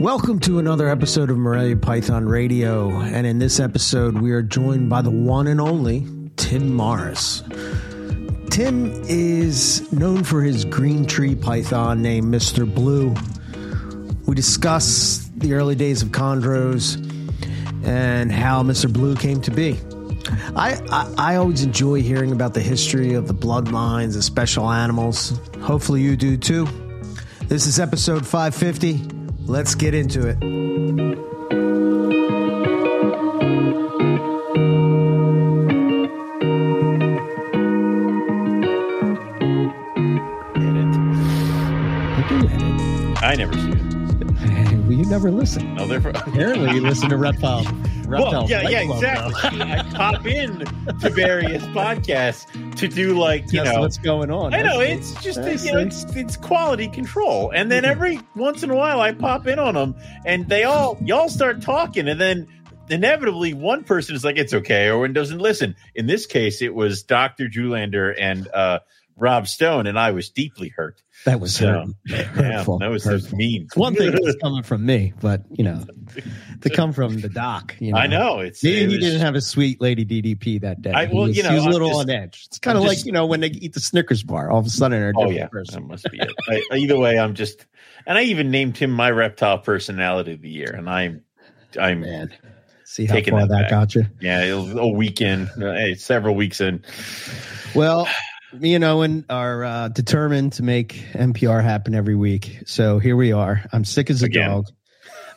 Welcome to another episode of Morelia Python Radio. And in this episode, we are joined by the one and only Tim Morris. Tim is known for his green tree python named Mr. Blue. We discuss the early days of chondros and how Mr. Blue came to be. I, I, I always enjoy hearing about the history of the bloodlines of special animals. Hopefully, you do too. This is episode 550. Let's get into it. I never see it. well, you never listen. No, they're Apparently, you listen to Reptile. Reptile well, yeah, yeah, Club, exactly. I pop in to various podcasts to do like you know. what's going on? I know That's- it's just that's you know it's it's quality control, and then every once in a while I pop in on them, and they all y'all start talking, and then inevitably one person is like it's okay, or one doesn't listen. In this case, it was Doctor Julander and uh, Rob Stone, and I was deeply hurt. that was So, hurt- yeah, hurtful. that was hurtful. mean. One thing was coming from me, but you know, to come from the doc, you know, I know it's Maybe it he was- didn't have a sweet lady DDP that day. I- well, was, you know, he was a little just- on edge. It's kind of I'm like just- you know when they eat the Snickers bar, all of a sudden they're a Oh yeah, that must be it. I, either way, I'm just, and I even named him my reptile personality of the year, and I'm, I'm, Man, see how Taking far that that got you. yeah, it was a weekend, hey, several weeks in. Well, me and Owen are uh, determined to make MPR happen every week. So here we are. I'm sick as a Again. dog.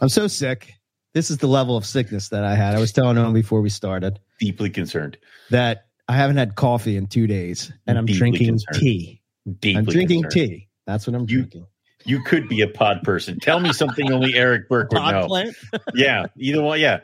I'm so sick. This is the level of sickness that I had. I was telling Owen before we started Deeply concerned. that I haven't had coffee in two days and I'm Deeply drinking concerned. tea. Deeply I'm drinking concerned. tea. That's what I'm You- drinking. You could be a pod person. Tell me something only Eric Burke would Pot know. plant? Yeah, either one. Yeah,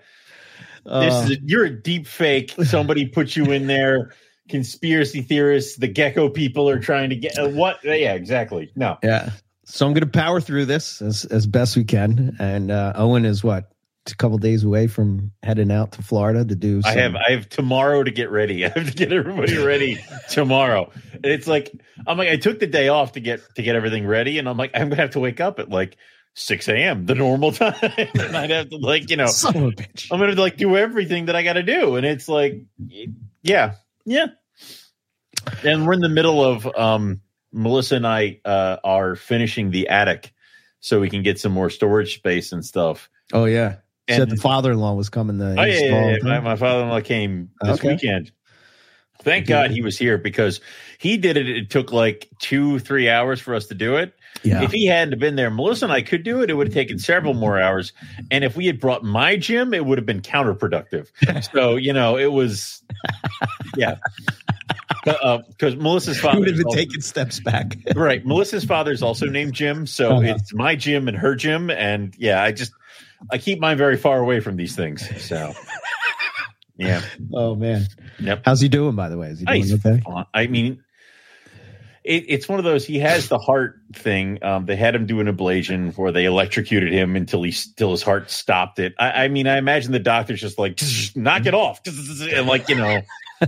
this Uh, is a, you're a deep fake. Somebody put you in there. Conspiracy theorists, the gecko people are trying to get uh, what? Yeah, exactly. No, yeah. So I'm going to power through this as, as best we can. And uh, Owen is what? A couple days away from heading out to Florida to do. I have I have tomorrow to get ready. I have to get everybody ready tomorrow. And it's like I'm like I took the day off to get to get everything ready, and I'm like I'm gonna have to wake up at like six a.m. the normal time, and I'd have to like you know Son of a bitch. I'm gonna like do everything that I got to do, and it's like yeah yeah. And we're in the middle of um Melissa and I uh, are finishing the attic so we can get some more storage space and stuff. Oh yeah. And- Said the father-in-law was coming The Oh yeah, yeah, yeah. My, my father-in-law came this Okay. weekend. Thank God he was here because he did it. It took like two, three hours for us to do it. Yeah. If he hadn't been there, Melissa and I could do it. It would have taken several more hours. And if we had brought my Jim, it would have been counterproductive. so you know, it was, yeah. Because Melissa's father would have been also- taking steps back. right. Melissa's father is also named Jim, so Uh-huh. it's my Jim and her Jim, and yeah, I just I keep mine very far away from these things. So yeah, Oh man. Yep. How's he doing, by the way? Is he doing he's okay? I mean, it, it's one of those. He has the heart thing. Um, they had him do an ablation where they electrocuted him until he still his heart stopped it. I, I mean, I imagine the doctor's just like knock it off, and like you know.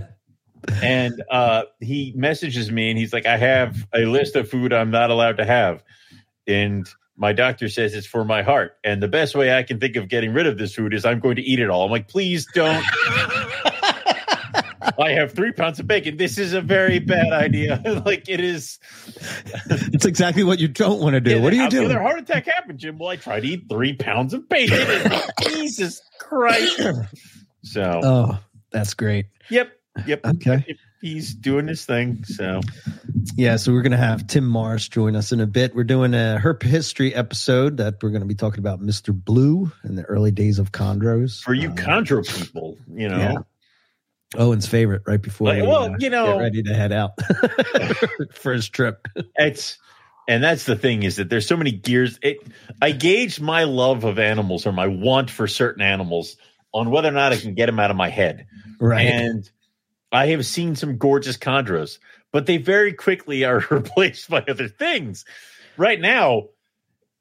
And uh, he messages me and he's like, I have a list of food I'm not allowed to have. And my doctor says it's for my heart. And the best way I can think of getting rid of this food is I'm going to eat it all. I'm like, please don't. I have three pounds of bacon. This is a very bad idea. like it is. It's exactly what you don't want to do. What are you how could doing? A heart attack happened, Jim. Well, I tried to eat three pounds of bacon. Jesus Christ. So, Oh, that's great. yep, yep. Okay. He's doing his thing. So, Yeah, so we're going to have Tim Morris join us in a bit. We're doing a herp history episode that we're going to be talking about Mr. Blue in the early days of chondros. for you Uh, chondro people, you know, yeah. Owen's favorite right before Like, we, well, uh, you know- get ready to head out for his trip. it's and that's the thing is that there's so many gears. It I gauge my love of animals or my want for certain animals on whether or not I can get them out of my head. Right. And I have seen some gorgeous chondros, but they very quickly are replaced by other things. Right now,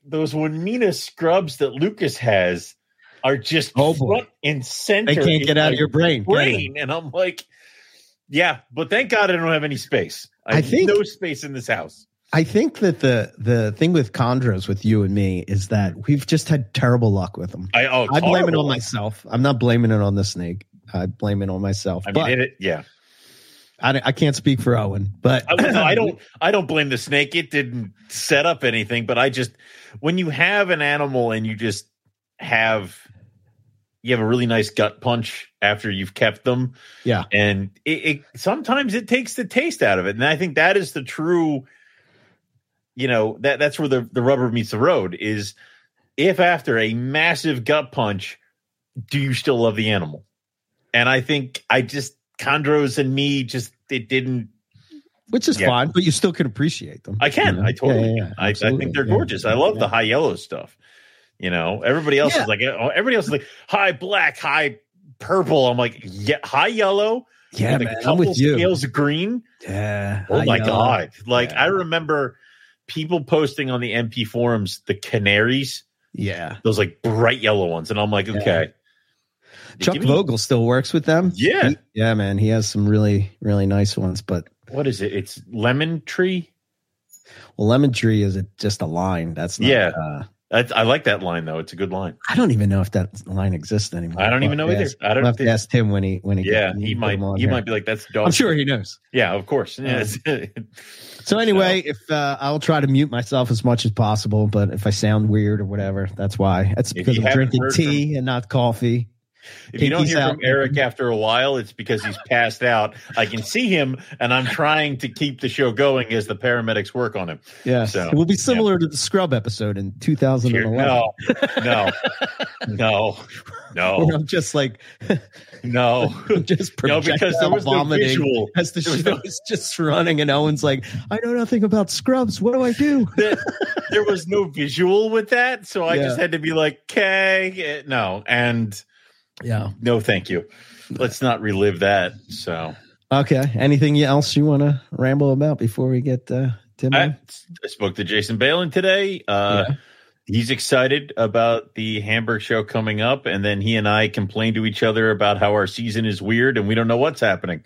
those Wonmina scrubs that Lucas has are just Oh, front and center. they can't get out of your brain. brain. And I'm like, Yeah, but thank God I don't have any space. I, I have think- no space in this house. I think that the the thing with chondros with you and me is that we've just had terrible luck with them. I oh, I blame it on myself. I'm not blaming it on the snake. I blame it on myself. I mean, but it, it- yeah. I, I can't speak for Owen, but I, no, I don't. I don't blame the snake. It didn't set up anything. But I just, when you have an animal and you just have, you have a really nice gut punch after you've kept them, Yeah. and it, it sometimes it takes the taste out of it. And I think that is the true. You know that that's where the the rubber meets the road is if after a massive gut punch, do you still love the animal? And I think I just chondros and me just it didn't which is Yeah. fine, but you still can appreciate them. I can. you know? I totally. Yeah, yeah, can. I, I think they're gorgeous. I love the high yellow stuff. You know, everybody else is like, oh, everybody else is like high black, high purple. I'm like, yeah, high yellow. Yeah, man, I'm with you. Scales of green. Yeah. Oh my know. god! Like. I remember people posting on the MP forums the canaries, Yeah. those like bright yellow ones, and I'm like, okay. Chuck me- Vogel still works with them. Yeah. He- yeah, man. He has some really, really nice ones. But What is it? It's lemon tree. well, lemon tree is a, just a line. That's not, Yeah. Uh, I, I like that line though. It's a good line. I don't even know if that line exists anymore. I don't even know We'll either. ask- I don't we'll have to ask him when he when he Yeah, when he put might. He here. might be like, that's dog. I'm sure he knows. Yeah, of course. Yes. So anyway, if uh, I'll try to mute myself as much as possible, but if I sound weird or whatever, that's why. That's because I'm drinking heard tea and not coffee. If you don't hear out. from Eric after a while, it's because he's passed out. I can see him, and I'm trying to keep the show going as the paramedics work on him. Yeah, So, it will be similar to the Scrub episode in 2011. No, no, no, no, I'm just like, no, just no, because there was no visual. as the show no- is just running, and Owen's like, I know nothing about Scrubs. What do I do? There, there was no visual with that, so I Yeah. just had to be like, "Okay, eh, no," and Yeah. no, thank you. Let's not relive that. So Okay. Anything else you want to ramble about before we get uh, Tim? I. I spoke to Jason Balin today. Uh, Yeah. He's excited about the Hamburg show coming up, and then he and I complain to each other about how our season is weird and we don't know what's happening.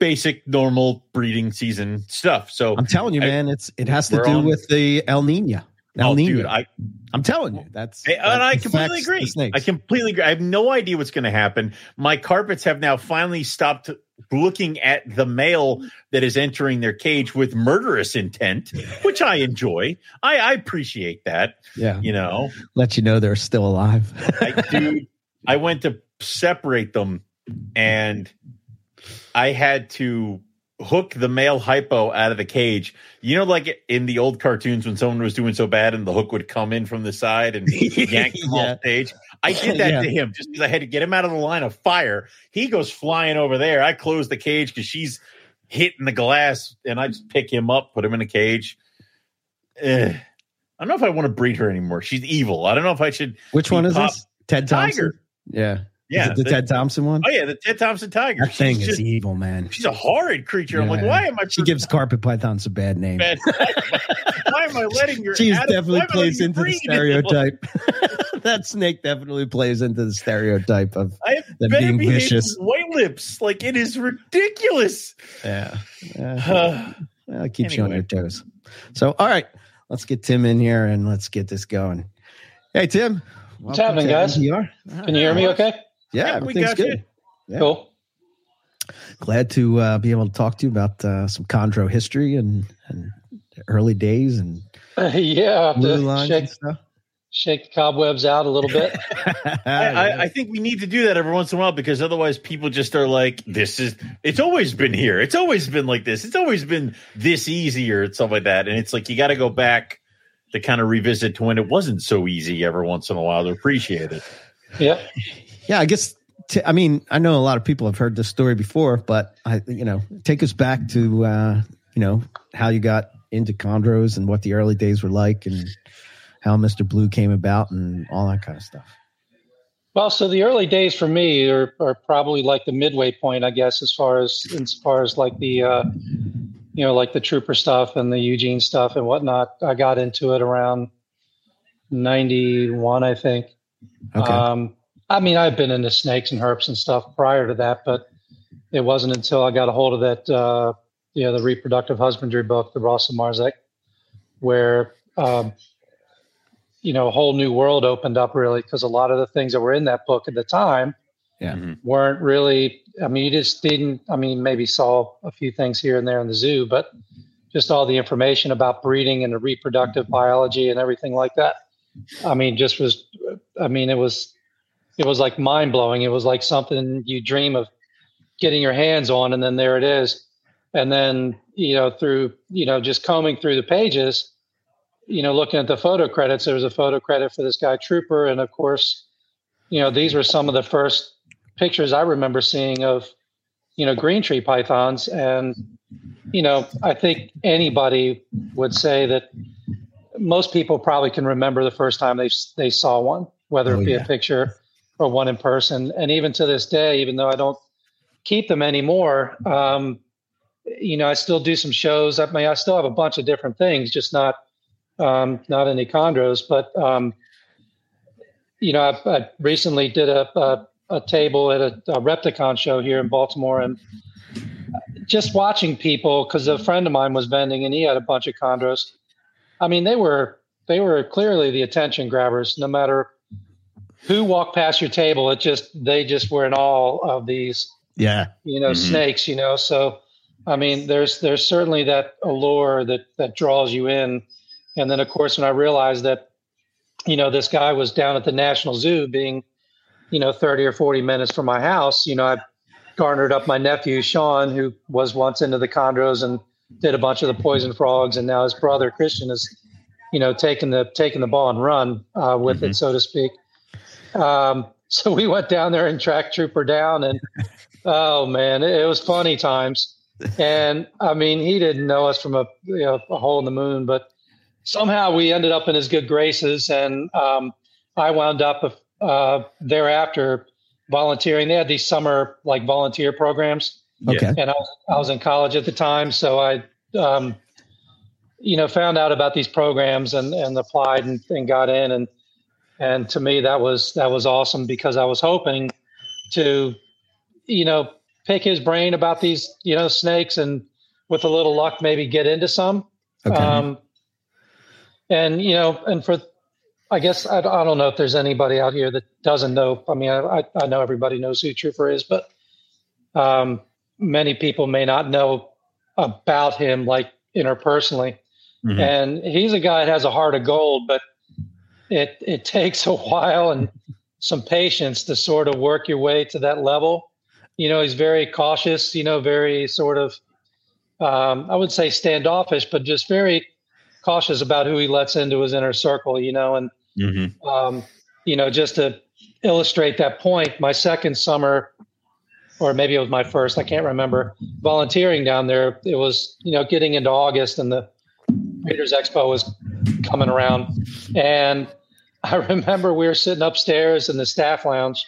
Basic, normal breeding season stuff. So, I'm telling you, I- man, it's it has to do on- with the El Nino. El oh, Nino. dude, I I'm telling you, that's and I that completely affects the agree. I completely agree. I have no idea what's going to happen. My carpets have now finally stopped looking at the male that is entering their cage with murderous intent, which I enjoy. I, I appreciate that. yeah, You know, let you know they're still alive. I do. I went to separate them, and I had to hook the male hypo out of the cage. You know, like in the old cartoons when someone was doing so bad, and the hook would come in from the side and yank them Yeah. off stage. I did that Yeah. to him just because I had to get him out of the line of fire. He goes flying over there. I close the cage because she's hitting the glass, and I just pick him up, put him in a cage. Eh. I don't know if I want to breed her anymore. She's evil. I don't know if I should. Which one is Pop- this? Ted Thompson. Tiger. Yeah, Yeah, the, the- Ted Thompson one. Oh yeah, the Ted Thompson tiger. that thing she's, is just- evil, man. she's a horrid creature. I'm like, why am I? She gives carpet pythons a bad name. bad. why am I letting your? She Adam- definitely why am I plays you into the stereotype. that snake definitely plays into the stereotype of I Them being vicious. white lips. Like it is ridiculous. yeah. yeah. Uh, Well, it keeps you on your toes. So, all right, let's get Tim in here and let's get this going. Hey, Tim. What's welcome happening, to guys? MPR. Can you hear me okay? Yeah, Yeah, we everything's got good. you. Yeah. Cool. Glad to uh, be able to talk to you about uh, some chondro history and, and early days and Uh, yeah, blue lines shake, and stuff. shake the cobwebs out a little bit. I, I, I think we need to do that every once in a while because otherwise people just are like, "This is." It's always been here. It's always been like this. It's always been this easy or stuff like that. And it's like you got to go back to kind of revisit to when it wasn't so easy every once in a while to appreciate it. yeah. Yeah, I guess. T- I mean, I know a lot of people have heard this story before, but I, you know, take us back to, uh, you know, how you got into chondros and what the early days were like, and how Mister Blue came about, and all that kind of stuff. Well, so the early days for me are, are probably like the midway point, I guess, as far as as far as like the uh, you know like the trooper stuff and the Eugene stuff and whatnot. I got into it around ninety one, I think. Okay. Um, I mean, I've been into snakes and herps and stuff prior to that, but it wasn't until I got a hold of that, uh, you know, the reproductive husbandry book, the Ross and Marzec, where, um, you know, a whole new world opened up really because a lot of the things that were in that book at the time Yeah. Mhm. weren't really, I mean, you just didn't, I mean, maybe saw a few things here and there in the zoo, but just all the information about breeding and the reproductive biology and everything like that. I mean, just was, I mean, it was, it was like mind blowing. It was like something you dream of getting your hands on, and then there it is. And then, you know, through, you know, just combing through the pages, you know, looking at the photo credits, there was a photo credit for this guy Trooper. And of course, you know, these were some of the first pictures I remember seeing of, you know, green tree pythons. And, you know, I think anybody would say that most people probably can remember the first time they they saw one, whether Oh, it be yeah. a picture or one in person. And even to this day, even though I don't keep them anymore, um, you know, I still do some shows. I mean, I still have a bunch of different things, just not um, not any chondros. But um, you know, I, I recently did a, a a table at a, a Repticon show here in Baltimore, and just watching people because a friend of mine was vending and he had a bunch of chondros. I mean, they were they were clearly the attention grabbers. No matter who walked past your table, it just they just were in all of these Yeah. you know Mhm. snakes. You know, so I mean, there's there's certainly that allure that that draws you in, and then of course when I realized that you know this guy was down at the National Zoo, being you know 30 or 40 minutes from my house, you know I garnered up my nephew Sean, who was once into the chondros and did a bunch of the poison frogs, and now his brother Christian is, you know, taking the taking the ball and run uh, with it, so to speak. Um, so we went down there and tracked Trooper down, and oh man, it, it was funny times. And I mean, he didn't know us from a you know a hole in the moon, but somehow we ended up in his good graces, and um, I wound up uh, thereafter volunteering. They had these summer like volunteer programs Okay. and I was, I was in college at the time, so I, um, you know, found out about these programs and and applied and, and got in, and and to me that was that was awesome because I was hoping to, you know, pick his brain about these you know snakes and with a little luck maybe get into some. Okay. Um, and you know, and for, I guess I, I don't know if there's anybody out here that doesn't know. I mean, I, I, know everybody knows who Trooper is, but um, many people may not know about him like interpersonally. Mhm. And he's a guy that has a heart of gold, but it it takes a while and some patience to sort of work your way to that level. You know, he's very cautious. You know, very sort of um, I would say standoffish, but just very cautious about who he lets into his inner circle. You know, and Mhm. um, you know, just to illustrate that point, my second summer, or maybe it was my first, I can't remember, volunteering down there, it was, you know, getting into August and the Breeders Expo was coming around. And I remember we were sitting upstairs in the staff lounge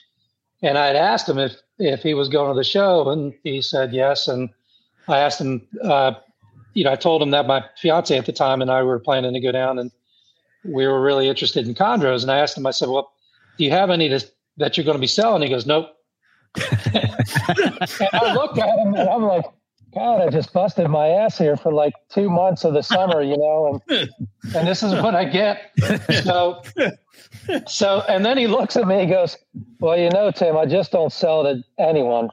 and I had asked him if, if he was going to the show and he said yes. And I asked him, uh, you know, I told him that my fiance at the time and I were planning to go down and we were really interested in chondros. And I asked him, I said, well, do you have any to, that you're going to be selling? He goes, nope. and I looked at him and I'm like, God, I just busted my ass here for like two months of the summer, you know, and, and this is what I get. So, so, and then he looks at me, he goes, well, you know, Tim, I just don't sell to anyone.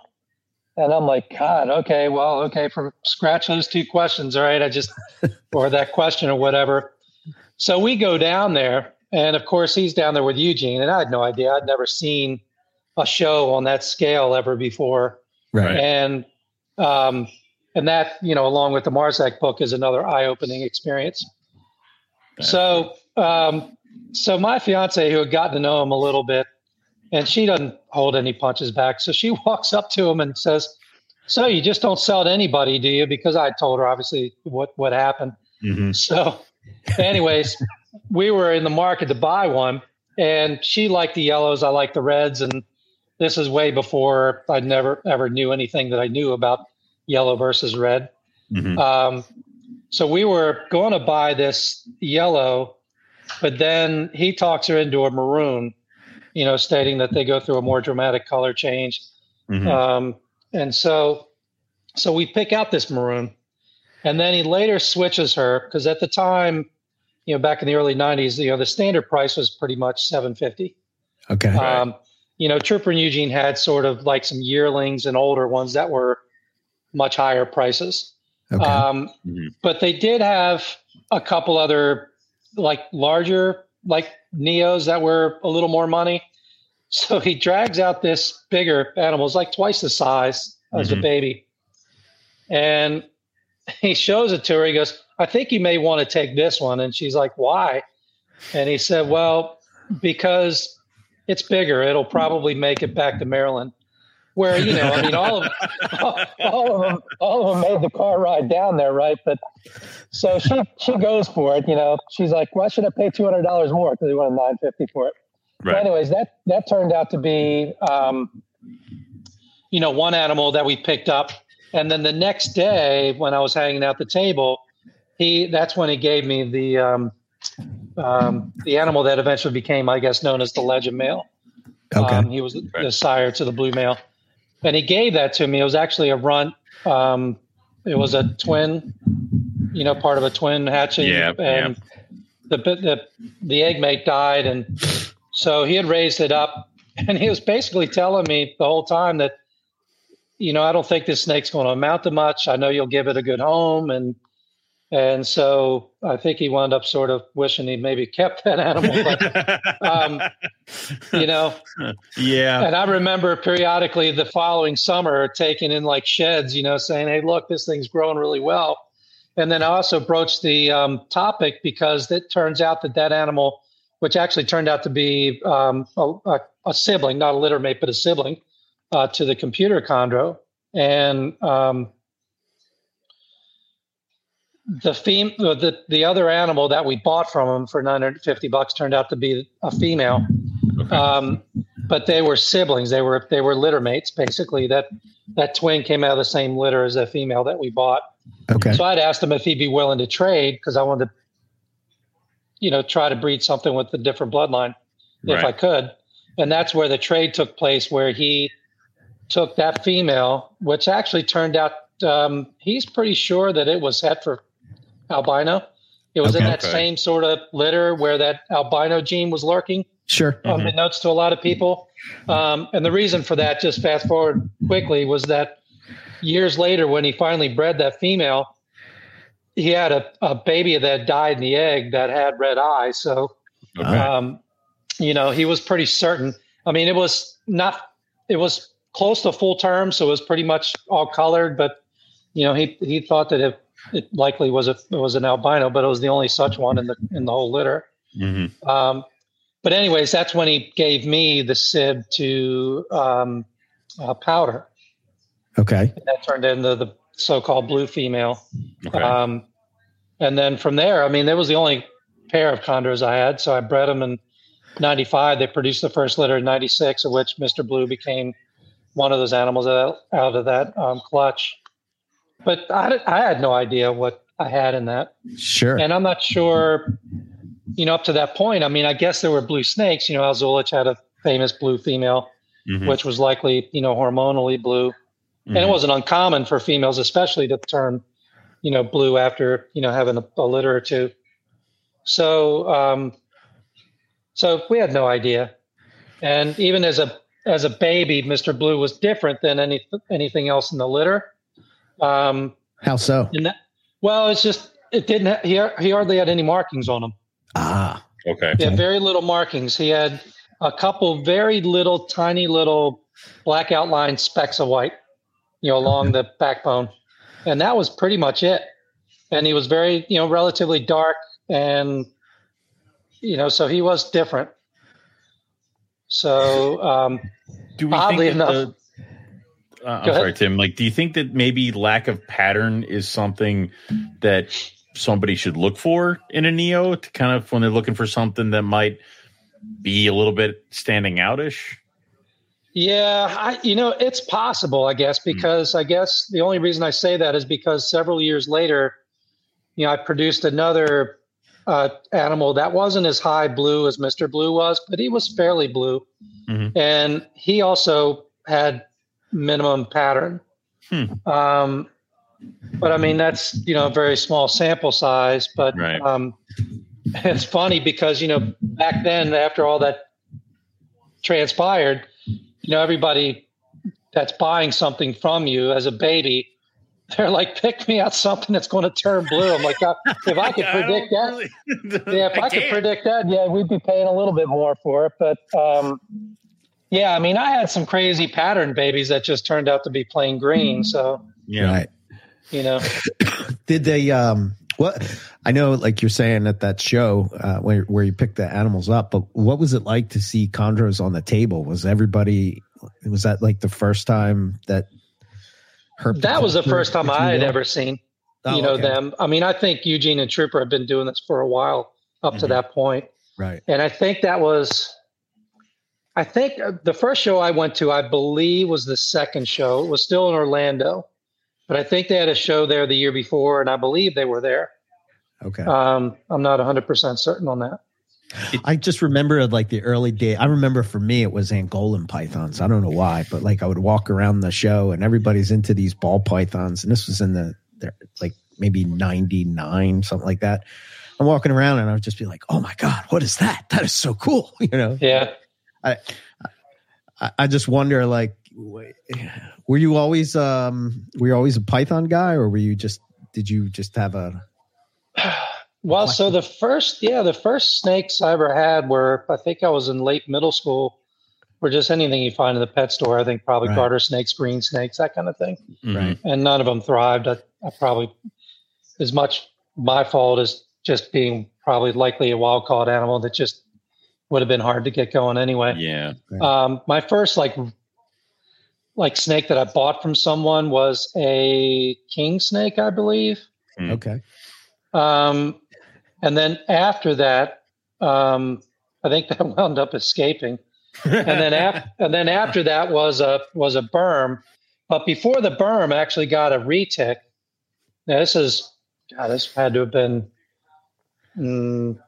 And I'm like, God, okay, well, okay, from scratch those two questions. All right. I just, or that question or whatever. So we go down there, and of course, he's down there with Eugene, and I had no idea. I'd never seen a show on that scale ever before. right. And, um, and that, you know, along with the Marzec book is another eye opening experience. So, um, so my fiance, who had gotten to know him a little bit, and she doesn't hold any punches back. So she walks up to him and says, "So you just don't sell to anybody, do you?" Because I told her obviously what what happened. Mhm. So, anyways, we were in the market to buy one, and she liked the yellows. I liked the reds, and this is way before I never ever knew anything that I knew about yellow versus red. Mhm. Um, so we were going to buy this yellow, but then he talks her into a maroon, you know, stating that they go through a more dramatic color change. Mhm. Um, and so so we pick out this maroon, and then he later switches her because at the time, you know, back in the early '90s, you know, the standard price was pretty much seven fifty. Okay. Um, you know, Trooper and Eugene had sort of like some yearlings and older ones that were much higher prices. Okay. Um, Mhm. But they did have a couple other like larger like neos that were a little more money. So he drags out this bigger animal, it's like twice the size as the Mhm. baby, and he shows it to her. He goes, "I think you may want to take this one," and she's like, "Why?" And he said, "Well, because it's bigger. It'll probably make it back to Maryland." Where you know, I mean, all of all, all of them, all of them made the car ride down there, right? But so she she goes for it. You know, she's like, "Why should I pay two hundred dollars more?" Because he wanted nine fifty for it. But Right. anyways, that that turned out to be, um, you know, one animal that we picked up, and then the next day when I was hanging out the table, he that's when he gave me the um, um, the animal that eventually became, I guess, known as the legend male. okay. Um, he was the, the sire to the blue male, and he gave that to me. It was actually a runt. Um, it was a twin, you know, part of a twin hatching, Yeah, and the the the egg mate died, and so he had raised it up, and he was basically telling me the whole time that, you know, I don't think this snake's going to amount to much. I know you'll give it a good home, and and so I think he wound up sort of wishing he maybe kept that animal, but um, you know. yeah. And I remember periodically the following summer taking in like sheds, you know, saying, "Hey, look, this thing's growing really well." And then I also broached the um, topic because it turns out that that animal, which actually turned out to be um, a, a, sibling, not a litter mate, but a sibling uh, to the computer chondro, and um, the fem- the the other animal that we bought from him for 950 bucks turned out to be a female. Um, but they were siblings. They were they were litter mates basically. That that twin came out of the same litter as a female that we bought. Okay. So I'd asked him if he'd be willing to trade because I wanted to, you know, try to breed something with a different bloodline if I could. And that's where the trade took place, where he took that female, which actually turned out um, he's pretty sure that it was het for albino. It was in that Okay. same sort of litter where that albino gene was lurking Sure. Unbeknownst to a lot of people. Um, and the reason for that, just fast forward quickly, was that years later, when he finally bred that female, he had a, a baby that died in the egg that had red eyes. So, Okay. um, you know, he was pretty certain. I mean, it was not, it was close to full term, so it was pretty much all colored. But you know, he he thought that it, it likely was a it was an albino, but it was the only such one in the in the whole litter. Mhm. Um, but anyways, that's when he gave me the sib to um, uh, powder. Okay. That turned into the so-called blue female. Okay. Um, and then from there, I mean, that was the only pair of chondros I had. So I bred them in 95. They produced the first litter in 96, of which Mr. Blue became one of those animals out, out of that um, clutch. But I, I had no idea what I had in that. Sure. And I'm not sure, you know, up to that point. I mean, I guess there were blue snakes. You know, Al Zulich had a famous blue female, Mhm. which was likely, you know, hormonally blue. And it Mhm. wasn't uncommon for females, especially to turn, you know, blue after, you know, having a, a litter or two. So, um, so we had no idea. And even as a as a baby, Mr. Blue was different than any anything else in the litter. Um, How so? and that, well, it's just it didn't. Ha- he he hardly had any markings on him. Ah. Okay. He had very little markings. He had a couple very little, tiny little black outline specks of white, you know, along the backbone, and that was pretty much it. And he was very, you know, relatively dark, and you know, so he was different. So um, Do we Oddly think enough- the, uh, I'm ahead. sorry, Tim. Like, do you think that maybe lack of pattern is something that somebody should look for in a neo to kind of when they're looking for something that might be a little bit standing outish? Yeah, I, you know, it's possible, I guess, because I guess the only reason I say that is because several years later, you know, I produced another uh, animal that wasn't as high blue as Mr. Blue was, but he was fairly blue. Mhm. And he also had minimum pattern. Hmm. Um, but I mean, that's you know a very small sample size. But Right. um, it's funny because you know back then, after all that transpired, you know everybody that's buying something from you as a baby, they're like, pick me out something that's going to turn blue. I'm like, "God, if I could I predict that, really- yeah, if I, could predict that, yeah, we'd be paying a little bit more for it. But um, yeah, I mean, I had some crazy pattern babies that just turned out to be plain green. So Yeah. Right. you know, Did they? Um, what I know, like you're saying at that show uh, where where you picked the animals up, but what was it like to see chondros on the table? Was everybody? Was that like the first time that? Herp that was the first time I had ever seen Oh, you know okay. them. I mean, I think Eugene and Trooper have been doing this for a while up to Mhm. that point, Right. and I think that was. I think uh, the first show I went to, I believe, was the second show. It was still in Orlando, but I think they had a show there the year before, and I believe they were there. Okay. Um, I'm not 100% certain on that. I just remember like the early day. I remember for me it was Angolan pythons. I don't know why, but like I would walk around the show and everybody's into these ball pythons, and this was in the the- like maybe ninety nine something like that. I'm walking around and I would just be like, "Oh my god, what is that? That is so cool!" You know. Yeah. I I just wonder like, were you always um were you always a python guy or were you just did you just have a Well, so the first, yeah, the first snakes I ever had were, I think I was in late middle school, were just anything you find in the pet store. I think probably Right. garter snakes, green snakes, that kind of thing. Mhm. Right. And none of them thrived. I, I probably, as much my fault as just being probably likely a wild caught animal that just would have been hard to get going anyway. Yeah. Um, my first like like snake that I bought from someone was a king snake, I believe. Mm. okay? Um, and then after that, um, I think that wound up escaping. And then after, and then after that was a was a berm. But before the berm, I actually got a retic. Now this is God, this had to have been mm,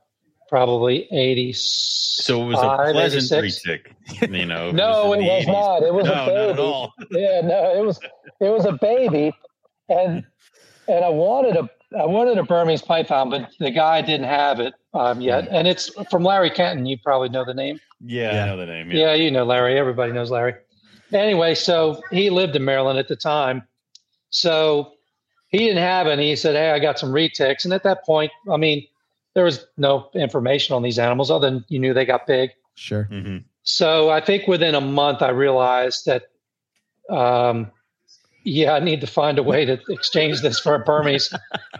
probably eighty. so it was a pleasant retic. You know. No, in it was not. It was no, a not baby. at all. yeah, no, it was it was a baby, and and I wanted a I wanted a Burmese python, but the guy didn't have it um, yet. And it's from Larry Kenton. You probably know the name. Yeah, Yeah. I know the name. Yeah, you know Larry. Everybody knows Larry. Anyway, so he lived in Maryland at the time, so he didn't have any. He said, "Hey, I got some retics," and at that point, I mean, there was no information on these animals other than you knew they got big. Sure. hmm So I think within a month, I realized that, um, yeah, I need to find a way to exchange this for a Burmese.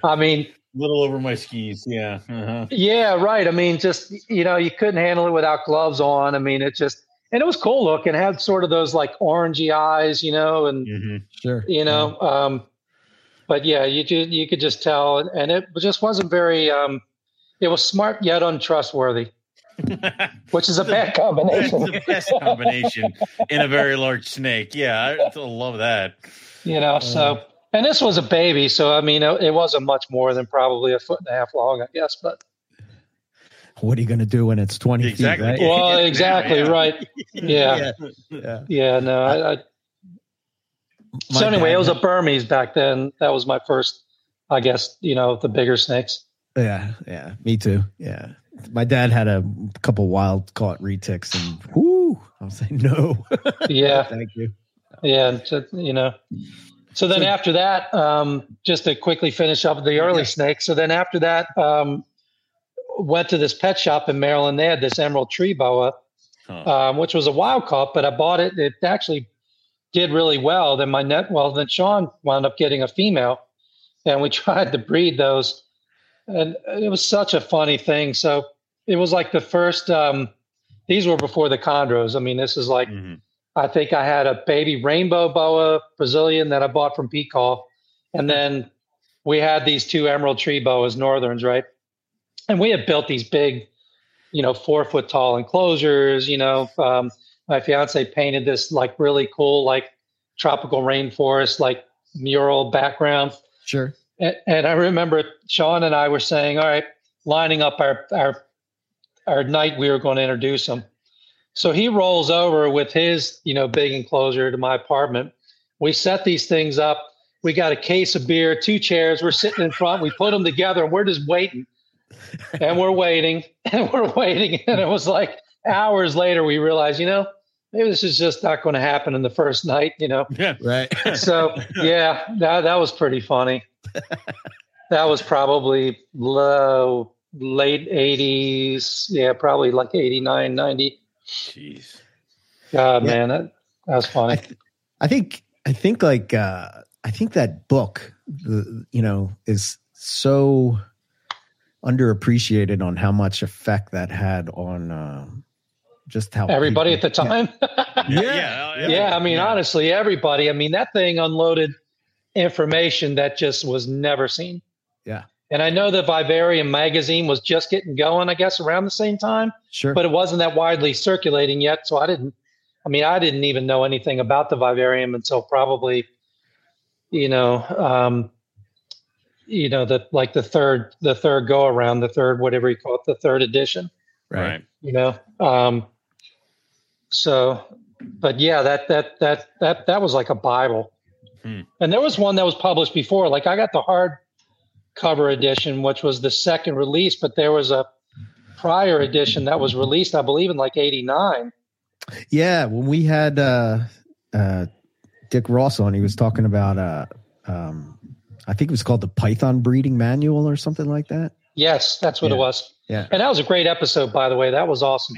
I mean, a little over my skis. Yeah. Uh-huh. yeah, right. I mean, just you know, you couldn't handle it without gloves on. I mean, it just and it was cool looking. It had sort of those like orangey eyes, you know, and hmm Sure. you know, um, but yeah, you you could just tell, and it just wasn't very. Um, it was smart yet untrustworthy, which is a bad That's combination. the best combination in a very large snake. Yeah, I love that. you know uh, so and this was a baby so i mean it, it wasn't much more than probably a foot and a half long i guess but What are you going to do when it's 20 Exactly. feet, right? well exactly yeah. right yeah Yeah. yeah no I, I, so anyway it was a burmese back then that was my first i guess you know the bigger snakes Yeah, yeah, me too. Yeah, my dad had a couple wild caught retics, and whoo, I was like, no, yeah thank you. yeah and you know so then So- after that um just to quickly finish up the early Yeah. snakes so then after that um went to this pet shop in maryland they had this emerald tree boa Huh. um, which was a wild caught, but I bought it. It actually did really well. Then my net, well, then Sean wound up getting a female, and we tried to breed those, and it was such a funny thing. So it was like the first. Um, these were before the chondros. I mean, this is like Mhm. I think I had a baby rainbow boa Brazilian that I bought from Peacock, and then we had these two emerald tree boas, northerns, right? And we had built these big, you know, four foot tall enclosures. You know, um, my fiance painted this like really cool, like tropical rainforest, like mural background. Sure. And, and I remember Sean and I were saying, all right, lining up our our our night we were going to introduce him. So he rolls over with his, you know, big enclosure to my apartment. We set these things up. We got a case of beer, two chairs. We're sitting in front. We put them together. And we're just waiting, and we're waiting, and we're waiting. And it was like hours later, we realized, you know, maybe this is just not going to happen in the first night. You know. Yeah. Right. So yeah, that that was pretty funny. That was probably low late 80s yeah probably like 89 90 Jeez. god Yeah. man that, that was funny I think I think like uh I think that book the you know is so underappreciated on how much effect that had on uh, just how everybody at the time Yeah. Yeah. yeah, i mean Yeah. honestly everybody i mean that thing unloaded information that just was never seen Yeah. and i know the vivarium magazine was just getting going i guess around the same time Sure. but it wasn't that widely circulating yet. So I didn't, I mean, I didn't even know anything about the vivarium until probably, you know, um, you know, the like the third, the third go around, the third, whatever you call it, the third edition, Right. you know. Um, so, but yeah, that that that that that was like a Bible. Hmm. And there was one that was published before. Like I got the hard cover edition, which was the second release, but there was a prior edition that was released, I believe, in like '89. Yeah, when we had uh, uh, Dick Ross on, he was talking about uh, um, I think it was called the Python Breeding Manual or something like that. Yes, that's what Yeah. it was. Yeah. And that was a great episode, by the way. That was awesome.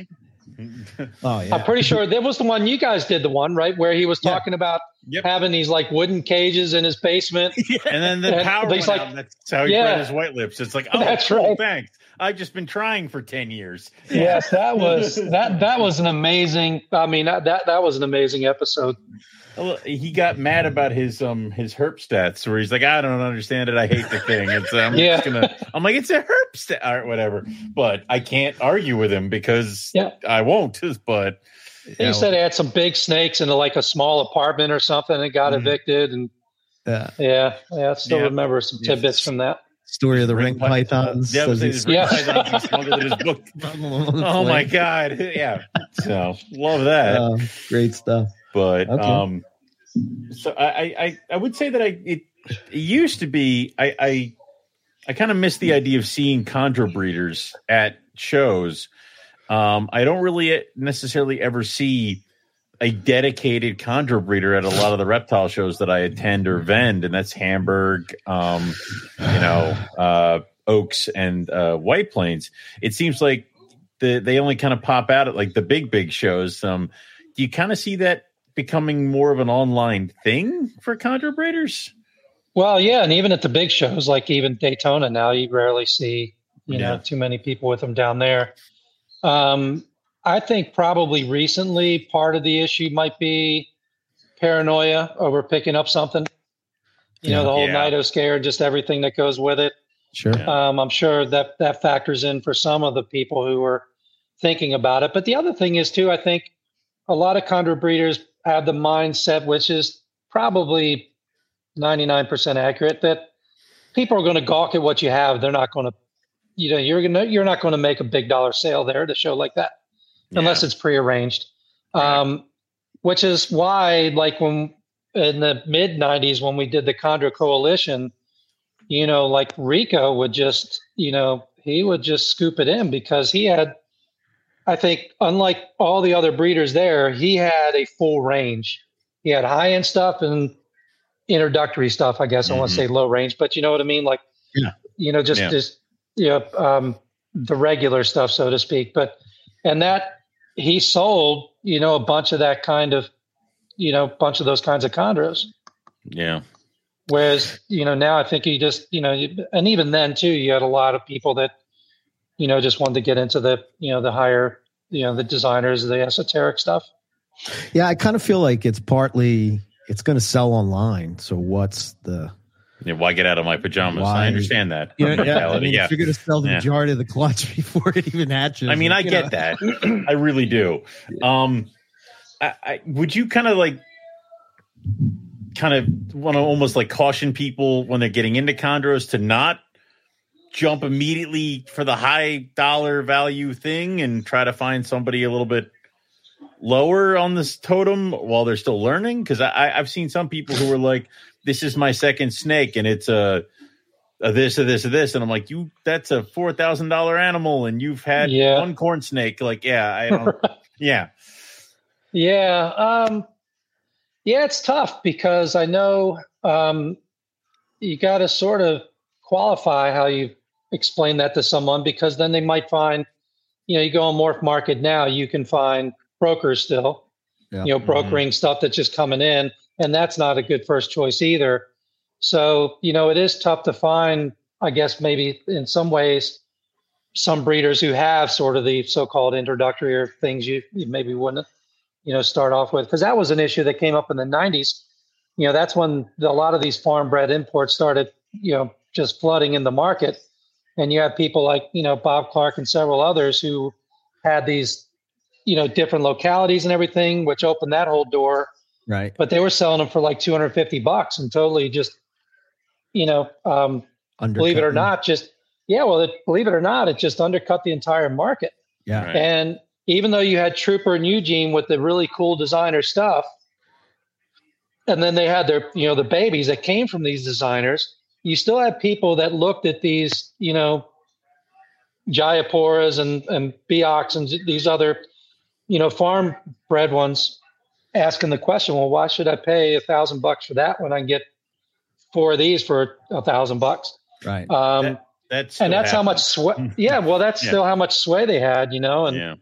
Oh yeah, I'm pretty sure that was the one you guys did, the one right where he was Yeah. talking about Yep. having these like wooden cages in his basement. And then the And power went like- out. That's how he Yeah. his white lips. It's like, oh, That's cool, right. Thanks. I've just been trying for ten years. yes, that was that that was an amazing. I mean, that that, that was an amazing episode. He got mad about his um his herp stats, where he's like, I don't understand it. I hate the thing. It's I'm Yeah. just gonna. I'm like, it's a herp stat or whatever. But I can't argue with him because Yeah. I won't. But He Yeah. said he had some big snakes in like a small apartment or something and got Mhm. evicted. And Yeah. yeah, yeah, I still Yeah. remember some Yeah. tidbits from that. Story of the ring, pythons. Yeah, I was says saying, he's- his Yeah. pythons are stronger than his book. oh my god! Yeah, so love that. Uh, great stuff. but Okay. um so I, I i i would say that i it, it used to be i i i kind of miss the idea of seeing chondro breeders at shows um i don't really necessarily ever see a dedicated chondro breeder at a lot of the reptile shows that i attend or vend and that's hamburg um you know uh oaks and uh white plains. It seems like the, they only kind of pop out at like the big big shows. Um do you kind of see that becoming more of an online thing for chondro breeders? Well, yeah, and even at the big shows, like even Daytona now, you rarely see you know too many people with them down there. Um, I think probably recently part of the issue might be paranoia over picking up something. You know, the whole Yeah. Nido scare, just everything that goes with it. Sure. Um, I'm sure that that factors in for some of the people who are thinking about it. But the other thing is too, I think a lot of chondro breeders have the mindset, which is probably 99% accurate, that people are going to gawk at what you have. They're not going to, you know, you're gonna you're not going to make a big dollar sale there to show like that unless it's prearranged. Um, which is why, like when in the mid '90s when we did the Chondro Coalition, you know, like Rico would just, you know, he would just scoop it in because he had, I think, unlike all the other breeders there, he had a full range. He had high end stuff and introductory stuff. I guess I want to say low range, but you know what I mean. Like, Yeah. you know, just Yeah. just you know, um, the regular stuff, so to speak. But and that he sold, you know, a bunch of that kind of, you know, bunch of those kinds of chondros. yeah Whereas, you know, now I think he just, you know, and even then too, you had a lot of people that, you know, just wanted to get into the, you know, the higher, you know, the designers, the esoteric stuff. Yeah, I kind of feel like it's partly it's going to sell online. So what's the Yeah, why get out of my pajamas? Why? I understand that. you know, yeah, I mean, yeah. if you're going to sell the Yeah. majority of the clutch before it even hatches. I mean, I get know. that. I really do. Um, I, I, would you kind of like, kind of want to almost like caution people when they're getting into chondros to not jump immediately for the high dollar value thing and try to find somebody a little bit lower on this totem while they're still learning? Because I, I've seen some people who were like, "This is my second snake, and it's a, a this, a this, a this," and I'm like, "You, that's a four thousand dollar animal, and you've had Yeah. one corn snake." Like, yeah, I don't, yeah, Yeah. Um, yeah, it's tough because I know um, you got to sort of qualify how you explain that to someone because then they might find, you know, you go on Morph Market now, you can find brokers still, Yeah. you know, mm-hmm. brokering stuff that's just coming in, and that's not a good first choice either. So, you know, it is tough to find, I guess, maybe in some ways, some breeders who have sort of the so-called introductory or things you, you maybe wouldn't you know start off with because that was an issue that came up in the 90s you know that's when the, a lot of these farm bred imports started you know just flooding in the market and you have people like you know bob clark and several others who had these you know different localities and everything which opened that whole door Right. but they were selling them for like 250 bucks and totally just you know um, believe it or not just yeah well it, believe it or not it just undercut the entire market Yeah. Right. and even though you had Trooper and Eugene with the really cool designer stuff, and then they had their, you know, the babies that came from these designers, you still had people that looked at these, you know, Jayapuras and, and Biaks and these other, you know, farm bred ones asking the question, well, why should I pay a thousand bucks for that when I can get four of these for a thousand bucks? Right. Um, That- that's and still that's how much sway. Yeah, well, that's Yeah. still how much sway they had, you know. And Yeah,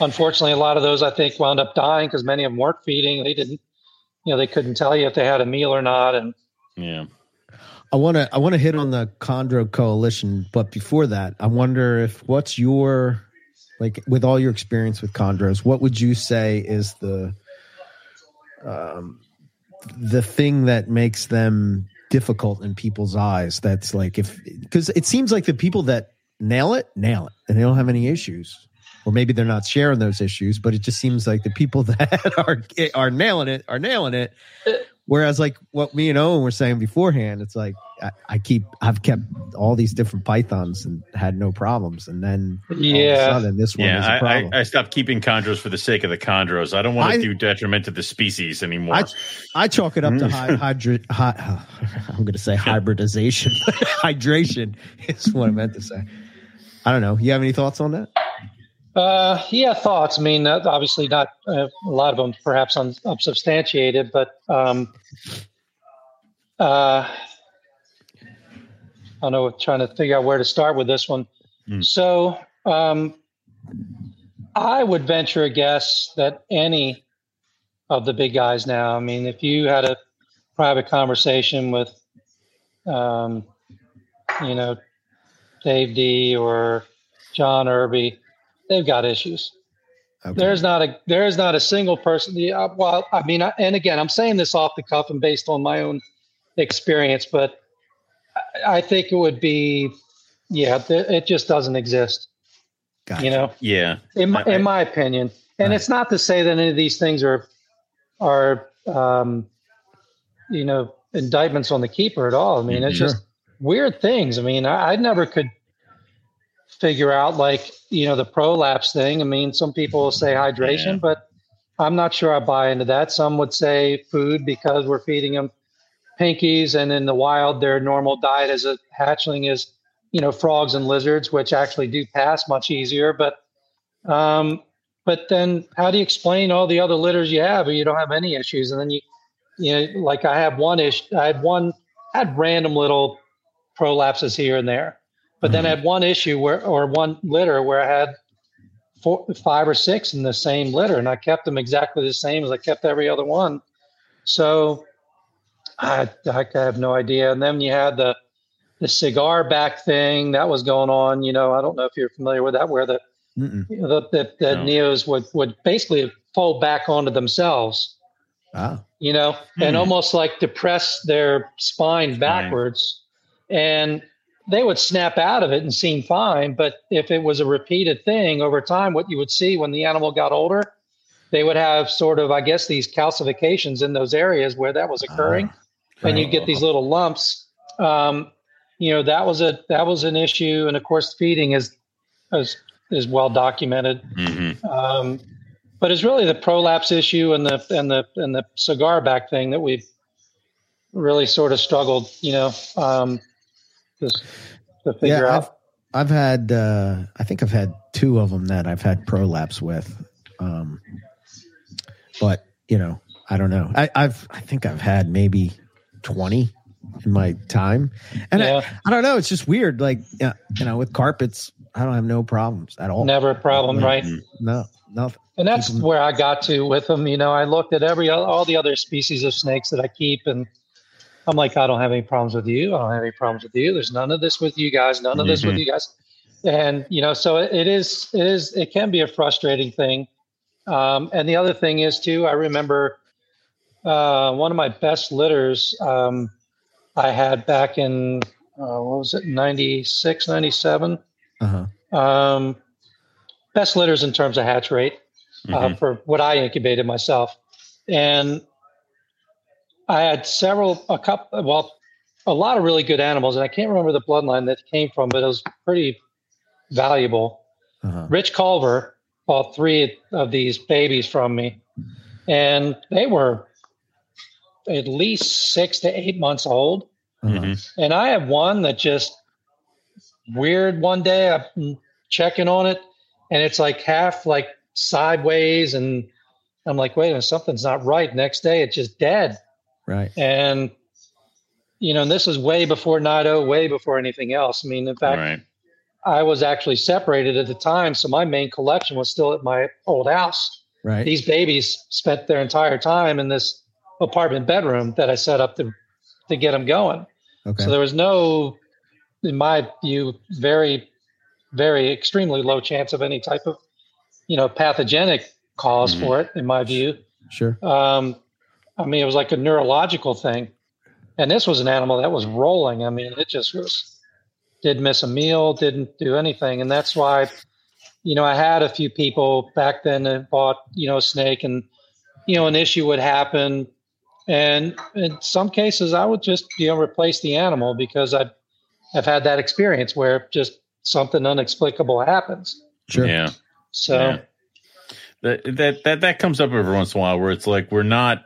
unfortunately, a lot of those I think wound up dying because many of them weren't feeding. They didn't, you know, they couldn't tell you if they had a meal or not. And yeah. I want to I want to hit on the Chondro Coalition, but before that, I wonder if what's your like with all your experience with chondros, what would you say is the um the thing that makes them difficult in people's eyes? That's like if because it seems like the people that nail it nail it and they don't have any issues. Or maybe they're not sharing those issues, but it just seems like the people that are are nailing it are nailing it. Whereas, like what me and Owen were saying beforehand, it's like I, I keep I've kept all these different pythons and had no problems, and then all of a yeah, sudden this one is a Yeah, I, problem. I, I stopped keeping chondros for the sake of the chondros. I don't want I- to do detriment to the species anymore. I, I chalk it up to Mm. high, hydra, hi, I'm going to say hybridization. Hydration is what I meant to say. I don't know. You have any thoughts on that? uh, yeah, thoughts. I mean, uh, obviously not uh, a lot of them, perhaps un- unsubstantiated, but um, uh, I don't know. Trying to figure out where to start with this one. Hmm. So, um, I would venture a guess that any of the big guys now. I mean, if you had a private conversation with, um, you know, Dave D or John Irby, they've got issues. Okay. There's not a there is not a single person. Yeah, well, I mean, I, and again, I'm saying this off the cuff and based on my own experience, but I, I think it would be, yeah, th- it just doesn't exist. Gotcha. You know, yeah, in my, I- in my opinion, and Right. it's not to say that any of these things are are um, you know indictments on the keeper at all. I mean, it's Sure. just weird things. I mean, I, I never could figure out like you know the prolapse thing. I mean, some people will say hydration, Yeah. but I'm not sure I buy into that. Some would say food because we're feeding them pinkies, and in the wild, their normal diet as a hatchling is you know frogs and lizards, which actually do pass much easier. But um, but then how do you explain all the other litters you have, or you don't have any issues? And then you you know like I have one issue. I had one I had random little prolapses here and there. But then I had one issue where, or one litter where I had four, five or six in the same litter, and I kept them exactly the same as I kept every other one. So I, I have no idea. And then you had the the cigar back thing that was going on. You know, I don't know if you're familiar with that, where the you know, the, the, the No. neos would would basically fold back onto themselves Ah, you know, and Hmm. almost like depress their spine backwards. And they would snap out of it and seem fine. But if it was a repeated thing over time, what you would see when the animal got older, they would have sort of, I guess, these calcifications in those areas where that was occurring. And you get these little lumps. Um, you know, that was a that was an issue. And of course, feeding is is is well documented. Mhm. Um, but it's really the prolapse issue and the and the and the cigar back thing that we've really sort of struggled, you know, um, just to figure Yeah, out. I've had, uh, I think I've had two of them that I've had prolapse with. Um, but you know, I don't know. I, I've, I think I've had maybe 20 in my time. And Yeah. I, I don't know. It's just weird. Like, yeah, you know, with carpets, I don't have no problems at all. Never a problem, right? Mhm. No, nothing. And that's where I got to with them. You know, I looked at every all the other species of snakes that I keep, and I'm like, I don't have any problems with you. I don't have any problems with you. There's none of this with you guys. None of this with Mhm. you guys. And you know, so it, it is. It is. It can be a frustrating thing. Um, and the other thing is too. I remember uh, one of my best litters um, I had back in uh, what was it, 96, 97? Uh-huh. Um, best litters in terms of hatch rate uh, Mhm. for what I incubated myself. And I had several, a couple, well, a lot of really good animals, and I can't remember the bloodline that came from, but it was pretty valuable. Uh-huh. Rich Culver bought three of these babies from me, and they were at least six to eight months old. Mhm. And I have one that just weird one day I'm checking on it and it's like half like sideways and I'm like, wait a minute, something's not right. Next day it's just dead. Right. And you know, and this is way before Nido, way before anything else. I mean, in fact, Right. I was actually separated at the time, so my main collection was still at my old house. Right. These babies spent their entire time in this apartment bedroom that I set up to to get them going. Okay. So there was no, in my view, very, very extremely low chance of any type of, you know, pathogenic because Mhm. for it. In my view, Sure. um, I mean, it was like a neurological thing, and this was an animal that was rolling. I mean, it just was didn't miss a meal, didn't do anything, and that's why, you know, I had a few people back then that bought, you know, a snake, and you know, an issue would happen, and in some cases, I would just you know replace the animal because I've I've had that experience where just something inexplicable happens. Sure. Yeah. So. Yeah. That, that that that comes up every once in a while where it's like we're not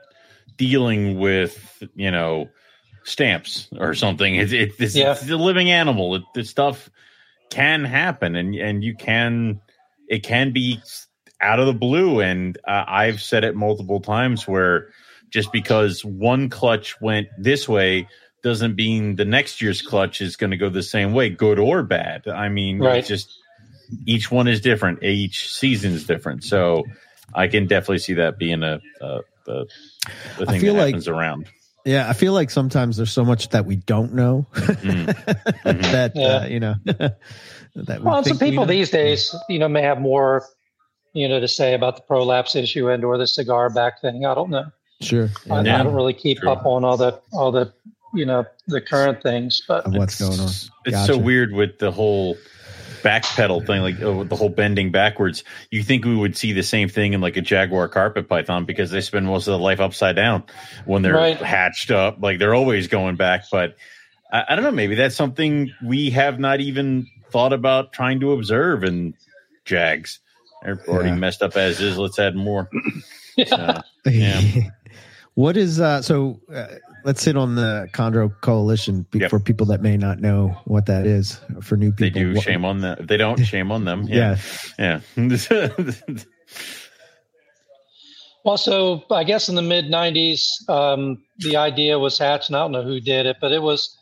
dealing with you know stamps or something. It's it, it's, Yeah. it's a living animal. It, this stuff can happen, and and you can it can be out of the blue. And uh, I've said it multiple times where just because one clutch went this way doesn't mean the next year's clutch is going to go the same way, good or bad. I mean, Right. it's just each one is different. Each season is different. So I can definitely see that being a a thing feel that like- happens around. Yeah, I feel like sometimes there's so much that we don't know Mm. that Yeah. uh, you know that we Well, and some think we people these days, you know, may have more, you know, to say about the prolapse issue and or the cigar back thing. I don't know. Sure I, yeah, I don't really keep True. up on all the all the you know the current things, but of what's going on. It's so weird with the whole backpedal thing, like uh, the whole bending backwards. You think we would see the same thing in like a jaguar carpet python because they spend most of their life upside down when they're Right. hatched up. Like they're always going back. But I, I don't know. Maybe that's something we have not even thought about trying to observe in jags. They're already Yeah. messed up as is. Let's add more. yeah. So, Yeah. What is uh so uh, let's hit on the Chondro Coalition be- Yep. for people that may not know what that is for new people. they do. What- Shame on them. If they don't, shame on them. Yeah. Yeah. Yeah. Well, so I guess in the mid '90s, um, the idea was hatched, and I don't know who did it, but it was,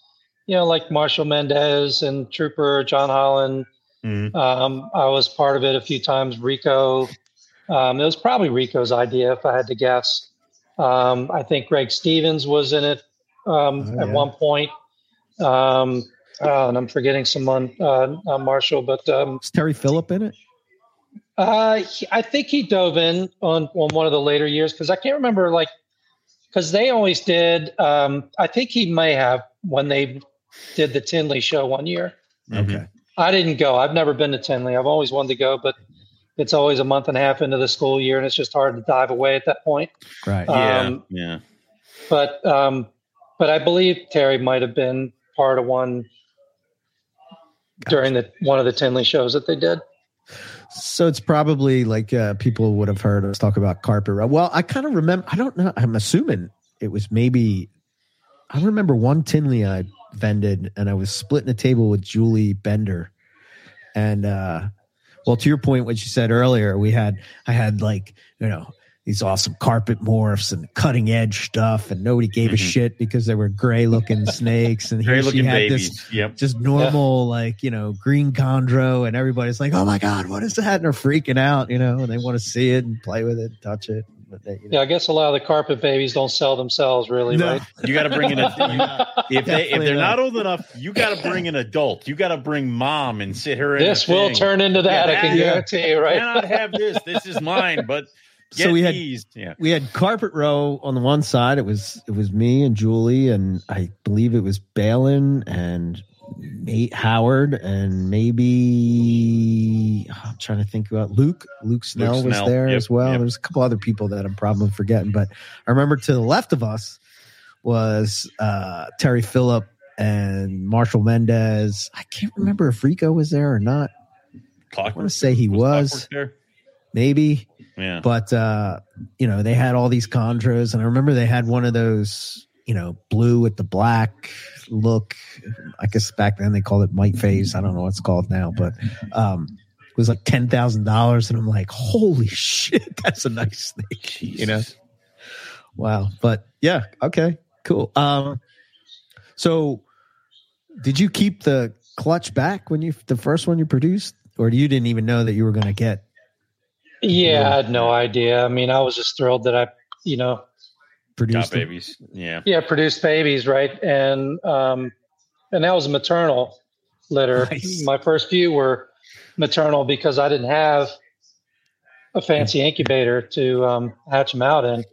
you know, like Marshall Mendez and Trooper John Holland. Mhm. Um, I was part of it a few times. Rico, um, it was probably Rico's idea, if I had to guess. Um, I think Greg Stevens was in it um, Oh, at yeah. one point. Um, oh, and I'm forgetting someone, uh, uh, Marshall, but um, Is Terry Phillip in it? uh, he- I think he dove in on, on one of the later years because I can't remember like because they always did. Um, I think he may have when they did the Tinley show one year. Okay. I didn't go. I've never been to Tinley. I've always wanted to go, but it's always a month and a half into the school year, and it's just hard to dive away at that point. Right. Uh, Yeah. Um, yeah. But um, but I believe Terry might have been part of one during the one of the Tinley shows that they did. So it's probably like uh, people would have heard us talk about carpet rug. Well, I kind of remember. I don't know. I'm assuming it was maybe. I remember one Tinley I vended, and I was splitting a table with Julie Bender, and uh, well, to your point, what you said earlier, we had I had like you know these awesome carpet morphs and cutting edge stuff, and nobody gave a Mhm. shit because they were gray looking snakes, and here she had babies. this Yep. just normal like you know green chondro, and everybody's like, oh my god, what is that? And they're freaking out, you know, and they want to see it and play with it, touch it. But they, you know, Yeah, I guess a lot of the carpet babies don't sell themselves, really, No. right? You got to bring in a. You, if they if they're not. not old enough, you got to bring an adult. You got to bring mom and sit her in. This the will thing. turn into that. Yeah, I can yeah. guarantee you, right? Cannot have this. This is mine. But get So we had- these. Yeah. we had carpet row on the one side. It was it was me and Julie, and I believe it was Balin and Nate Howard, and maybe I'm trying to think about Luke. Luke Snell was Snell, there yep, as well. yep. There's a couple other people that I'm probably forgetting, but I remember to the left of us was uh, Terry Phillip and Marshall Mendez. I can't remember if Rico was there or not. Clockwork. I want to say he was, there? maybe Yeah. but uh you know they had all these chondros and i remember they had one of those you know blue with the black look i guess back then they called it might phase. I don't know what it's called now but um it was like ten thousand dollars and i'm like holy shit that's a nice snake you know? Wow. But yeah okay cool. Um so did you keep the clutch back when you the first one you produced or you didn't even know that you were going to get? Yeah, I had no idea. I mean, I was just thrilled that I, you know, Got produced them? babies. Yeah. yeah, produced babies, right? And um, and that was a maternal litter. Nice. My first few were maternal because I didn't have a fancy incubator to um, hatch them out in.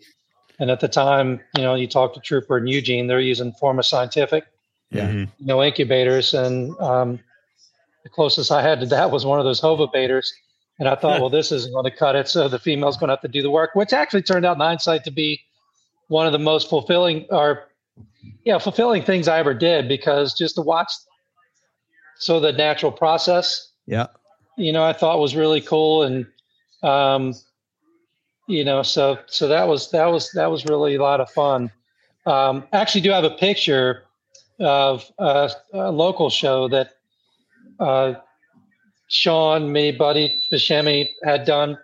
And at the time, you know, you talk to Trooper and Eugene, they're using Forma Scientific, Yeah. Mhm. you know, incubators, and um, the closest I had to that was one of those Hova-Bators. And I thought, well, this isn't going to cut it, so the female's going to have to do the work, which actually turned out in hindsight to be one of the most fulfilling or yeah, fulfilling things I ever did because just to watch so the natural process, yeah you know, I thought was really cool and um you know, so so that was that was that was really a lot of fun. Um actually do have a picture of uh, a local show that uh Sean, me, Buddy Buscemi had done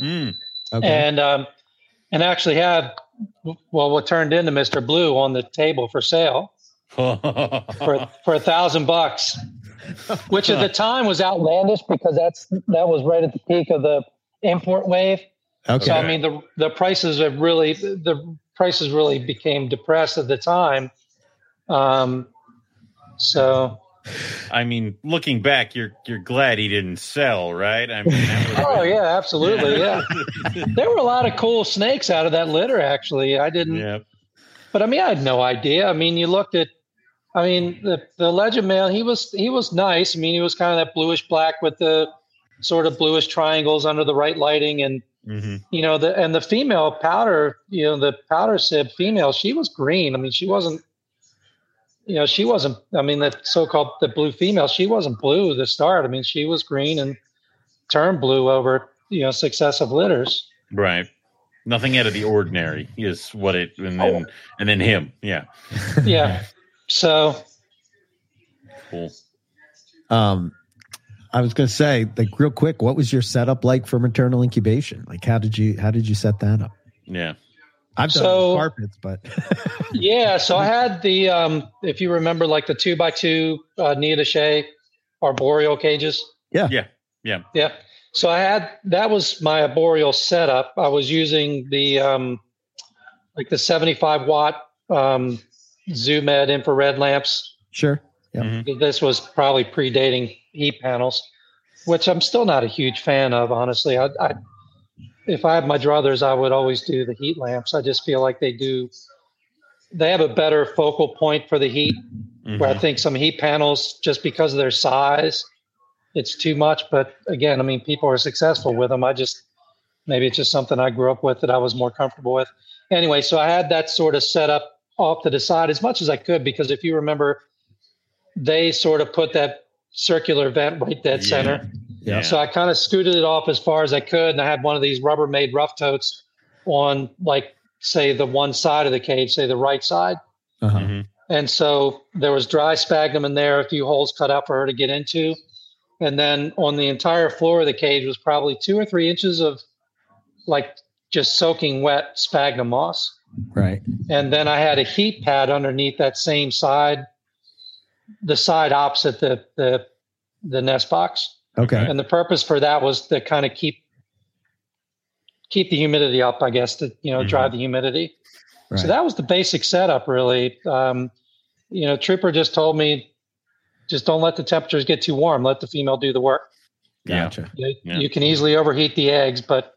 Mm. okay and um, and actually had well what turned into Mr. Blue on the table for sale for for a thousand bucks, which at the time was outlandish because that's that was right at the peak of the import wave. okay So I mean the the prices have really the prices really became depressed at the time. Um, so I mean, looking back, you're you're glad he didn't sell, right? I mean, oh been- yeah, absolutely yeah. There were a lot of cool snakes out of that litter. Actually, I didn't. yeah. But I mean, I had no idea. I mean, you looked at, I mean, the the legend male. He was he was nice. I mean, he was kind of that bluish black with the sort of bluish triangles under the right lighting, and hmm you know the and the female powder. You know, the powder sib female. She was green. I mean, she wasn't. You know, she wasn't. I mean, the so-called the blue female. She wasn't blue at the start. I mean, she was green and turned blue over you know successive litters. Right. Nothing out of the ordinary is what it, and then and then him. Yeah. Yeah. So Cool. Um, I was going to say, like, real quick, what was your setup like for maternal incubation? Like, how did you how did you set that up? Yeah. I've done So- carpets, but Yeah, so I had the um if you remember like the two by two uh Neodesha arboreal cages. Yeah. Yeah. Yeah. Yeah. So I had that was my arboreal setup. I was using the um like the 75 watt um Zoo Med infrared lamps. sure, Yeah. Mhm. This was probably predating heat panels, which I'm still not a huge fan of, honestly. I, I if I had my druthers, I would always do the heat lamps. I just feel like they do they have a better focal point for the heat mm-hmm. where I think some heat panels, just because of their size, it's too much. But again, I mean, people are successful with them. I just maybe it's just something I grew up with that I was more comfortable with. Anyway, so I had that sort of set up off to the side as much as I could because if you remember, they sort of put that circular vent right dead Yeah. center. Yeah. So I kind of scooted it off as far as I could, and I had one of these Rubbermaid rough totes on, like, say the one side of the cage, say the right side. Uh-huh. Mhm. And so there was dry sphagnum in there, a few holes cut out for her to get into. And then on the entire floor of the cage was probably two or three inches of like just soaking wet sphagnum moss. Right. And then I had a heat pad underneath that same side, the side opposite the the, the nest box. Okay. And the purpose for that was to kind of keep keep the humidity up, I guess, to you know Mhm. drive the humidity. Right. So that was the basic setup, really. Um, you know, Trooper just told me, just don't let the temperatures get too warm. Let the female do the work. Yeah. Gotcha. You, Yeah. you can easily overheat the eggs, but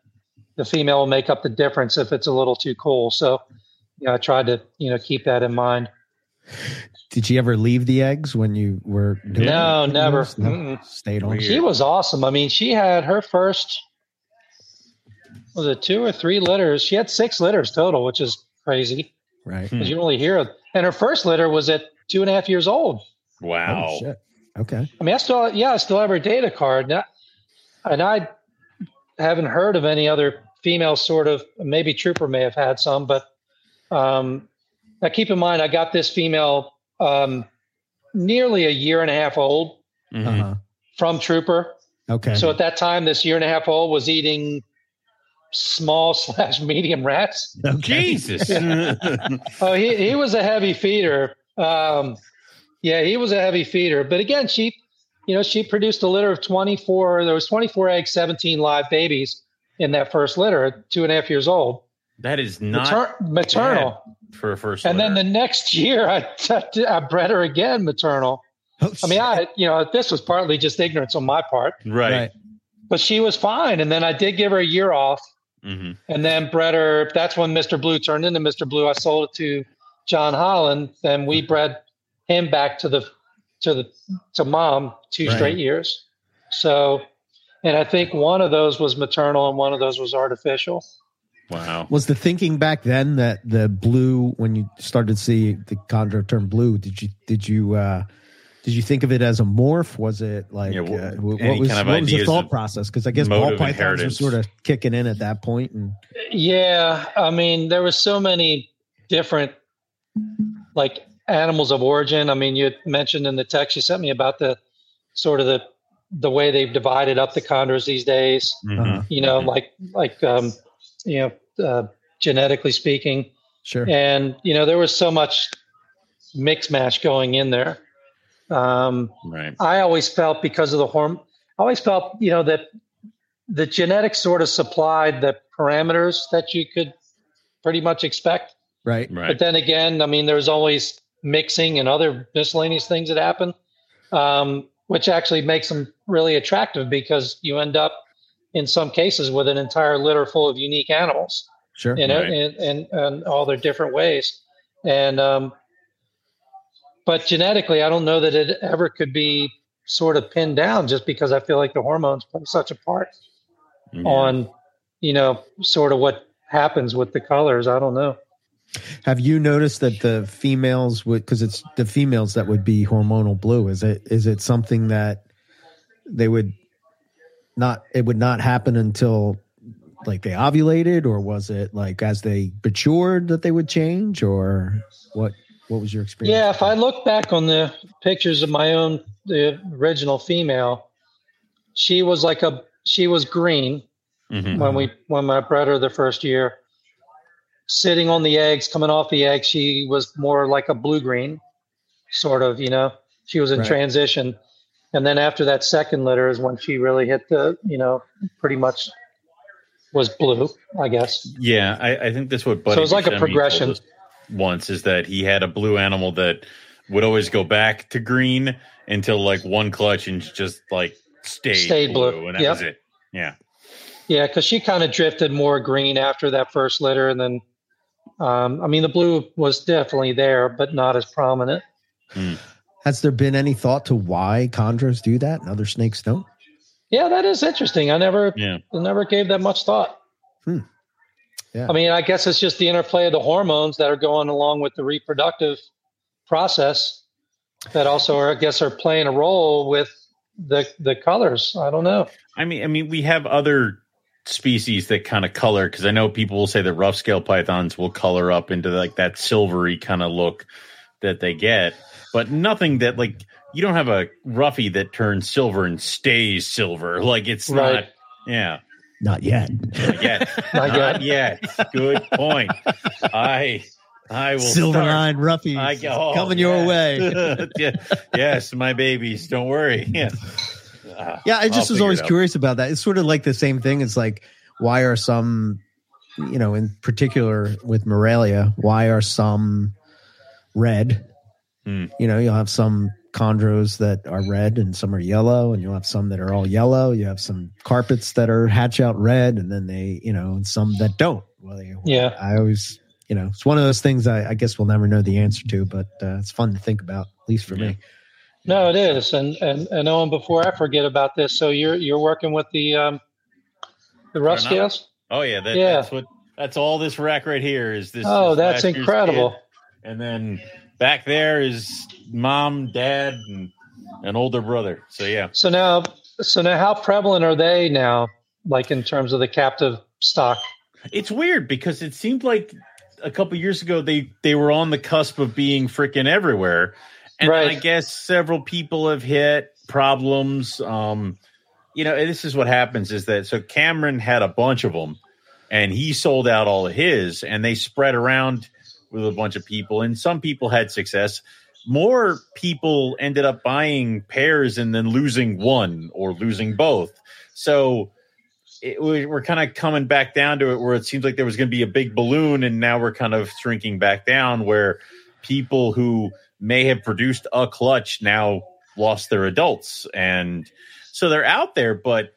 the female will make up the difference if it's a little too cool. So, you know, I tried to you know keep that in mind. Did you ever leave the eggs when you were doing No, it? never. No? Stayed on. She was awesome. I mean, she had her first was it two or three litters? She had six litters total, which is crazy Right. Hmm. you don't really hear. And her first litter was at two and a half years old. Wow. Oh, shit. Okay. I mean, I still, yeah, I still have her data card, and I, and I haven't heard of any other female sort of. Maybe Trooper may have had some, but um, now keep in mind, I got this female um, nearly a year and a half old Mhm. Uh-huh. from Trooper. Okay. So at that time, this year and a half old was eating small slash medium rats. okay. Jesus. Oh, he, he was a heavy feeder. Um, yeah, he was a heavy feeder. But again, she, you know, she produced a litter of 24. There was 24 eggs, 17 live babies in that first litter two and a half years old. that is not Mater- maternal. For a first. And then the next year, I, I bred her again maternal. Oh, I mean, I, you know, this was partly just ignorance on my part, right. right. but she was fine. And then I did give her a year off. hmm And then bred her. That's when Mr. Blue turned into Mr. Blue. I sold it to John Holland. Then we bred him back to the to the to mom two Right. straight years. So, and I think one of those was maternal and one of those was artificial. Wow. Was the thinking back then that the blue, when you started to see the chondro turn blue, did you did you uh did you think of it as a morph? Was it like Yeah, uh, wh- wh- what was kind of what was the thought of process? Because I guess mode ball of pythons were sort of kicking in at that point. point, and Yeah, I mean, there was so many different like animals of origin. I mean, you mentioned in the text you sent me about the sort of the the way they've divided up the chondros these days. Mhm. Uh-huh. You know, Mhm. like like um, you know, uh, genetically speaking, sure, and you know, there was so much mix mash going in there. Um, Right. I always felt because of the horm, I always felt you know that the genetics sort of supplied the parameters that you could pretty much expect. right, Right. But then again, I mean, there's always mixing and other miscellaneous things that happen, um, which actually makes them really attractive because you end up in some cases with an entire litter full of unique animals sure, you know, Right. and, and, and all their different ways. And, um, but genetically, I don't know that it ever could be sort of pinned down just because I feel like the hormones play such a part Yeah. on, you know, sort of what happens with the colors. I don't know. Have you noticed that the females would because it's the females that would be hormonal blue? Is it is it something that they would not it would not happen until like they ovulated or was it like as they matured that they would change or what what was your experience? Yeah, if I look back on the pictures of my own the original female, she was like a she was green Mhm. when we when I bred her the first year. Sitting on the eggs, coming off the egg, she was more like a blue green, sort of. You know, she was in Right. transition, and then after that second litter is when she really hit the you know pretty much was blue, I guess. Yeah, I, I think that's what Buddy. So it's like a progression. Once is that he had a blue animal that would always go back to green until like one clutch and just like stayed, Stayed blue, blue. and that Yep. was it. Yeah, Yeah, because she kind of drifted more green after that first litter, and then, um, I mean, the blue was definitely there, but not as prominent. Has there been any thought to why chondros do that and other snakes don't? Yeah, that is interesting. I never, yeah, I never gave that much thought. Hmm. Yeah. I mean, I guess it's just the interplay of the hormones that are going along with the reproductive process that also are, I guess, are playing a role with the the colors. I don't know. I mean, I mean, we have other species that kind of color because I know people will say that rough scale pythons will color up into like that silvery kind of look that they get, but nothing that like you don't have a roughy that turns silver and stays silver. Like it's Right. not. Yeah, Not yet. not yet. Not not yet. Good point. I I will Silver start. line roughies I go oh, coming your yes. way. Yes, my babies. Don't worry. Yeah. Ah, Yeah, I I'll just was always curious about that. It's sort of like the same thing. It's like, why are some, you know, in particular with Morelia, why are some red? Hmm. You know, you'll have some chondros that are red and some are yellow, and you'll have some that are all yellow. You have some carpets that are hatch out red, and then they, you know, and some that don't. Well, they, Yeah. I always, you know, it's one of those things I, I guess we'll never know the answer to, but uh, it's fun to think about, at least for Yeah. me. No, it is, and and and Owen, before I forget about this, so you're you're working with the um, the rough Fair scales. Oh yeah, that, Yeah. that's what that's all this rack right here is this. Oh, this that's incredible. kid. And then back there is mom, dad, and an older brother. So yeah. So now, so now, how prevalent are they now? Like in terms of the captive stock? It's weird because it seemed like a couple years ago they they were on the cusp of being freaking everywhere, and Right. I guess several people have hit problems. Um, you know, this is what happens is that so Cameron had a bunch of them, and he sold out all of his, and they spread around with a bunch of people, and some people had success. More people ended up buying pairs and then losing one or losing both. So it, we- we're kind of coming back down to it where it seems like there was going to be a big balloon and now we're kind of shrinking back down where people who may have produced a clutch now lost their adults and so they're out there but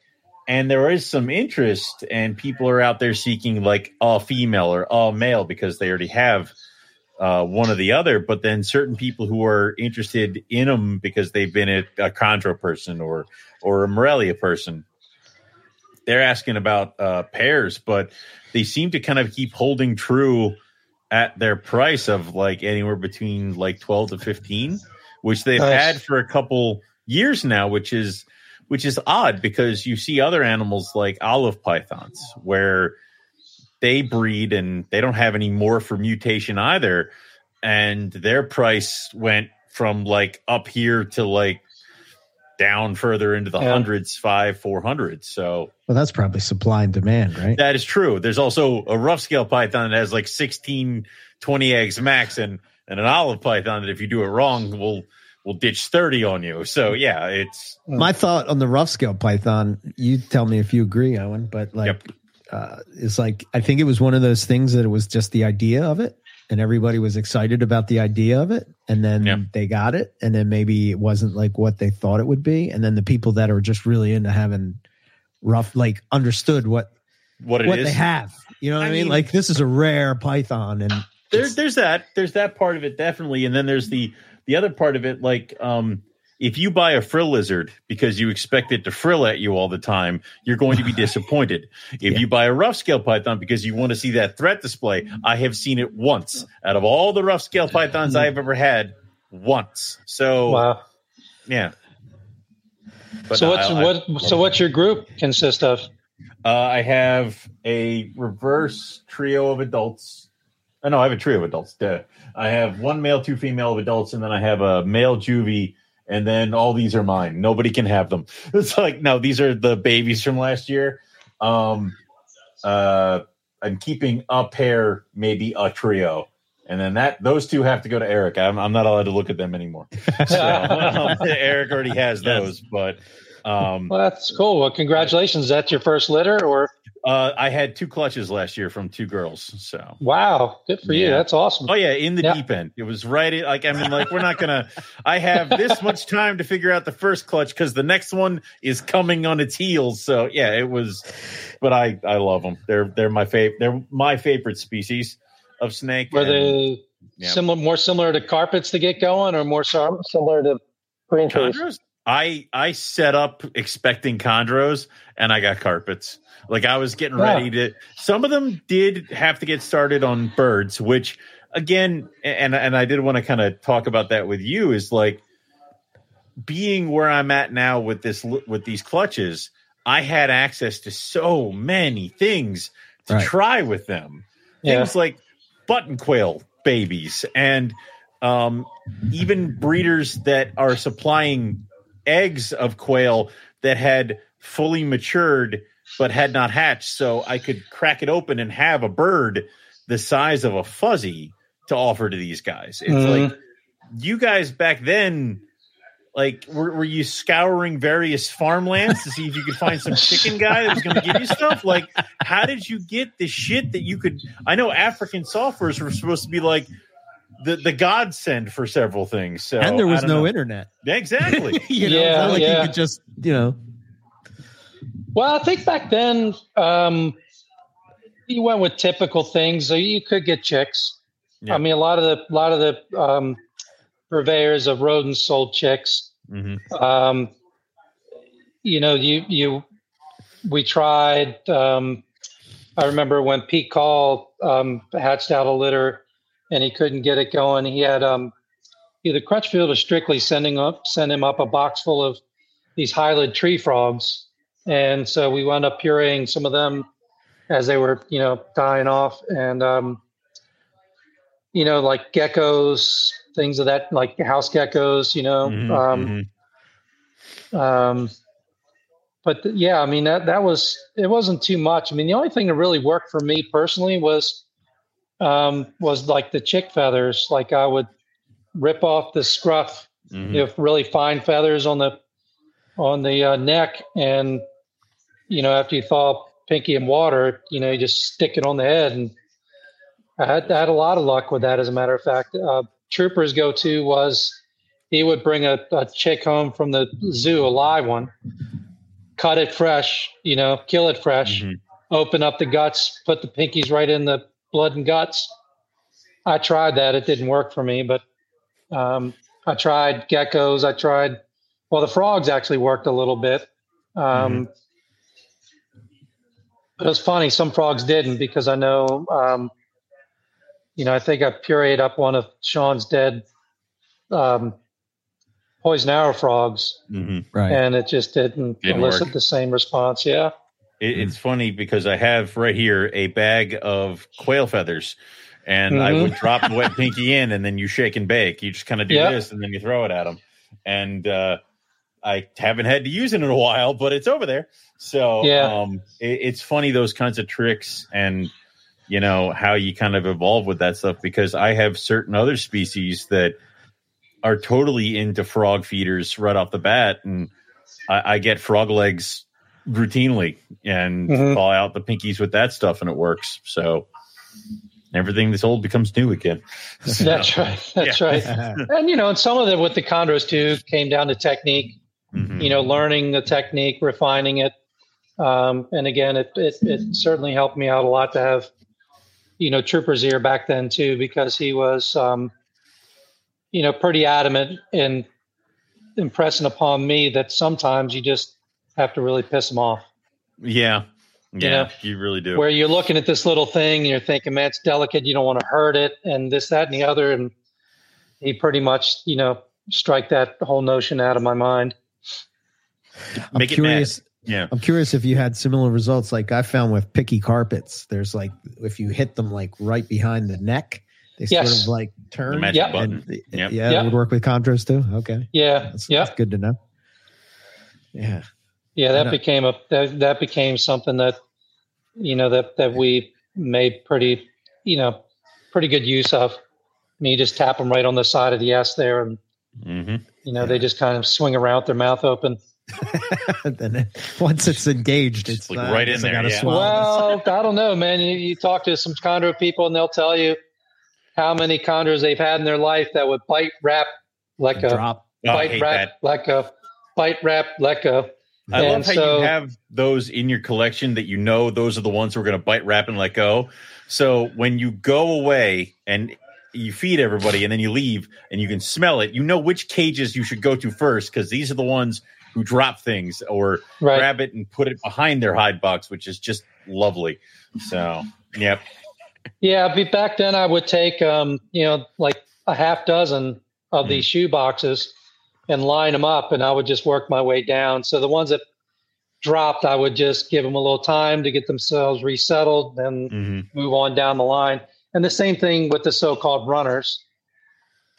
and there is some interest and people are out there seeking like a female or a male because they already have uh, one or the other but then certain people who are interested in them because they've been a, a chondro person or or a morelia person they're asking about uh, pairs, but they seem to kind of keep holding true at their price of like anywhere between like 12 to 15, which they've Nice. had for a couple years now, which is which is odd because you see other animals like olive pythons where they breed and they don't have any more for mutation either. And their price went from like up here to like down further into the Yeah. hundreds, five, four hundreds. So Well, that's probably supply and demand, right? that is true. There's also a rough scale python that has like 16, 20 eggs max, and and an olive python that if you do it wrong will will ditch 30 on you. So yeah, it's My thought on the rough scale python, you tell me if you agree, Owen, but like, Yep. Uh, it's like, I think it was one of those things that it was just the idea of it and everybody was excited about the idea of it. And then Yeah. they got it. And then maybe it wasn't like what they thought it would be. And then the people that are just really into having rough, like understood what, what it is. what they have. You know what I, I mean? mean- Like this is a rare python and there's there's that there's that part of it definitely and then there's the the other part of it like um if you buy a frill lizard because you expect it to frill at you all the time you're going to be disappointed if Yeah. you buy a rough scale python because you want to see that threat display i have seen it once out of all the rough scale pythons i've ever had once so Wow. yeah But so what's I- what? So what's your group consist of? uh, I have a reverse trio of adults. Oh, no, I have a trio of adults. Duh. I have one male, two female of adults, and then I have a male juvie, and then all these are mine. Nobody can have them. It's like, no, these are the babies from last year. Um, uh, I'm keeping a pair, maybe a trio. And then that those two have to go to Eric. I'm, I'm not allowed to look at them anymore. So, um, Eric already has those, but um, Well, that's cool. Well, congratulations. That's your first litter, or Uh, I had two clutches last year from two girls. So, wow, good for you. That's awesome. oh yeah, in the Yeah. deep end. It was right. in- Like I mean, like we're not gonna. I have this much time to figure out the first clutch because the next one is coming on its heels. So yeah, it was. But I I love them. They're they're my favorite. They're my favorite species of snake. Were and- they yeah. similar, more similar to carpets to get going, or more similar to green trees? chondros? I I set up expecting chondros and I got carpets. Like I was getting Yeah. ready to. Some of them did have to get started on birds, which again, and and I did want to kind of talk about that with you. Is like being where I'm at now with this with these clutches, I had access to so many things to Right. try with them. Yeah. Things like button quail babies and um, even breeders that are supplying eggs of quail that had fully matured but had not hatched. So I could crack it open and have a bird the size of a fuzzy to offer to these guys. It's Mhm. like you guys back then. Like, were, were you scouring various farmlands to see if you could find some chicken guy that was going to give you stuff? Like, how did you get the shit that you could? I know African softfurs were supposed to be like the the godsend for several things. So and there was no know. internet. Exactly. you know, it's Yeah, not like yeah. you could just, you know, Well, I think back then um, you went with typical things. So you could get chicks. Yeah. I mean, a lot of the a lot of the um, purveyors of rodents sold chicks. hmm Um, you know, you you we tried. Um, I remember when Pete Call um, hatched out a litter, and he couldn't get it going. He had um, either Crutchfield or Strictly sending up send him up a box full of these Highland tree frogs, and so we wound up pureeing some of them as they were you know dying off, and um, you know like geckos, things of that like house geckos, you know. Mhm, um, mhm. um, but yeah, I mean that that was it wasn't too much. I mean the only thing that really worked for me personally was um, was like the chick feathers. Like I would rip off the scruff, Mhm. you know, really fine feathers on the on the uh, neck, and you know after you thaw pinky in water, you know you just stick it on the head, and I had I had a lot of luck with that. As a matter of fact, uh, Trooper's go to was he would bring a, a chick home from the zoo, a live one, cut it fresh, you know, kill it fresh, Mhm. open up the guts, put the pinkies right in the blood and guts. I tried that; it didn't work for me, but um, I tried geckos. I tried. Well, the frogs actually worked a little bit. Um, But it was funny. Some frogs didn't because I know, um, you know, I think I pureed up one of Sean's dead um, poison arrow frogs, Mhm. right. and it just didn't, Didn't elicit work. the same response. Yeah. It, it's funny because I have right here a bag of quail feathers, and I Mhm. would drop the wet pinky in, and then you shake and bake. You just kind of do Yeah. this, and then you throw it at them. And uh, I haven't had to use it in a while, but it's over there. So Yeah. um, it, it's funny those kinds of tricks, and you know how you kind of evolve with that stuff. Because I have certain other species that are totally into frog feeders right off the bat, and I, I get frog legs routinely and Mhm. thaw out the pinkies with that stuff, and it works. So everything that's old becomes new again. So, That's right. That's Yeah. right. And, you know, and some of it with the chondros too came down to technique. mhm. you know, learning the technique, refining it. Um, and again, it, it, it certainly helped me out a lot to have, you know, Trooper's ear back then too, because he was, um, you know, pretty adamant in impressing upon me that sometimes you just have to really piss them off. yeah, yeah, know, you really do. Where you're looking at this little thing and you're thinking, man, it's delicate. You don't want to hurt it and this, that, and the other. And he pretty much, you know, strike that whole notion out of my mind. I'm Make it mad. curious. Yeah, I'm curious if you had similar results like I found with picky carpets. There's like if you hit them like right behind the neck, they Yes. sort of like turn. magic Yeah. button. And, Yep. Yeah, Yep. it would work with chondros too. Okay, Yeah. that's, yeah. that's good to know. Yeah, Yeah, that became a that, that became something that you know that that we made pretty you know pretty good use of. I mean, you just tap them right on the side of the S there, and hmm you know they just kind of swing around with their mouth open. then it, once it's engaged, it's like uh, right in there, gotta yeah. Well, I don't know, man. You, you talk to some chondro people, and they'll tell you how many chondros they've had in their life that would bite, wrap, let go, drop. Oh, bite, hate wrap, that. let go, bite, wrap, let go. I And love how so- you have those in your collection that you know those are the ones who are going to bite, wrap, and let go. So when you go away and you feed everybody and then you leave and you can smell it, you know which cages you should go to first because these are the ones who drop things or Right. grab it and put it behind their hide box, which is just lovely. So, yep. Yeah, be back then I would take um, you know, like a half dozen of these shoe boxes and line them up, and I would just work my way down. So the ones that dropped, I would just give them a little time to get themselves resettled, then Mhm. move on down the line. And the same thing with the so-called runners.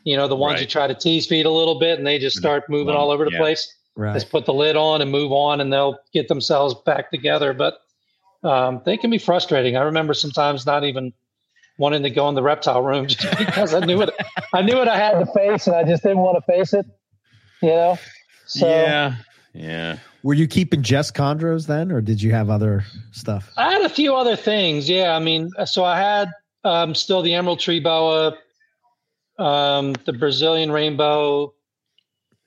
You know, the ones you try to tease feed a little bit, and they just start moving all over the Yeah. place. Right. Just put the lid on and move on, and they'll get themselves back together. But um, they can be frustrating. I remember sometimes not even wanting to go in the reptile room just because I knew what I knew what I had to face, and I just didn't want to face it. You know. So yeah, yeah. Were you keeping just chondros then, or did you have other stuff? I had a few other things. Yeah, I mean, so I had um, still the emerald tree boa, um, the Brazilian rainbow.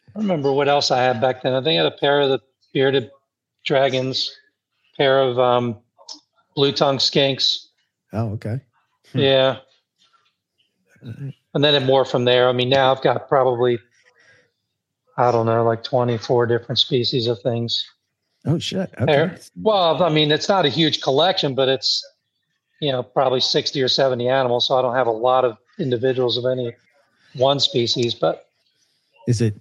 I don't remember what else I had back then. I think I had a pair of the bearded dragons, pair of um, blue tongue skinks. Oh, okay. Hmm. Yeah. And then it more from there. I mean, now I've got probably, I don't know, like 24 different species of things. Oh shit. There. Okay. Well, I mean, it's not a huge collection, but it's you know probably sixty or seventy animals. So I don't have a lot of individuals of any one species. But Is it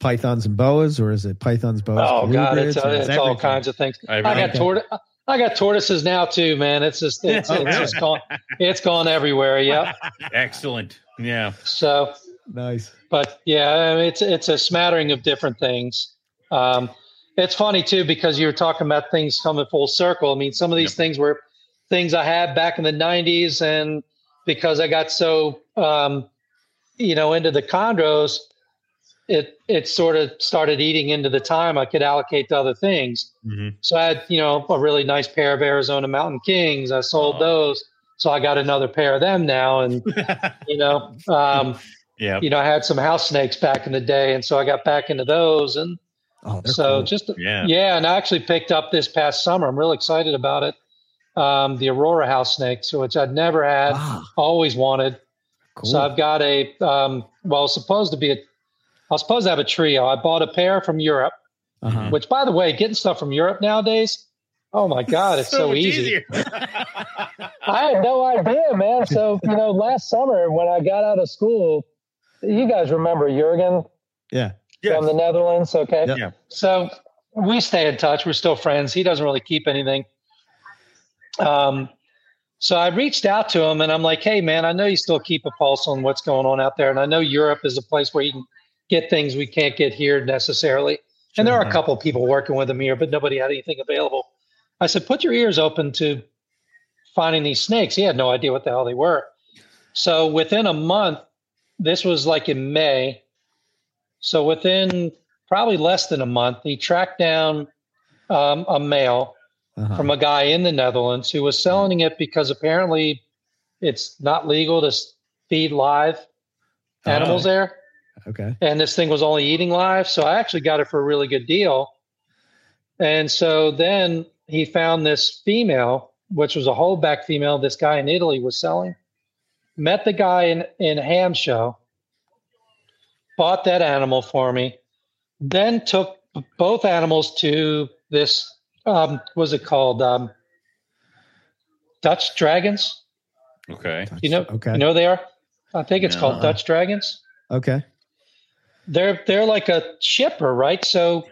pythons and boas, or is it pythons, boas? oh god, it's, uh, it's all kinds of things. I Everything. got tortoise. I got tortoises now too, man. It's just it's, it's just gone. It's gone everywhere. Yeah. Excellent. Yeah. So, Nice. but yeah, it's it's a smattering of different things. Um, it's funny too because you were talking about things coming full circle. I mean, some of these Yep. things were things I had back in the '90s, and because I got so um, you know into the chondros, it it sort of started eating into the time I could allocate to other things. Mhm. So I had you know a really nice pair of Arizona Mountain Kings. I sold Aw. those, so I got another pair of them now, and you know. Um, yeah. you know, I had some house snakes back in the day, and so I got back into those. And Oh, so cool. just Yeah. yeah, and I actually picked up this past summer. I'm real excited about it. Um, the Aurora house snakes, which I'd never had, ah, always wanted. cool. So I've got a um, well, supposed to be a. I was supposed to have a trio. I bought a pair from Europe, uh-huh. which, by the way, getting stuff from Europe nowadays, oh my god, it's so, much easy. I had no idea, man. So you know, last summer when I got out of school, you guys remember Jurgen Yeah. Yes. from the Netherlands. Okay. Yep. Yeah. So we stay in touch. We're still friends. He doesn't really keep anything. Um, so I reached out to him and I'm like, hey, man, I know you still keep a pulse on what's going on out there. And I know Europe is a place where you can get things we can't get here necessarily. And there are a couple of people working with him here, but nobody had anything available. I said, put your ears open to finding these snakes. He had no idea what the hell they were. So within a month, this was like in May. So within probably less than a month, he tracked down um, a male Uh-huh. from a guy in the Netherlands who was selling it because apparently it's not legal to feed live animals Oh. there. Okay. And this thing was only eating live. So I actually got it for a really good deal. And so then he found this female, which was a holdback female, this guy in Italy was selling. Met the guy in, in Hamm Show, bought that animal for me, then took both animals to this, um, was it called? Um, Dutch Dragons. Okay. You know, Okay. you know they are. I think it's No. called Dutch Dragons Okay. they're they're like a shipper, right? So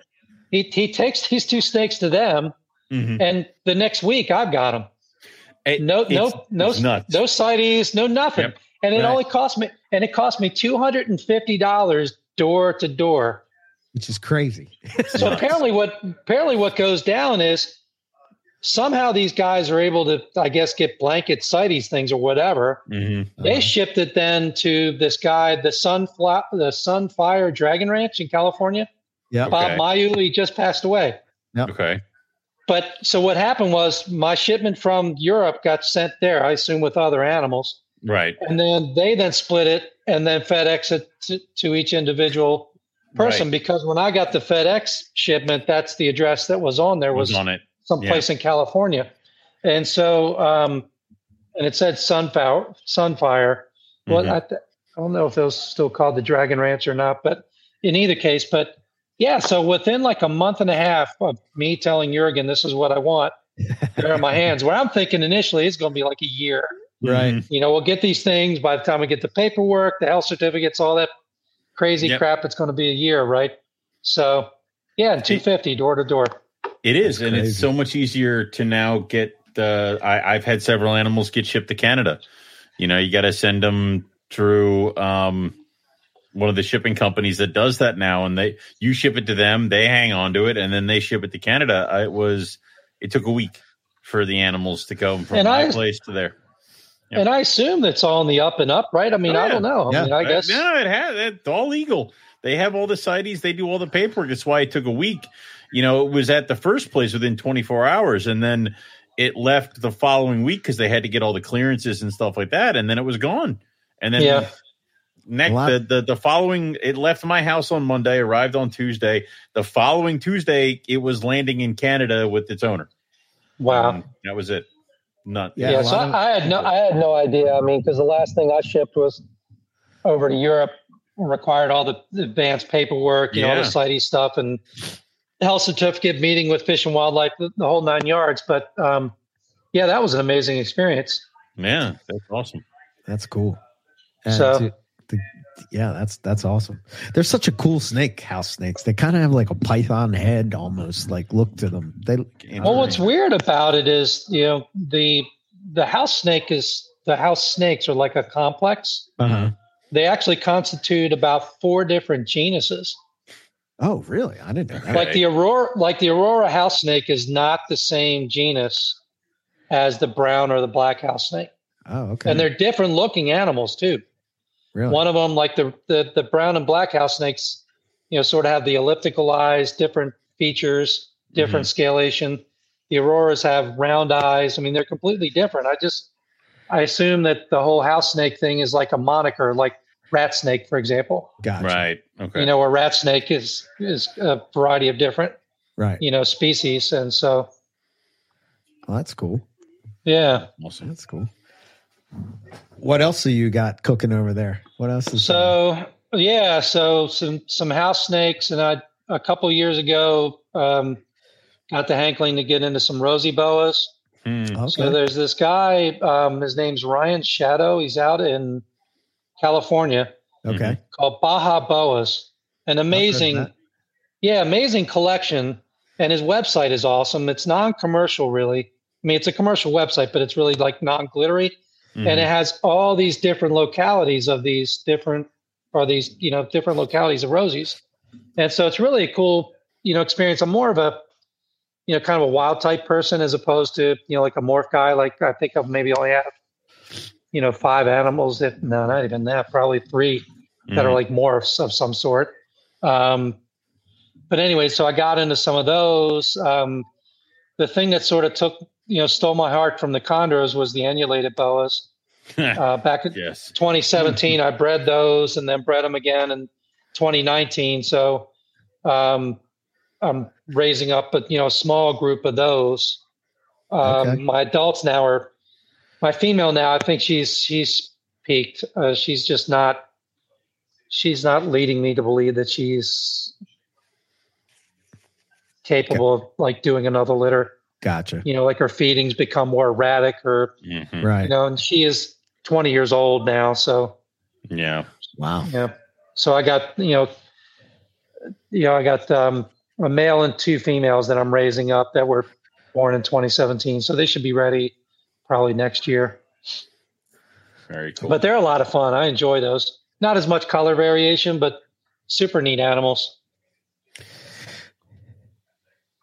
he he takes these two snakes to them, Mhm. and the next week I've got them. It- No, no, no, it's nuts. no CITES, no nothing, Yep. and it Right. only cost me and it cost me two hundred and fifty dollars door to door. Which is crazy. So apparently, what apparently what goes down is somehow these guys are able to, I guess, get blanket CITES things or whatever. Mhm. They Uh-huh. shipped it then to this guy, the Sunfla- the Sunfire Dragon Ranch in California. Yeah. Bob Okay. Mayu, he just passed away. Yeah. Okay. But so what happened was my shipment from Europe got sent there, I assume with other animals. Right. And then they then split it and then FedEx it to, to each individual person Right. because when I got the FedEx shipment, that's the address that was on there was was on it. someplace in California. And so, um, and it said Sunfire, Sunfire. Well, Mhm. I, th- I don't know if it was still called the Dragon Ranch or not, but in either case, but yeah, so within like a month and a half of me telling Jurgen, this is what I want, they're in my hands. Where I'm thinking initially it's going to be like a year. Right. You know, we'll get these things by the time we get the paperwork, the health certificates, all that. crazy Yep. crap. It's going to be a year, right? So, yeah, two fifty door to door. It is, That's and crazy. it's so much easier to now get the. I, I've had several animals get shipped to Canada. You know, you got to send them through um, one of the shipping companies that does that now, and they you ship it to them, they hang on to it, and then they ship it to Canada. Uh, it was it took a week for the animals to go from And my I- place to there. Yep. And I assume that's all in the up and up, right? I mean, Oh, I don't know. I Yeah. mean, I uh, guess. no, it has it's all legal. They have all the CITES. They do all the paperwork. That's why it took a week. You know, it was at the first place within 24 hours, and then it left the following week because they had to get all the clearances and stuff like that, and then it was gone. And then Yeah. Next the, the the following it left my house on Monday, arrived on Tuesday. The following Tuesday, it was landing in Canada with its owner. Wow. And that was it. Not Yeah, Yeah, so of- I, I had no, I had no idea. I mean, because the last thing I shipped was over to Europe, required all the advanced paperwork, you know, all the CITES stuff and health certificate, meeting with Fish and Wildlife, the, the whole nine yards. But um, yeah, that was an amazing experience. yeah, that's awesome. That's cool. And So- to- to- yeah, that's that's awesome. They're such a cool snake, house snakes. They kind of have like a python head, almost like look to them. They Well, what's weird about it is, you know, the the house snake is the house snakes are like a complex. uh-huh. They actually constitute about four different genuses. Oh, really? I didn't know that. like the aurora like the aurora house snake is not the same genus as the brown or the black house snake oh, okay. and they're different looking animals too really one of them like the, the the brown and black house snakes you know sort of have the elliptical eyes different features different mm-hmm. scalation the auroras have round eyes i mean they're completely different i just i assume that the whole house snake thing is like a moniker like rat snake for example gotcha. Right. Okay. you know a rat snake is is a variety of different right. you know species and so Well, that's cool. yeah awesome. That's cool. What else do you got cooking over there? What else is so yeah so some some house snakes and i a couple years ago um got the hankling to get into some rosy boas. Hmm. okay. so there's this guy um his name's ryan shadow. He's out in california. Okay. called baja boas. An amazing yeah amazing collection. And his website is awesome. It's non-commercial really. I mean it's a commercial website but it's really like non-glittery Mhm. and it has all these different localities of these different or these you know different localities of rosies. And so it's really a cool you know experience. I'm more of a you know kind of a wild type person as opposed to you know like a morph guy. Like i think i've maybe only have you know five animals that no not even that probably three that are Mhm. like morphs of some sort. Um but anyway so i got into some of those. Um the thing that sort of took you know stole my heart from the chondros was the annulated boas. Uh, back in yes. 2017 i bred those and then bred them again in 2019 so um, i'm raising up a you know a small group of those. Um, Okay. my adults now are my female now i think she's she's peaked. Uh, she's just not she's not leading me to believe that she's capable of like doing another litter Gotcha. you know like her feedings become more erratic or Mhm. Right. you know and she is 20 years old now so Yeah. wow. yeah so i got you know you know i got um, a male and two females that i'm raising up that were born in 2017 so they should be ready probably next year Very cool. but they're a lot of fun i enjoy those not as much color variation but super neat animals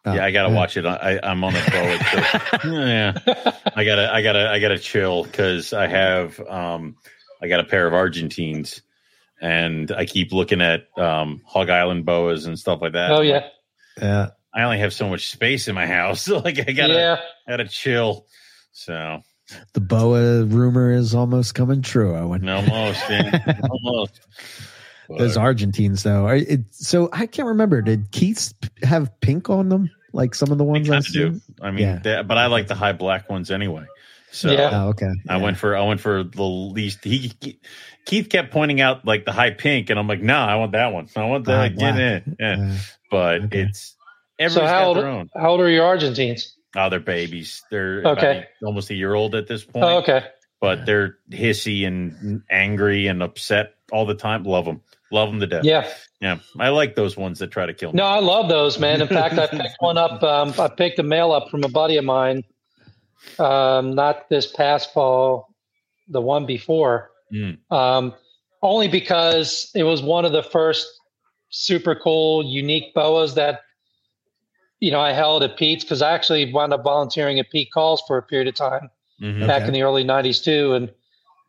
Oh, yeah, I gotta uh, watch it. I, I'm on the flow. yeah, I gotta, I gotta, I gotta chill because I have, um, I got a pair of Argentines, and I keep looking at um, Hog Island boas and stuff like that. oh yeah Yeah. I only have so much space in my house, so like I gotta, yeah gotta chill. So The boa rumor is almost coming true. Owen. almost, man, almost. Those Argentines, though. Are it, so I can't remember. Did Keith's have pink on them? Like some of the ones I do. see? I mean, Yeah. they- but I like the high black ones anyway. So Yeah. Oh, okay. I Yeah. went for I went for the least. He Keith kept pointing out like the high pink, and I'm like, no, I want that one. I want that. Get in. Yeah. Uh, But okay. it's so how old, own. how old are your argentines Oh, they're babies. They're Okay. a- almost a year old at this point. oh, okay But they're hissy and angry and upset all the time. Love them, love them to death. Yeah, yeah. I like those ones that try to kill me. no, I love those, man. In fact, I picked one up. Um, I picked a male up from a buddy of mine. Um, not this past fall, the one before. Mm. Um, only because it was one of the first super cool, unique boas that you know I held at Pete's because I actually wound up volunteering at Pete Kahl's for a period of time Mhm. back Okay. in the early '90s too, and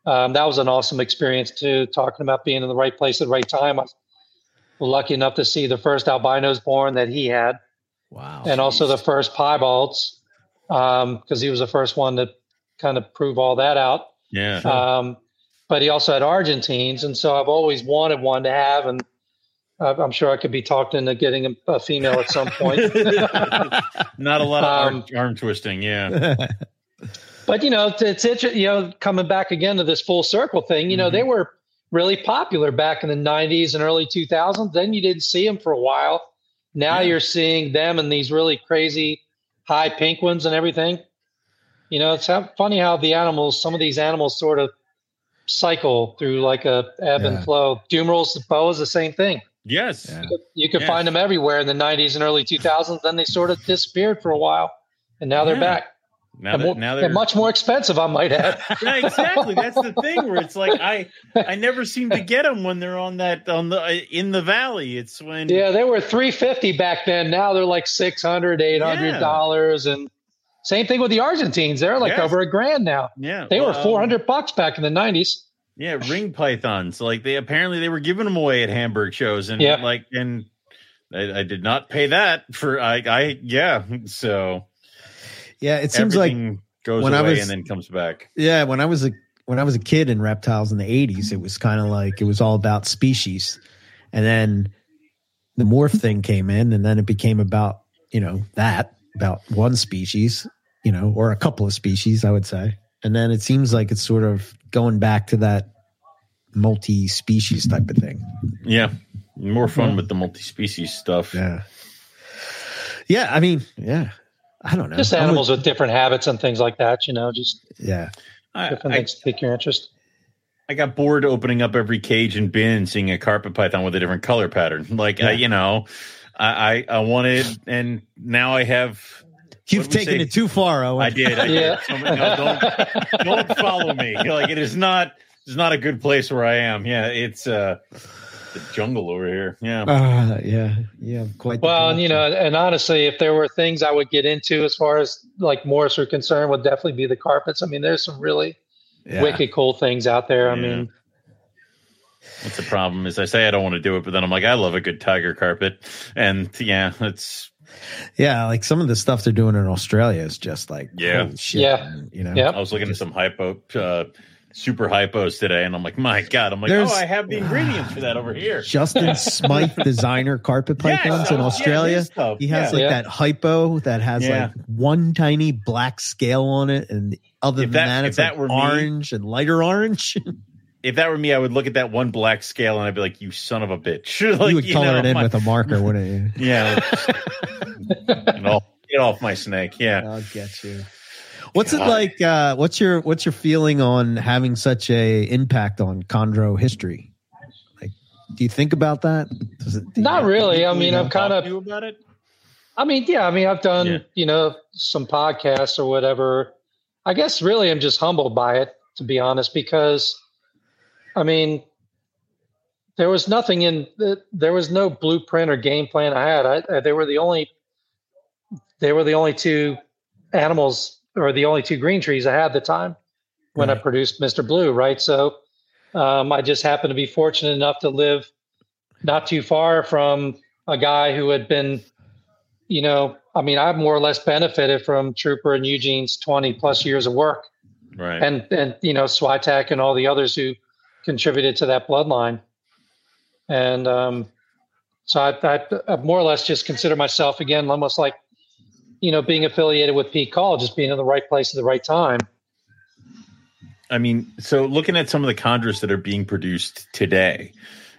um, that was an awesome experience too. Talking about being in the right place at the right time, I was lucky enough to see the first albinos born that he had, Wow. and also the first piebalds because he was the first one to kind of prove all that out. Yeah. Um, but he also had Argentines, and so I've always wanted one to have, and uh, I'm sure I could be talked into getting a, a female at some point. Not a lot of Um, arm, arm twisting. Yeah. but you know, it's, it's inter- you know coming back again to this full circle thing. You know, they mm-hmm. were really popular back in the '90s and early 2000s. Then you didn't see them for a while. Now Yeah. you're seeing them and these really crazy high pink ones and everything. You know, it's how, funny how the animals, some of these animals, sort of cycle through like a ebb Yeah. and flow. Dumeril's, the boas, the same thing. Yes. Yeah. You could Yeah. find them everywhere in the 90s and early 2000s. Then they sort of disappeared for a while, and now they're back. Now that more- now they're they're much more expensive, I might add. yeah, exactly. That's the thing where it's like I I never seem to get them when they're on that on the uh, in the valley. It's when Yeah, they were 350 back then. Now they're like 600, 800 dollars and same thing with the Argentines. They're like Yes. over a grand now. yeah They were well, 400 bucks back in the 90s. Yeah, ring pythons. Like they apparently they were giving them away at Hamburg shows, and Yeah. like and I, I did not pay that for I I yeah. So yeah, it seems like goes when I was- and then comes back. yeah, when I was a when I was a kid in reptiles in the eighties, it was kind of like it was all about species, and then the morph thing came in, and then it became about you know that about one species, you know, or a couple of species, I would say, and then it seems like it's sort of going back to that multi-species type of thing. Yeah, more fun with the multi-species stuff. Yeah, yeah. I mean, yeah. I don't know. Just I'm with- animals with different habits and things like that, you know, just yeah. I, different I, things to pique your interest. I got bored opening up every cage and bin and seeing a carpet python with a different color pattern. Like I, you know, I, I I wanted, and now I have. You've What did we taken it too far, Owen. I did. I Yeah. did. So, no, don't don't follow me. Like it is not. It's not a good place where I am. Yeah, it's uh the jungle over here. Yeah. Uh, yeah, yeah, quite. the Well, and you know, and honestly, if there were things I would get into as far as like morphs are concerned, would definitely be the carpets. I mean, there's some really Yeah. wicked cool things out there. I Yeah. mean, What's the problem? Is I say I don't want to do it, but then I'm like, I love a good tiger carpet, and yeah, it's yeah, like some of the stuff they're doing in Australia is just like, Yeah. holy shit, Yeah. man, you know, Yeah. I was looking at some hypo, uh, super hypos today, and I'm like, my god, I'm like, There's- oh, I have the ingredients for that over here. Justin Smythe designer carpet Yes, pythons in oh, yeah, Australia. he has yeah. like Yeah. that hypo that has Yeah. like one tiny black scale on it, and other If than that- that, it's that like were me- orange and lighter orange. If that were me, I would look at that one black scale and I'd be like, you son of a bitch. like, you would color know, it in my- with a marker, wouldn't you? yeah. get, off, get off my snake. Yeah. I'll get you. What's it like? Uh, what's your what's your feeling on having such a impact on chondro history? Like, do you think about that? Does it, do you- not really. I mean, I'm Talk kind of you about it. I mean, yeah, I mean, I've done, Yeah. you know, some podcasts or whatever. I guess really I'm just humbled by it, to be honest, because I mean, there was nothing in, there was no blueprint or game plan I had. I, they were the only, they were the only two animals or the only two green trees I had at the time when I produced Mr. Blue, right? So um, I just happened to be fortunate enough to live not too far from a guy who had been you know, I mean, I've more or less benefited from Trooper and Eugene's 20 plus years of work Right. and, and, you know, Switak and all the others who contributed to that bloodline. And, um, so I, I, I more or less just consider myself again, almost like, you know, being affiliated with Pete Kahl, just being in the right place at the right time. I mean, so looking at some of the chondros that are being produced today,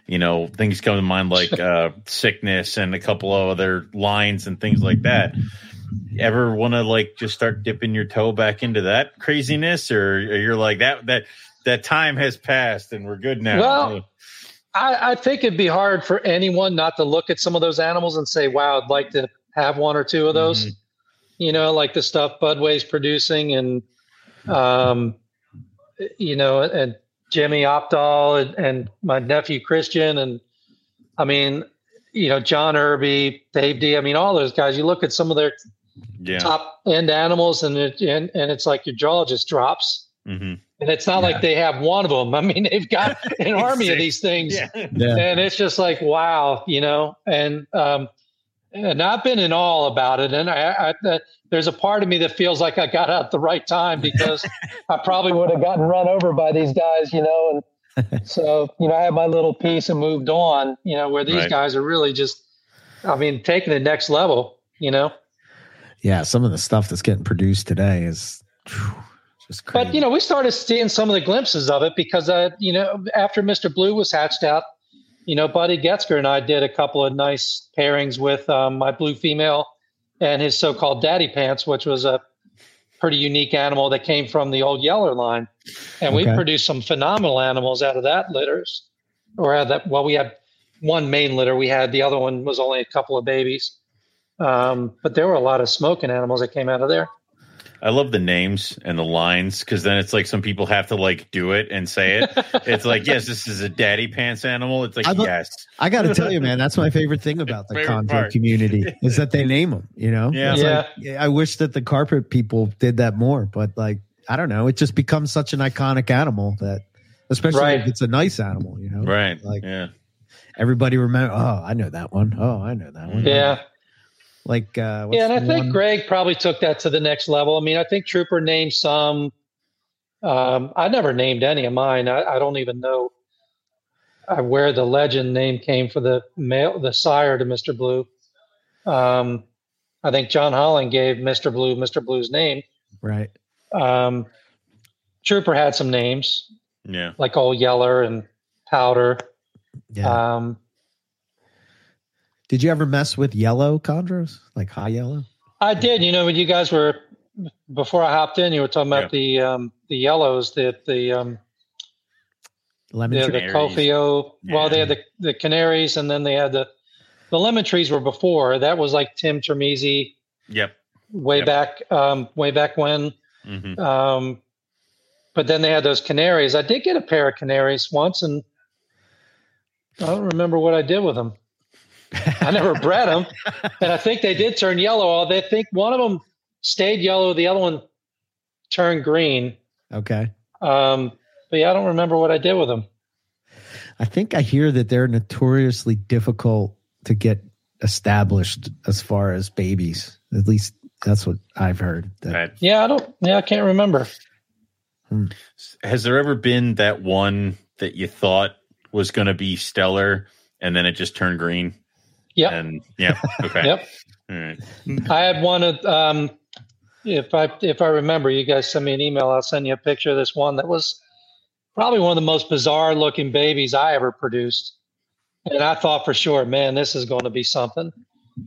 you know, things come to mind like uh, sickness and a couple of other lines and things like that. Ever want to like just start dipping your toe back into that craziness, or, or you're like that that that time has passed and we're good now. Well, I, I think it'd be hard for anyone not to look at some of those animals and say, "Wow, I'd like to have one or two of those." Mhm. You know, like the stuff Budway's producing, and um, you know, and Jimmy Opdahl and, and my nephew Christian, and I mean, you know, John Irby, Dave D. I mean, all those guys. You look at some of their yeah. top end animals, and it, and and it's like your jaw just drops. hmm And it's not Yeah. like they have one of them. I mean, they've got an army of these things Yeah. Yeah. and it's just like wow you know and um and i've been in all about it and i, I there's a part of me that feels like i got out at the right time because i probably would have gotten run over by these guys you know and so you know i had my little piece and moved on you know where these Right. guys are really just i mean taking the next level you know Yeah, some of the stuff that's getting produced today is phew, just crazy. But you know, we started seeing some of the glimpses of it because, uh, you know, after Mr. Blue was hatched out, you know, Buddy Getzker and I did a couple of nice pairings with um, my blue female and his so-called daddy pants, which was a pretty unique animal that came from the old Yeller line, and we produced some phenomenal animals out of that litters, or out of that. Well, we had one main litter. We had the other one was only a couple of babies, um, but there were a lot of smoking animals that came out of there. I love the names and the lines because then it's like some people have to like do it and say it. It's like, yes, this is a daddy pants animal. It's like, I lo- yes. I got to tell you, man, that's my favorite thing about the Favorite chondro part. community is that they name them. You know, Yeah. Yeah. like, I wish that the carpet people did that more, but like, I don't know, it just becomes such an iconic animal that, especially Right. if it's a nice animal, you know, Right. Like yeah. everybody remember. Oh, I know that one. Oh, I know that one. Yeah. Like, uh, what's yeah, and I think one- Greg probably took that to the next level. I mean, I think Trooper named some. Um, I never named any of mine. I, I don't even know uh, where the legend name came for the male, the sire to Mister Blue. Um, I think John Holland gave Mister Blue Mister Blue's name. right. Um, Trooper had some names Yeah. like Old Yeller and Powder. Yeah. Um, Did you ever mess with yellow chondros, like high yellow? I did. You know, when you guys were before I hopped in, you were talking about the um, the yellows, the the um, Lemon yeah, the Canaries. Cofio. Well, they had the the canaries, and then they had the the lemon trees were before. That was like Tim Termesi Yep. way Yep. back, um, way back when. hmm Um, but then they had those canaries. I did get a pair of canaries once, and I don't remember what I did with them. I never bred them, and I think they did turn yellow. They think one of them stayed yellow, the other one turned green. Okay. Um, but yeah, I don't remember what I did with them. I think I hear that they're notoriously difficult to get established as far as babies. At least that's what I've heard. That- Right. Yeah, I don't. Yeah, I can't remember. Has there ever been that one that you thought was going to be stellar and then it just turned green? Yep. And yeah. Okay. Yep. All right. I had one of um, if I if I remember, you guys send me an email. I'll send you a picture of this one that was probably one of the most bizarre looking babies I ever produced. And I thought for sure, man, this is going to be something.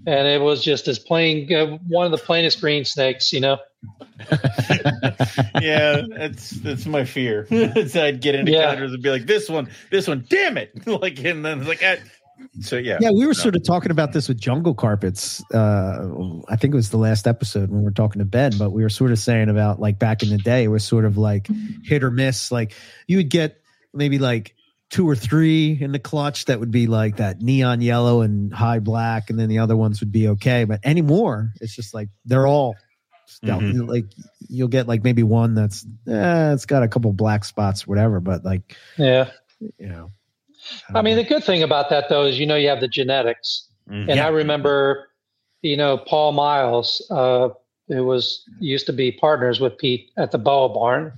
And it was just as plain, uh, one of the plainest green snakes, you know. yeah, that's that's my fear. so I'd get into Yeah. counters and be like, "This one, this one, damn it!" like, and then it's like, I, so yeah, Yeah, we were No. sort of talking about this with jungle carpets. Uh, I think it was the last episode when we were talking to Ben, but we were sort of saying about like back in the day, it was sort of like hit or miss. Like you would get maybe like two or three in the clutch that would be like that neon yellow and high black, and then the other ones would be okay. But anymore, it's just like they're all stealth. Mhm. like you'll get like maybe one that's eh, it's got a couple black spots, whatever. But like Yeah. you know, I mean, the good thing about that though is you know you have the genetics. Mhm. And I remember, you know, Paul Miles, uh, who was used to be partners with Pete at the Boa Barn.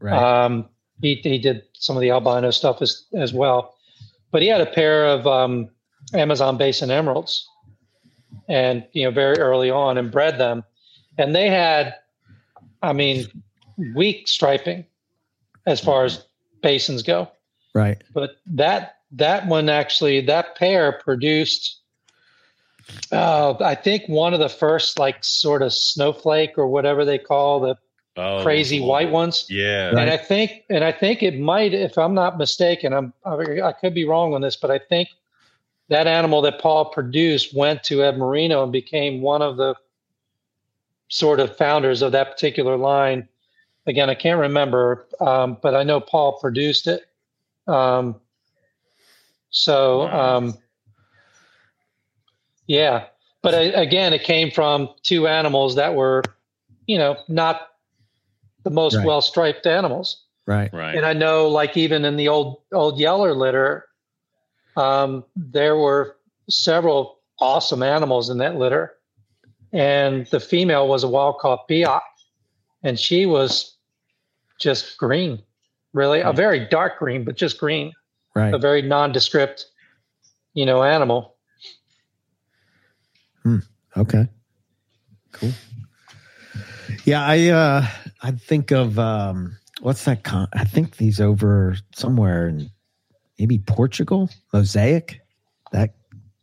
right? Um, he he did some of the albino stuff as as well, but he had a pair of um, Amazon Basin emeralds, and you know, very early on, and bred them, and they had, I mean, weak striping as far as basins go right. but that that one actually that pair produced uh, i think one of the first like sort of snowflake or whatever they call the Oh, crazy those white ones. Yeah. And I think, and I think it might, if I'm not mistaken, I'm I could be wrong on this, but I think that animal that Paul produced went to Ed Marino and became one of the sort of founders of that particular line. Again, I can't remember, um, but I know Paul produced it. Um, so, um, yeah, but I, again, it came from two animals that were, you know, not the most Right. well striped animals. Right. Right. And I know, like even in the old old Yeller litter, um, there were several awesome animals in that litter, and the female was a wild caught Biak, and she was just green, really a very dark green, but just green, Right. a very nondescript, you know, animal. Okay. Cool. Yeah, I uh I think of um what's that con- I think these over somewhere in maybe Portugal, Mosaic. That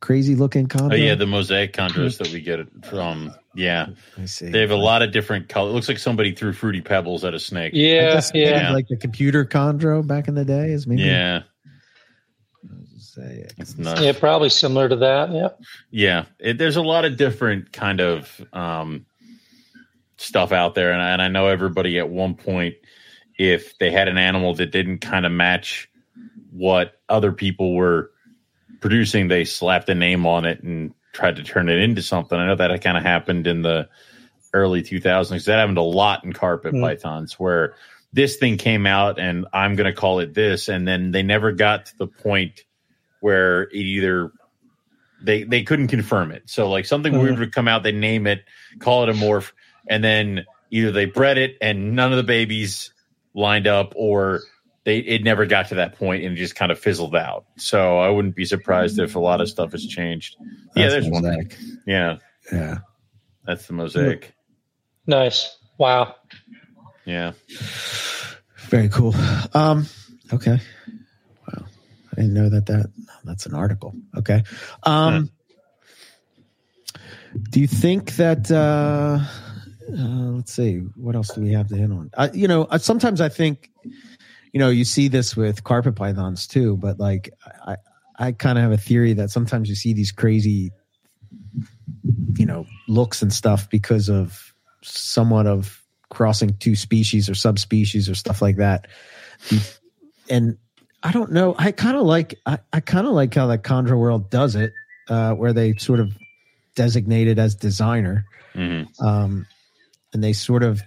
crazy looking Oh yeah, the mosaic chondros that we get from. Yeah, I see. they have a lot of different colors. It looks like somebody threw fruity pebbles at a snake. I Yeah, maybe yeah. like the computer chondro back in the day is maybe Yeah, Mosaic. it's nuts. Yeah, probably similar to that. Yeah. Yeah, it, there's a lot of different kind of um, stuff out there, and I, and I know everybody at one point, if they had an animal that didn't kind of match what other people were producing, they slapped a name on it and tried to turn it into something. I know that kind of happened in the early 2000s. That happened a lot in carpet Mm. pythons, where this thing came out, and I'm going to call it this, and then they never got to the point where it either they they couldn't confirm it. So like something Mhm. weird would come out, they name it, call it a morph, and then either they bred it and none of the babies lined up, or they it never got to that point and it just kind of fizzled out. So I wouldn't be surprised if a lot of stuff has changed. yeah, That's there's one. Yeah, Yeah. that's the mosaic. Nice. Wow. Yeah, Very cool. Um, okay. Wow. I didn't know that that that's an article. Okay. Um, do you think that, uh, uh, let's see, what else do we have to hit on? Uh, you know, uh, sometimes I think, you know, you see this with carpet pythons too, but like, I, I kind of have a theory that sometimes you see these crazy, you know, looks and stuff because of somewhat of crossing two species or subspecies or stuff like that. And I don't know. I kind of like I, I kind of like how the Chondro World does it, uh, where they sort of designate it as designer, hmm um, and they sort of.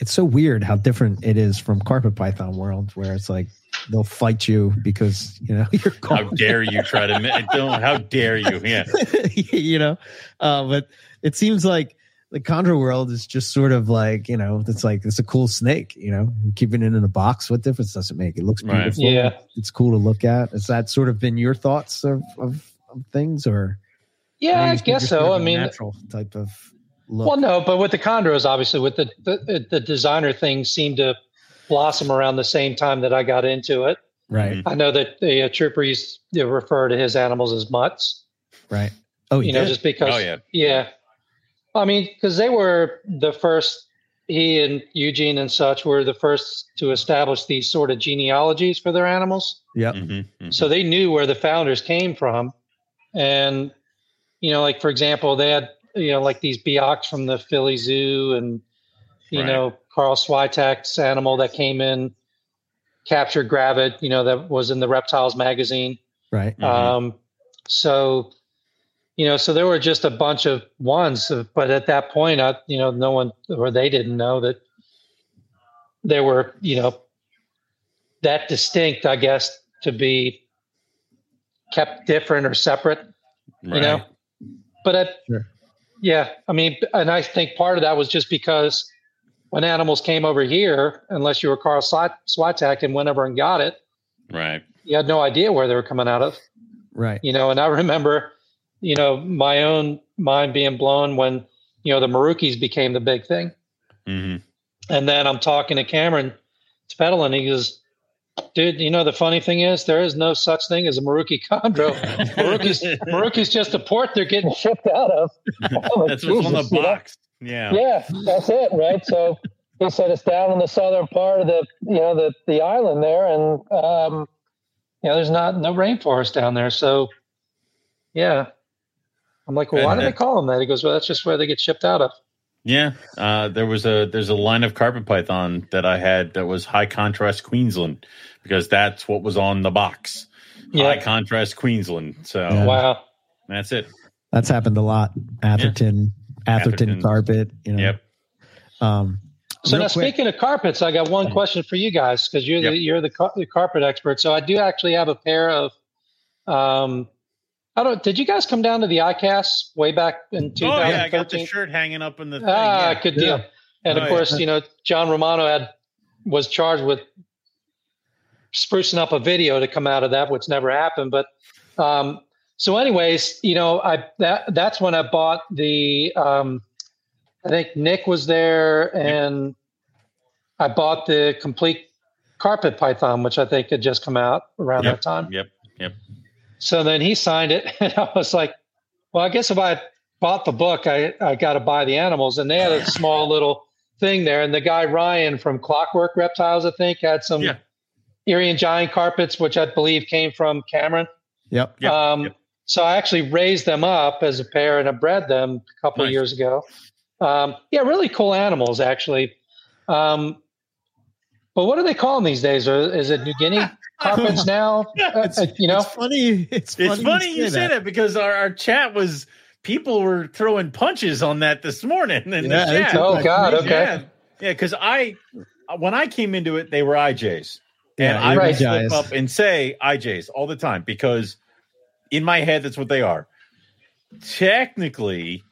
It's so weird how different it is from Carpet Python World, where it's like they'll fight you because you know you're how dare you try to? Don't how dare you? Yeah, you know uh, but it seems like the chondro world is just sort of like you know it's like it's a cool snake you know keeping it in a box what difference does it make it looks Right. beautiful Yeah. it's cool to look at has that sort of been your thoughts of, of, of things or Yeah, I guess so. i mean, natural type of look well, no, but with the chondros, obviously, with the, the the designer thing seemed to blossom around the same time that I got into it. right I know that the uh, trooper used to refer to his animals as mutts, right oh you know, just because. Oh, yeah. yeah. I mean, because they were the first. He and Eugene and such were the first to establish these sort of genealogies for their animals. yep hmm hmm so they knew where the founders came from and you know like for example they had you know like these Biaks from the philly zoo and you Right. know carl switak's animal that came in captured gravid you know that was in the reptiles magazine right Mhm. um so you know so there were just a bunch of ones but at that point I, you know no one or they didn't know that there were you know that distinct i guess to be kept different or separate right. you know but I, Sure. Yeah i mean and i think part of that was just because when animals came over here unless you were carl Swat- switak and went over and got it right. you had no idea where they were coming out of. Right. You know and i remember you know my own mind being blown when you know the meraukes became the big thing. Hmm and then i'm talking to cameron Spedal, and he goes dude you know the funny thing is there is no such thing as a merauke chondro merauke's, merauke's just a port they're getting shipped out of That's what's on the Jesus, you know? box. Yeah. yeah that's it right so he said it's down in the southern part of the you know the the island there, and um, you know there's not no rainforest down there. So yeah, I'm like, well, why do they call them that? He goes, well, that's just where they get shipped out of. Yeah, uh, there was a there's a line of carpet python that I had that was high contrast Queensland because that's what was on the box. Yeah. High contrast Queensland. So yeah. wow, that's it. That's happened a lot. Atherton, yeah. Atherton, Atherton carpet. You know. Yep. Um, so now, quick. speaking of carpets, I got one question for you guys because you're yep. the you're the, car- the, carpet expert. So I do actually have a pair of. Um, I don't. Did you guys come down to the ICAST way back in 2013? Oh yeah, I got the shirt hanging up in the. Thing. Ah, yeah. good deal. And oh, of course, yeah. you know, John Romano had was charged with sprucing up a video to come out of that, which never happened. But um, so, anyways, you know, I that that's when I bought the. Um, I think Nick was there, and I bought the complete carpet python, which I think had just come out around yep, that time. Yep, yep. So then he signed it, and I was like, "Well, I guess if I bought the book, I I got to buy the animals." And they had a small little thing there, and the guy Ryan from Clockwork Reptiles, I think, had some yeah. Irian Jaya carpets, which I believe came from Cameron. Yep. yep, um, yep. So I actually raised them up as a pair, and I bred them a couple nice. of years ago. Um, yeah, really cool animals, actually. Um, but what are they calling these days? Or is it New Guinea carpets now? Uh, uh, you know, it's funny. It's funny, it's funny you, say, you say that. because our, our chat was people were throwing punches on that this morning in yeah, the chat. Oh God, okay, yeah, because yeah, I when I came into it, they were IJs, and yeah, I would slip up and say IJs all the time because in my head that's what they are. Technically,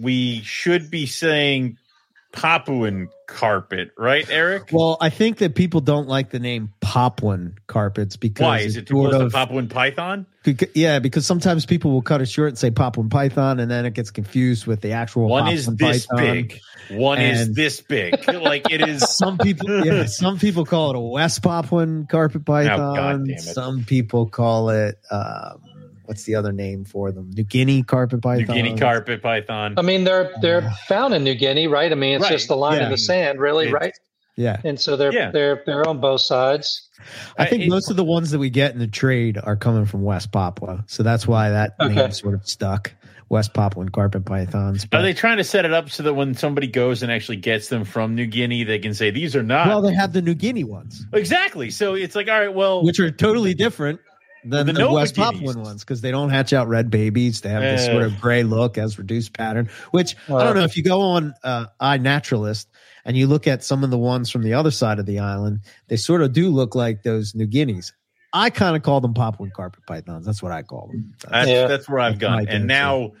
we should be saying Papuan carpet, right, Eric? Well, I think that people don't like the name Papuan carpets because why is it too close of, to Papuan Python? Because, yeah, because sometimes people will cut it short and say Papuan Python, and then it gets confused with the actual. One Papuan is this Python. big. One and is this big. like it is. Some people, yeah, some people call it a West Papuan carpet oh, python. Oh, some people call it. Um, what's the other name for them? New Guinea carpet python. New Guinea carpet python. I mean, they're they're found in New Guinea, right? I mean, it's right. just a line yeah. in the sand, really, it's, right? Yeah. And so they're yeah. they're they're on both sides. I think I, most of the ones that we get in the trade are coming from West Papua, so that's why that okay. name sort of stuck. West Papuan carpet pythons. But, are they trying to set it up so that when somebody goes and actually gets them from New Guinea, they can say these are not? Well, they have the New Guinea ones. Exactly. So it's like, all right, well, which are totally different than the, the West Papuan ones because they don't hatch out red babies. They have this sort of gray look as reduced pattern. Which I don't know if you go on uh, iNaturalist and you look at some of the ones from the other side of the island, they sort of do look like those New Guineas. I kind of call them Papuan carpet pythons. That's what I call them. That's, yeah. that's where I've gone. And now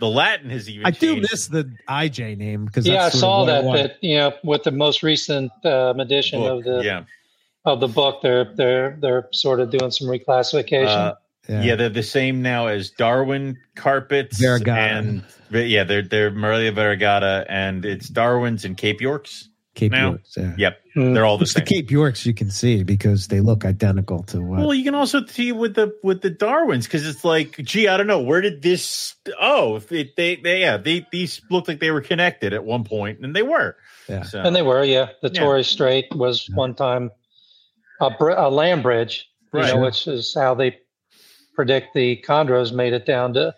the Latin has even. I changed. do miss the IJ name because yeah, I saw that that you know with the most recent um, edition Book. of the yeah of the book, they're they're they're sort of doing some reclassification. Uh, yeah. yeah. they're the same now as Darwin carpets Variegata. and yeah, they're they're Morelia variegata and it's Darwin's and Cape Yorks. Cape now. Yorks, yeah. Yep, mm. they're all the Which same. The Cape Yorks you can see because they look identical to what. Well, you can also see with the with the Darwins because it's like, gee, I don't know, where did this? Oh, it, they they yeah, they these looked like they were connected at one point, and they were. Yeah, so, and they were. Yeah, the yeah. Torres Strait was yeah. one time a, br- a land bridge, right. you know, which is how they predict the chondros made it down to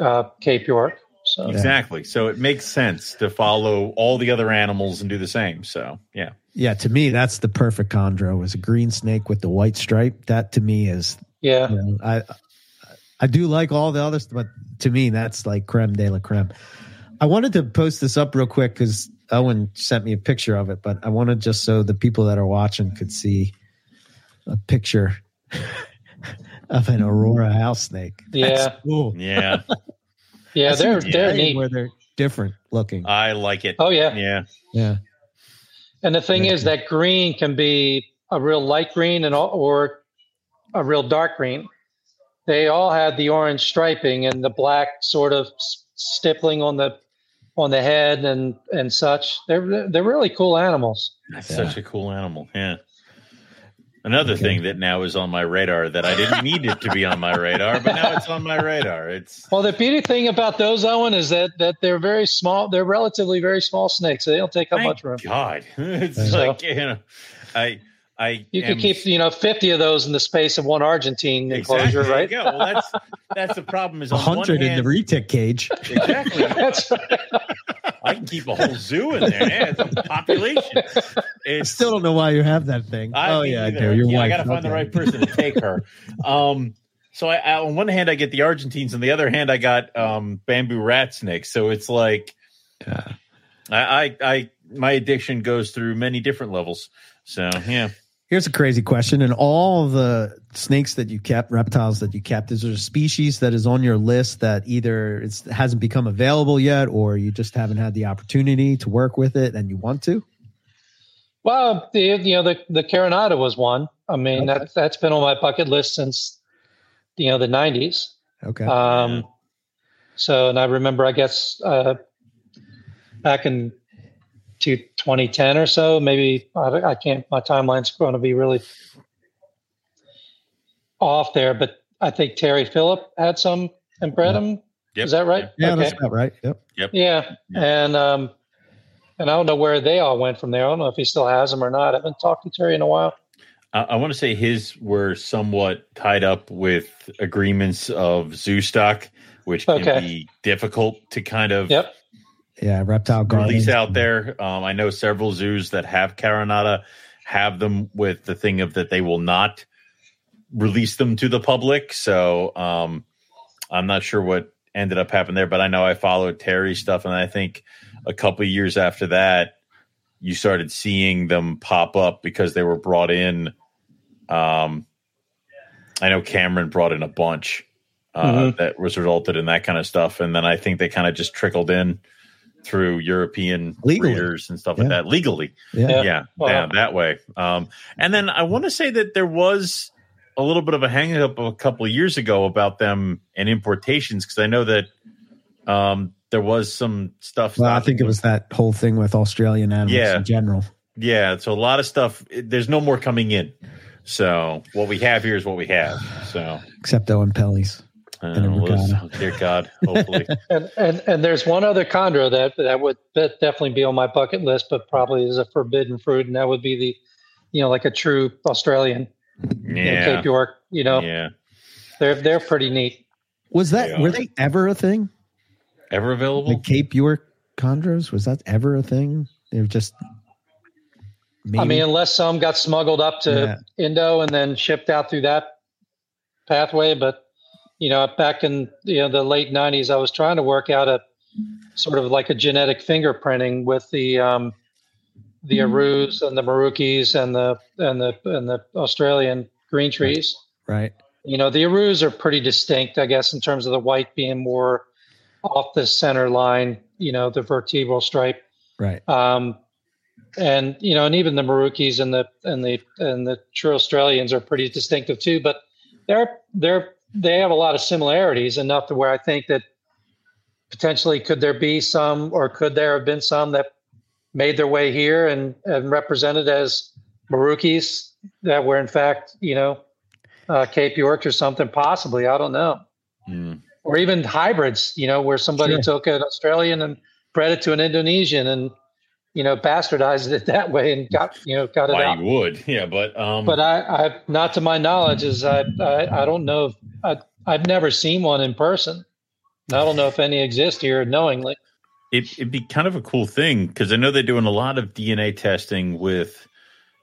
uh, Cape York. So exactly. So it makes sense to follow all the other animals and do the same. So yeah. Yeah, to me, that's the perfect chondro. Is a green snake with the white stripe. That to me is yeah. You know, I I do like all the others, but to me, that's like creme de la creme. I wanted to post this up real quick because Owen sent me a picture of it, but I wanted just so the people that are watching could see a picture of an aurora house snake. Yeah, cool. Yeah, yeah, they're they're neat. Where they're different looking. I like it. Oh yeah, yeah, yeah. And the thing is that green can be a real light green and or a real dark green. They all had the orange striping and the black sort of stippling on the on the head and and such. They're they're really cool animals. That's yeah. such a cool animal. Yeah. Another Okay. thing that now is on my radar that I didn't need it to be on my radar, but now it's on my radar. It's Well, the beauty thing about those, Owen, is that that they're very small. They're relatively very small snakes. So they don't take up thank much room. God. It's So- like you know, I I You am- could keep you know fifty of those in the space of one Argentine enclosure, there right? you go. Well, that's that's the problem. Is A on one hundred in the retic cage. exactly. That's right. I can keep a whole zoo in there. Yeah, it's a population. I still don't know why you have that thing. I oh mean, yeah, I do. Your yeah, I got to find the right person to take her. um, so I, I, on one hand, I get the Argentines. On the other hand, I got um, bamboo rat snakes. So it's like Yeah. I, I, I, my addiction goes through many different levels. So yeah, Here's a crazy question. And all the snakes that you kept, reptiles that you kept, is there a species that is on your list that either it hasn't become available yet or you just haven't had the opportunity to work with it and you want to? Well, the you know the the Carinata was one. I mean Okay. that that's been on my bucket list since you know the '90s. Okay. Um, So, and I remember, I guess, uh, back in to 2010 or so, maybe I, I can't, my timeline's going to be really off there, but I think Terry Phillip had some and bred them. Yep. Is that right? yeah, Okay. that's about right. Yep. Yeah. Yeah. And, um, and I don't know where they all went from there. I don't know if he still has them or not. I haven't talked to Terry in a while. I, I want to say his were somewhat tied up with agreements of zoo stock, which can be difficult to kind of Yep. Yeah, reptile garden. release out there. Um, I know several zoos that have Carinata have them with the thing of that they will not release them to the public. So um, I'm not sure what ended up happening there, but I know I followed Terry's stuff, and I think a couple of years after that, you started seeing them pop up because they were brought in. Um, I know Cameron brought in a bunch uh, Mhm. that was resulted in that kind of stuff, and then I think they kind of just trickled in through European Legally. breeders and stuff like that legally. Yeah. Yeah. Yeah, Wow. yeah, that way. Um, and then I want to say that there was a little bit of a hang up a couple of years ago about them and importations because I know that um, there was some stuff. Well, I think it was that whole thing with Australian animals Yeah. in general. Yeah, so a lot of stuff. There's no more coming in. So what we have here is what we have. So Except Oenpelli's. Uh, And a let's- dear God, hopefully. And, and and there's one other chondro that that would that definitely be on my bucket list, but probably is a forbidden fruit, and that would be the, you know, like a true Australian you know, yeah, Cape York. You know, yeah. they're they're pretty neat. Was that They were they ever a thing? Ever available? The Cape York chondros was that ever a thing? They're just. Maybe? I mean, unless some got smuggled up to Indo and then shipped out through that pathway, but you know, back in you know the late '90s, I was trying to work out a sort of like a genetic fingerprinting with the um, the Arus and the meraukes and the and the and the Australian green trees. right. You know, the Arus are pretty distinct, I guess, in terms of the white being more off the center line. You know, the vertebral stripe. Right. Um, and you know, and even the meraukes and the and the and the true Australians are pretty distinctive too. But they're they're they have a lot of similarities enough to where I think that potentially could there be some or could there have been some that made their way here and, and represented as meraukes that were in fact you know uh, Cape Yorks or something possibly I don't know Mm. or even hybrids, you know, where somebody Sure. took an Australian and bred it to an Indonesian and, you know, bastardized it that way and got, you know, got it Why out. you would? Yeah, but um, But I, I, not to my knowledge, is I, I, I don't know. If, I, I've never seen one in person. I don't know if any exist here knowingly. it, it'd be kind of a cool thing because I know they're doing a lot of DNA testing with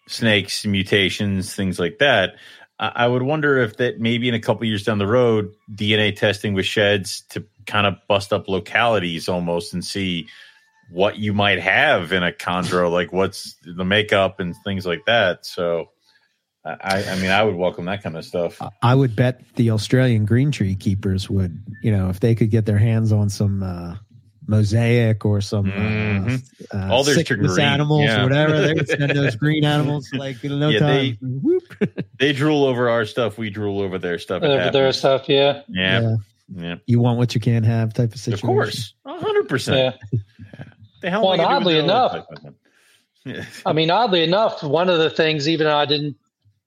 snakes, mutations, things like that. I, I would wonder if that maybe in a couple years down the road, DNA testing with sheds to kind of bust up localities almost and see what you might have in a chondro, like what's the makeup and things like that. So, I, I mean, I would welcome that kind of stuff. I would bet the Australian green tree keepers would, you know, if they could get their hands on some uh, mosaic or some Mhm. uh, uh, All their sickness green, animals yeah. or whatever, they would send those green animals like in no Yeah, time. they- Whoop. They drool over our stuff. We drool over their stuff. It Uh, their stuff, yeah. Yeah. Yeah. Yeah. You want what you can't have type of situation. Of course. A hundred percent. Yeah. The hell Well, am I oddly with the other enough- type of thing? Yeah. I mean, oddly enough, one of the things, even though I didn't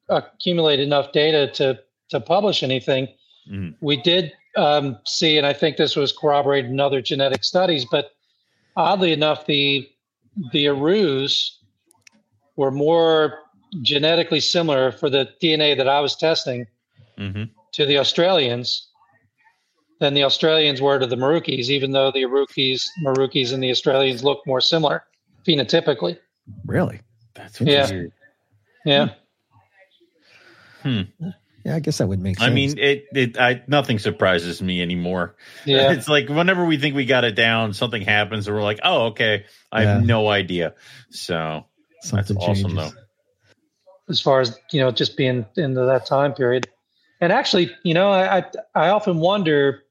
accumulate enough data to to publish anything. Mhm. We did um, see, and I think this was corroborated in other genetic studies, but oddly enough, the the Arus were more genetically similar for the DNA that I was testing hmm to the Australians than the Australians were to the meraukes, even though the Arukis, Marukis, and the Australians look more similar phenotypically. Really? That's Yeah. weird. Yeah. Hmm. Hmm. Yeah, I guess that would make sense. I mean, it, it, I, nothing surprises me anymore. Yeah. It's like whenever we think we got it down, something happens and we're like, oh, okay. I Yeah. have no idea. So something that's awesome, though. as far as you know just being into that time period and actually you know I, I i often wonder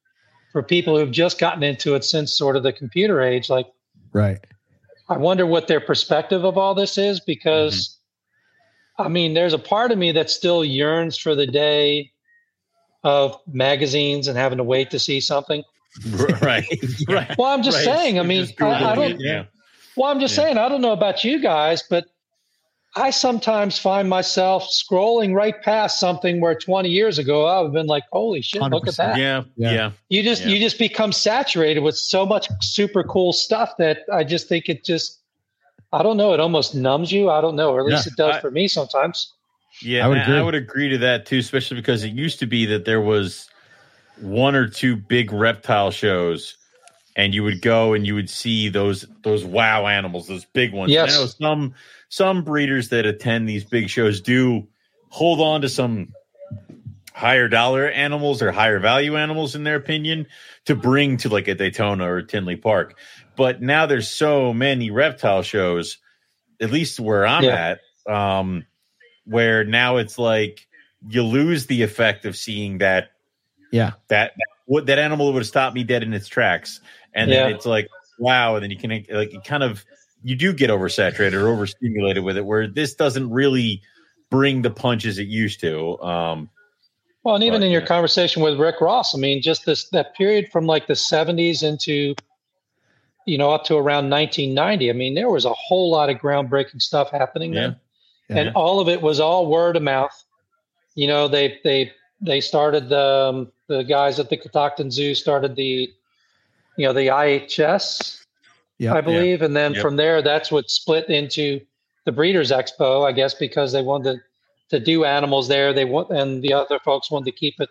for people who've just gotten into it since sort of the computer age like Right. i wonder what their perspective of all this is because i mean there's a part of me that still yearns for the day of magazines and having to wait to see something right. Right. well i'm just Right. saying i mean I, I don't Yeah. Well, I'm just Yeah. saying, I don't know about you guys, but I sometimes find myself scrolling right past something where 20 years ago I would have been like, holy shit, look at that. Yeah. Yeah. Yeah. You just Yeah. you just become saturated with so much super cool stuff that I just think it just I don't know, it almost numbs you. I don't know, or at least Yeah. it does I- for me sometimes. Yeah, I would I agree. I would agree to that too, especially because it used to be that there was one or two big reptile shows, and you would go and you would see those those wow animals, those big ones. Yes. I know some some breeders that attend these big shows do hold on to some higher dollar animals or higher value animals in their opinion to bring to like a Daytona or Tinley Park. But now there's so many reptile shows, at least where I'm Yeah. at, um, where now it's like you lose the effect of seeing that Yeah. that what that animal would have stopped me dead in its tracks, and then it's like wow, and then you can like it kind of you do get oversaturated or overstimulated with it, where this doesn't really bring the punches it used to. Um, Well, and even But, in your yeah. conversation with Rick Ross, I mean, just this that period from like the 70s into you know up to around 1990. I mean, there was a whole lot of groundbreaking stuff happening Yeah. there. Yeah. and all of it was all word of mouth. You know, they they they started the um, the guys at the Catoctin Zoo started the you know the IHS, Yeah. I believe, and then Yep. from there that's what split into the Breeders Expo, I guess, because they wanted to do animals there. They want and the other folks wanted to keep it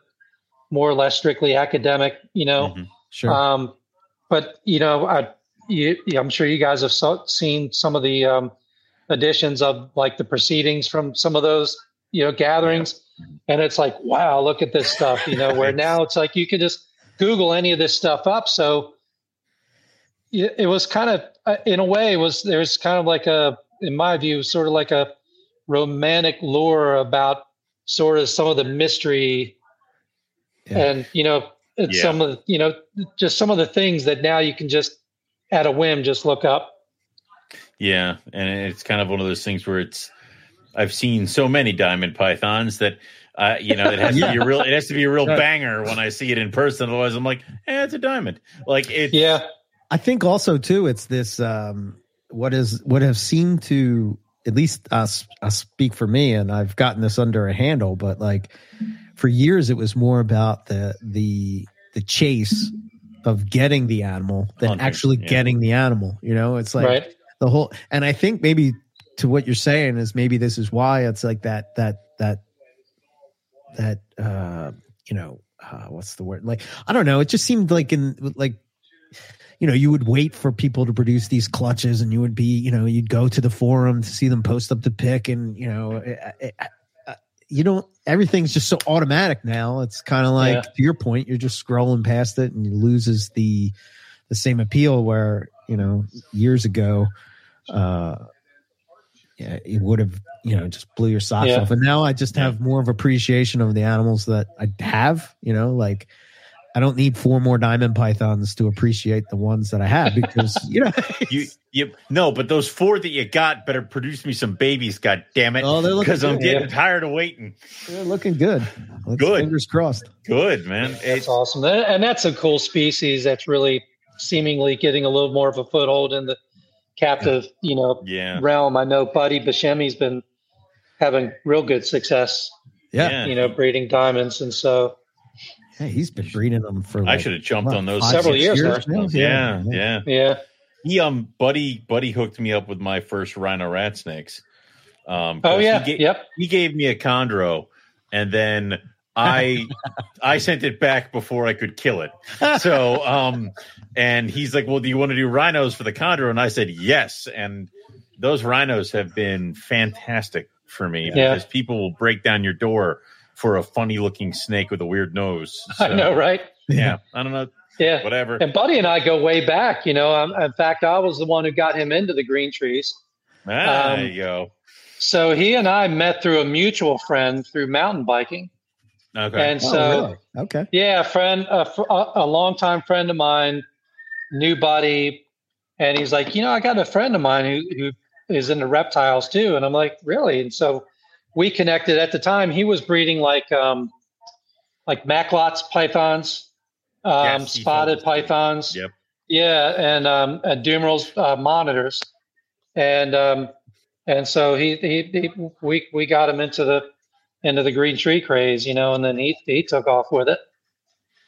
more or less strictly academic. You know, mhm. Sure. um, but you know, I, you, I'm sure you guys have so, seen some of the um, editions of like the proceedings from some of those you know gatherings, and it's like, wow, look at this stuff. You know, where now it's like you can just Google any of this stuff up. So it, it was kind of, uh, in a way, it was there's kind of like a, in my view, sort of like a romantic lure about sort of some of the mystery Yeah. and you know it's Yeah. some of the, you know just some of the things that now you can just at a whim just look up Yeah, and it's kind of one of those things where it's I've seen so many diamond pythons that uh, you know it has to be a real it has to be a real Right. banger when I see it in person. Otherwise, I'm like, eh, it's a diamond. Like it's yeah I think also too, it's this um, what is what have seemed to at least us I speak for me, and I've gotten this under a handle, but like for years it was more about the the the chase of getting the animal than Hunting, actually yeah. getting the animal. You know, it's like right the whole and I think maybe to what you're saying is maybe this is why it's like that that that that uh you know uh, what's the word like I don't know it just seemed like in like you know you would wait for people to produce these clutches and you would be you know you'd go to the forum to see them post up the pic and you know it, it, uh, you don't everything's just so automatic now it's kind of like Yeah. to your point you're just scrolling past it and it loses the the same appeal where you know years ago uh yeah it would have you know just blew your socks Yeah. off and now i just have more of appreciation of the animals that i have you know like i don't need four more diamond pythons to appreciate the ones that i have because you know you you no, but those four that you got better produce me some babies. God damn it! Oh, they're looking because I'm good, getting yeah. tired of waiting. they're looking good Let's- Good. fingers crossed Good man. that's It's, awesome and that's a cool species that's really seemingly getting a little more of a foothold in the captive you know yeah, realm i know buddy Bashemi's been having real good success. Yeah. You know, breeding diamonds, and so Hey, he's been breeding them for. I should have jumped what, on those five, Several six years now? Yeah, yeah. yeah, He um buddy buddy hooked me up with my first rhino rat snakes. Um, oh 'cause yeah, he, ga- yep. he gave me a chondro, and then I I sent it back before I could kill it. So um, and he's like, "Well, do you want to do rhinos for the chondro?" And I said, "Yes." And those rhinos have been fantastic for me Yeah. because people will break down your door for a funny looking snake with a weird nose. I know, right? Yeah, I don't know. Yeah. Whatever. And Buddy and I go way back. You know, um, in fact, I was the one who got him into the green trees. Ah, um, there you go. So he and I met through a mutual friend through mountain biking, Okay. and Oh, so really? Okay. yeah, a friend, a, a, a longtime friend of mine, new Buddy, and he's like, you know, I got a friend of mine who who is into reptiles too, and I'm like, really? And so we connected. At the time, he was breeding like um, like Macklot's pythons, um, Yes, spotted pythons. Yep. Yeah, and um, and Dumeril's uh, monitors, and um, and so he, he he we we got him into the into the green tree craze, you know, and then he he took off with it,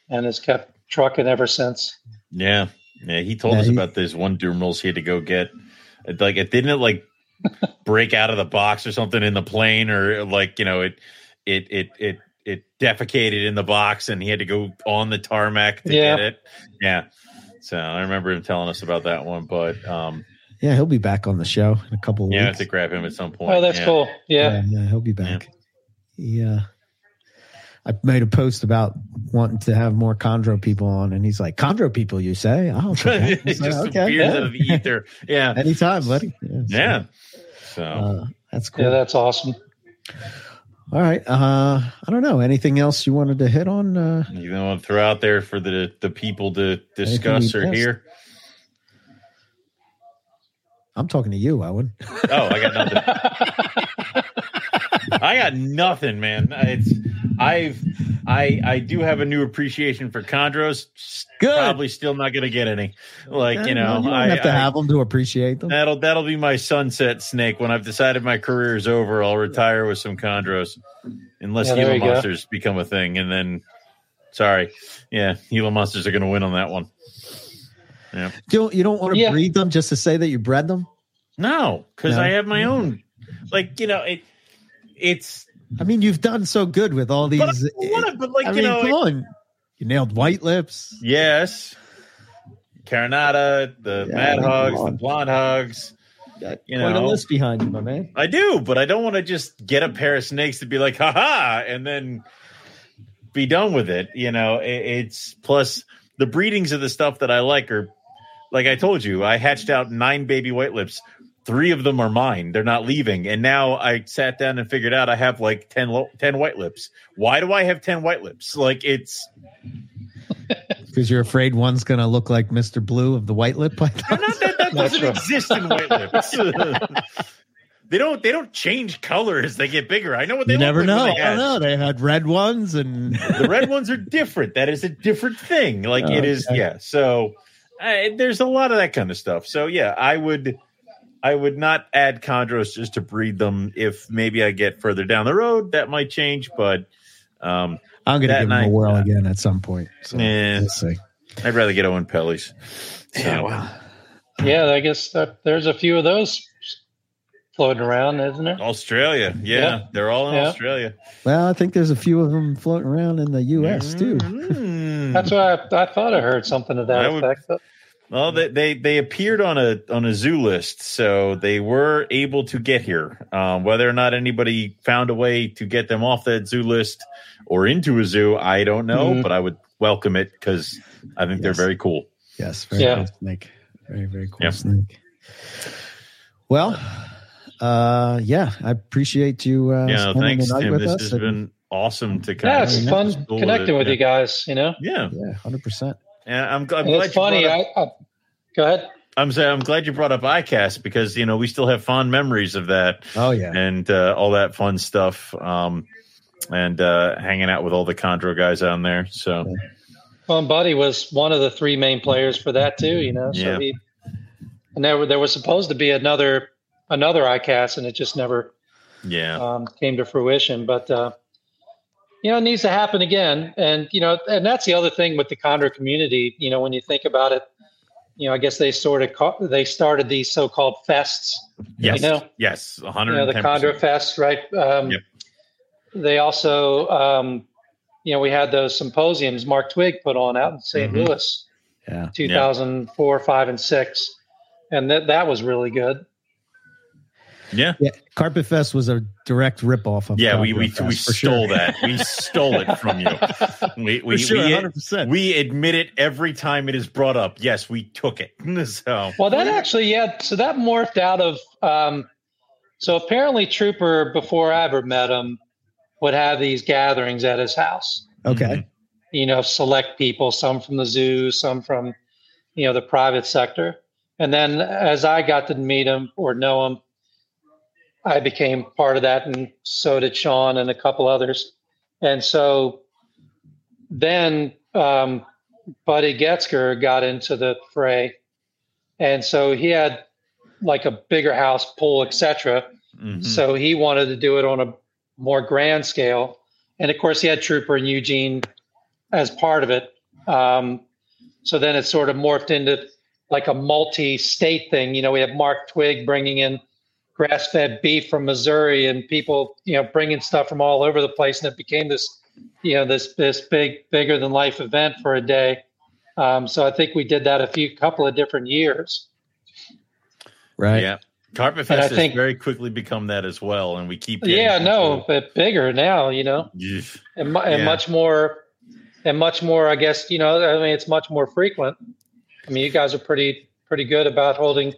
and has kept trucking ever since. Yeah, yeah. He told Yeah, us he- about this one Dumerils he had to go get. It, like it didn't it like break out of the box or something in the plane, or like you know it it it it it defecated in the box, and he had to go on the tarmac to Yeah. get it. Yeah. So I remember him telling us about that one, but um, Yeah, he'll be back on the show in a couple of yeah, I have weeks. to grab him at some point. Oh, that's yeah. cool. Yeah. yeah, yeah, he'll be back. Yeah. I made a post about wanting to have more chondro people on, and he's like, "Chondro people, you say? I'll take that." Just said, some okay, beers yeah. out of the ether. Yeah, anytime, buddy. Yeah, so, yeah. So uh, that's cool. Yeah, that's awesome. All right. Uh, I don't know. Anything else you wanted to hit on? Uh, you know, to throw out there for the the people to discuss or hear. I'm talking to you, Owen. Oh, I got nothing. I got nothing, man. It's I've I I do have a new appreciation for chondros. Good. Probably still not going to get any. Like you know, you don't I, have to I- have them to appreciate them. that'll that'll be my sunset snake when I've decided my career is over. I'll retire with some chondros, unless Yeah, Gila you go. monsters become a thing, and then sorry, yeah, Gila monsters are going to win on that one. You don't, you don't want to Yeah. breed them just to say that you bred them. No, because No? I have my own. Like you know, it it's I mean, you've done so good with all these. but, I wanna- but like I you mean, know, come it- on. You nailed white lips. Yes. Carinata, the Yeah, Mad Hogs, the. Blonde Hogs. Got You quite a know. list behind you, my man. I do, but I don't want to just get a pair of snakes to be like, haha, and then be done with it. You know, it, it's plus the breedings of the stuff that I like are, like I told you, I hatched out nine baby white lips. Three of them are mine. They're not leaving. And now I sat down and figured out I have like 10, lo- 10 white lips. Why do I have 10 white lips? Like it's, Because you're afraid one's going to look like Mr. Blue of the white lip python. Not that, that doesn't exist in white lips. they don't they don't change color as they get bigger. I know what they You never like know. I don't know. They had red ones and The red ones are different. That is a different thing. Like it oh, is, Okay. yeah. So there's a lot of that kind of stuff. So yeah, I would I would not add chondros just to breed them. If maybe I get further down the road, that might change. But um, I'm going to That give them a night, whirl uh, again at some point. So Yeah. we'll see. I'd rather get Oenpellis. So, Yeah, well, Yeah, I guess that there's a few of those floating around, isn't there? Australia, yeah, Yeah. they're all in Yeah. Australia. well, I think there's a few of them floating around in the U.S. too. Mm. That's why I, I thought I heard something to that I would- effect. but- Well, they, they they appeared on a on a zoo list, so they were able to get here. Um, whether or not anybody found a way to get them off that zoo list or into a zoo, I don't know. Mhm. But I would welcome it because I think they're very cool. Yes, very Yeah. cool snake. Very very cool Yep. snake. Well, uh, yeah, I appreciate you. Uh, yeah, spending thanks, the night Tim. with This us. has and- been awesome to kind Yeah, of it's fun Cool connecting it, with yeah. you guys. You know, Yeah, yeah, hundred percent. Yeah. I'm, I'm and glad it's you funny. up- I, I go ahead. I'm saying I'm glad you brought up ICAST because you know we still have fond memories of that. Oh yeah, and uh, all that fun stuff. Um, and uh, hanging out with all the Chondro guys on there. So Well, and Buddy was one of the three main players for that too. You know, so Yeah. he and there were- there was supposed to be another another ICAST, and it just never Yeah. um, came to fruition. But uh, you know, it needs to happen again. And you know, and that's the other thing with the Chondro community. You know, when you think about it, you know, I guess they sort of ca- they started these so-called fests. yes. you know, yes. You 110 know, the Chondro Fest, right? Um, Yep. They also, um, you know, we had those symposiums Mark Twig put on out in saint Mhm. Louis, Yeah. 2004, five, and six, and that that was really good. Yeah. Yeah. Carpet Fest was a direct ripoff of Yeah, we we, Fest, we stole sure. that. We stole it from you. We we For sure, we, 100%. we admit it every time it is brought up. Yes, we took it. So Well, that actually, yeah. So that morphed out of. Um, so apparently, Trooper before I ever met him would have these gatherings at his house. Okay. You know, select people, some from the zoo, some from, you know, the private sector. And then as I got to meet him or know him, I became part of that, and so did Sean and a couple others. And so then um, Buddy Getzker got into the fray, and so he had like a bigger house, pool, etc. Mhm. So he wanted to do it on a more grand scale, and of course he had Trooper and Eugene as part of it. Um, so then it sort of morphed into like a multi-state thing. You know, we have Mark Twig bringing in grass-fed beef from Missouri, and people, you know, bringing stuff from all over the place, and it became this, you know, this this big, bigger than life event for a day. Um, so I think we did that a few couple of different years. Right. yeah. Carpet And I Fest has think- very quickly become that as well, and we keep. Yeah, no, people- but bigger now, you know, Yeesh. and, and Yeah. much more, and much more. I guess you know. I mean, it's much more frequent. I mean, you guys are pretty pretty good about holding,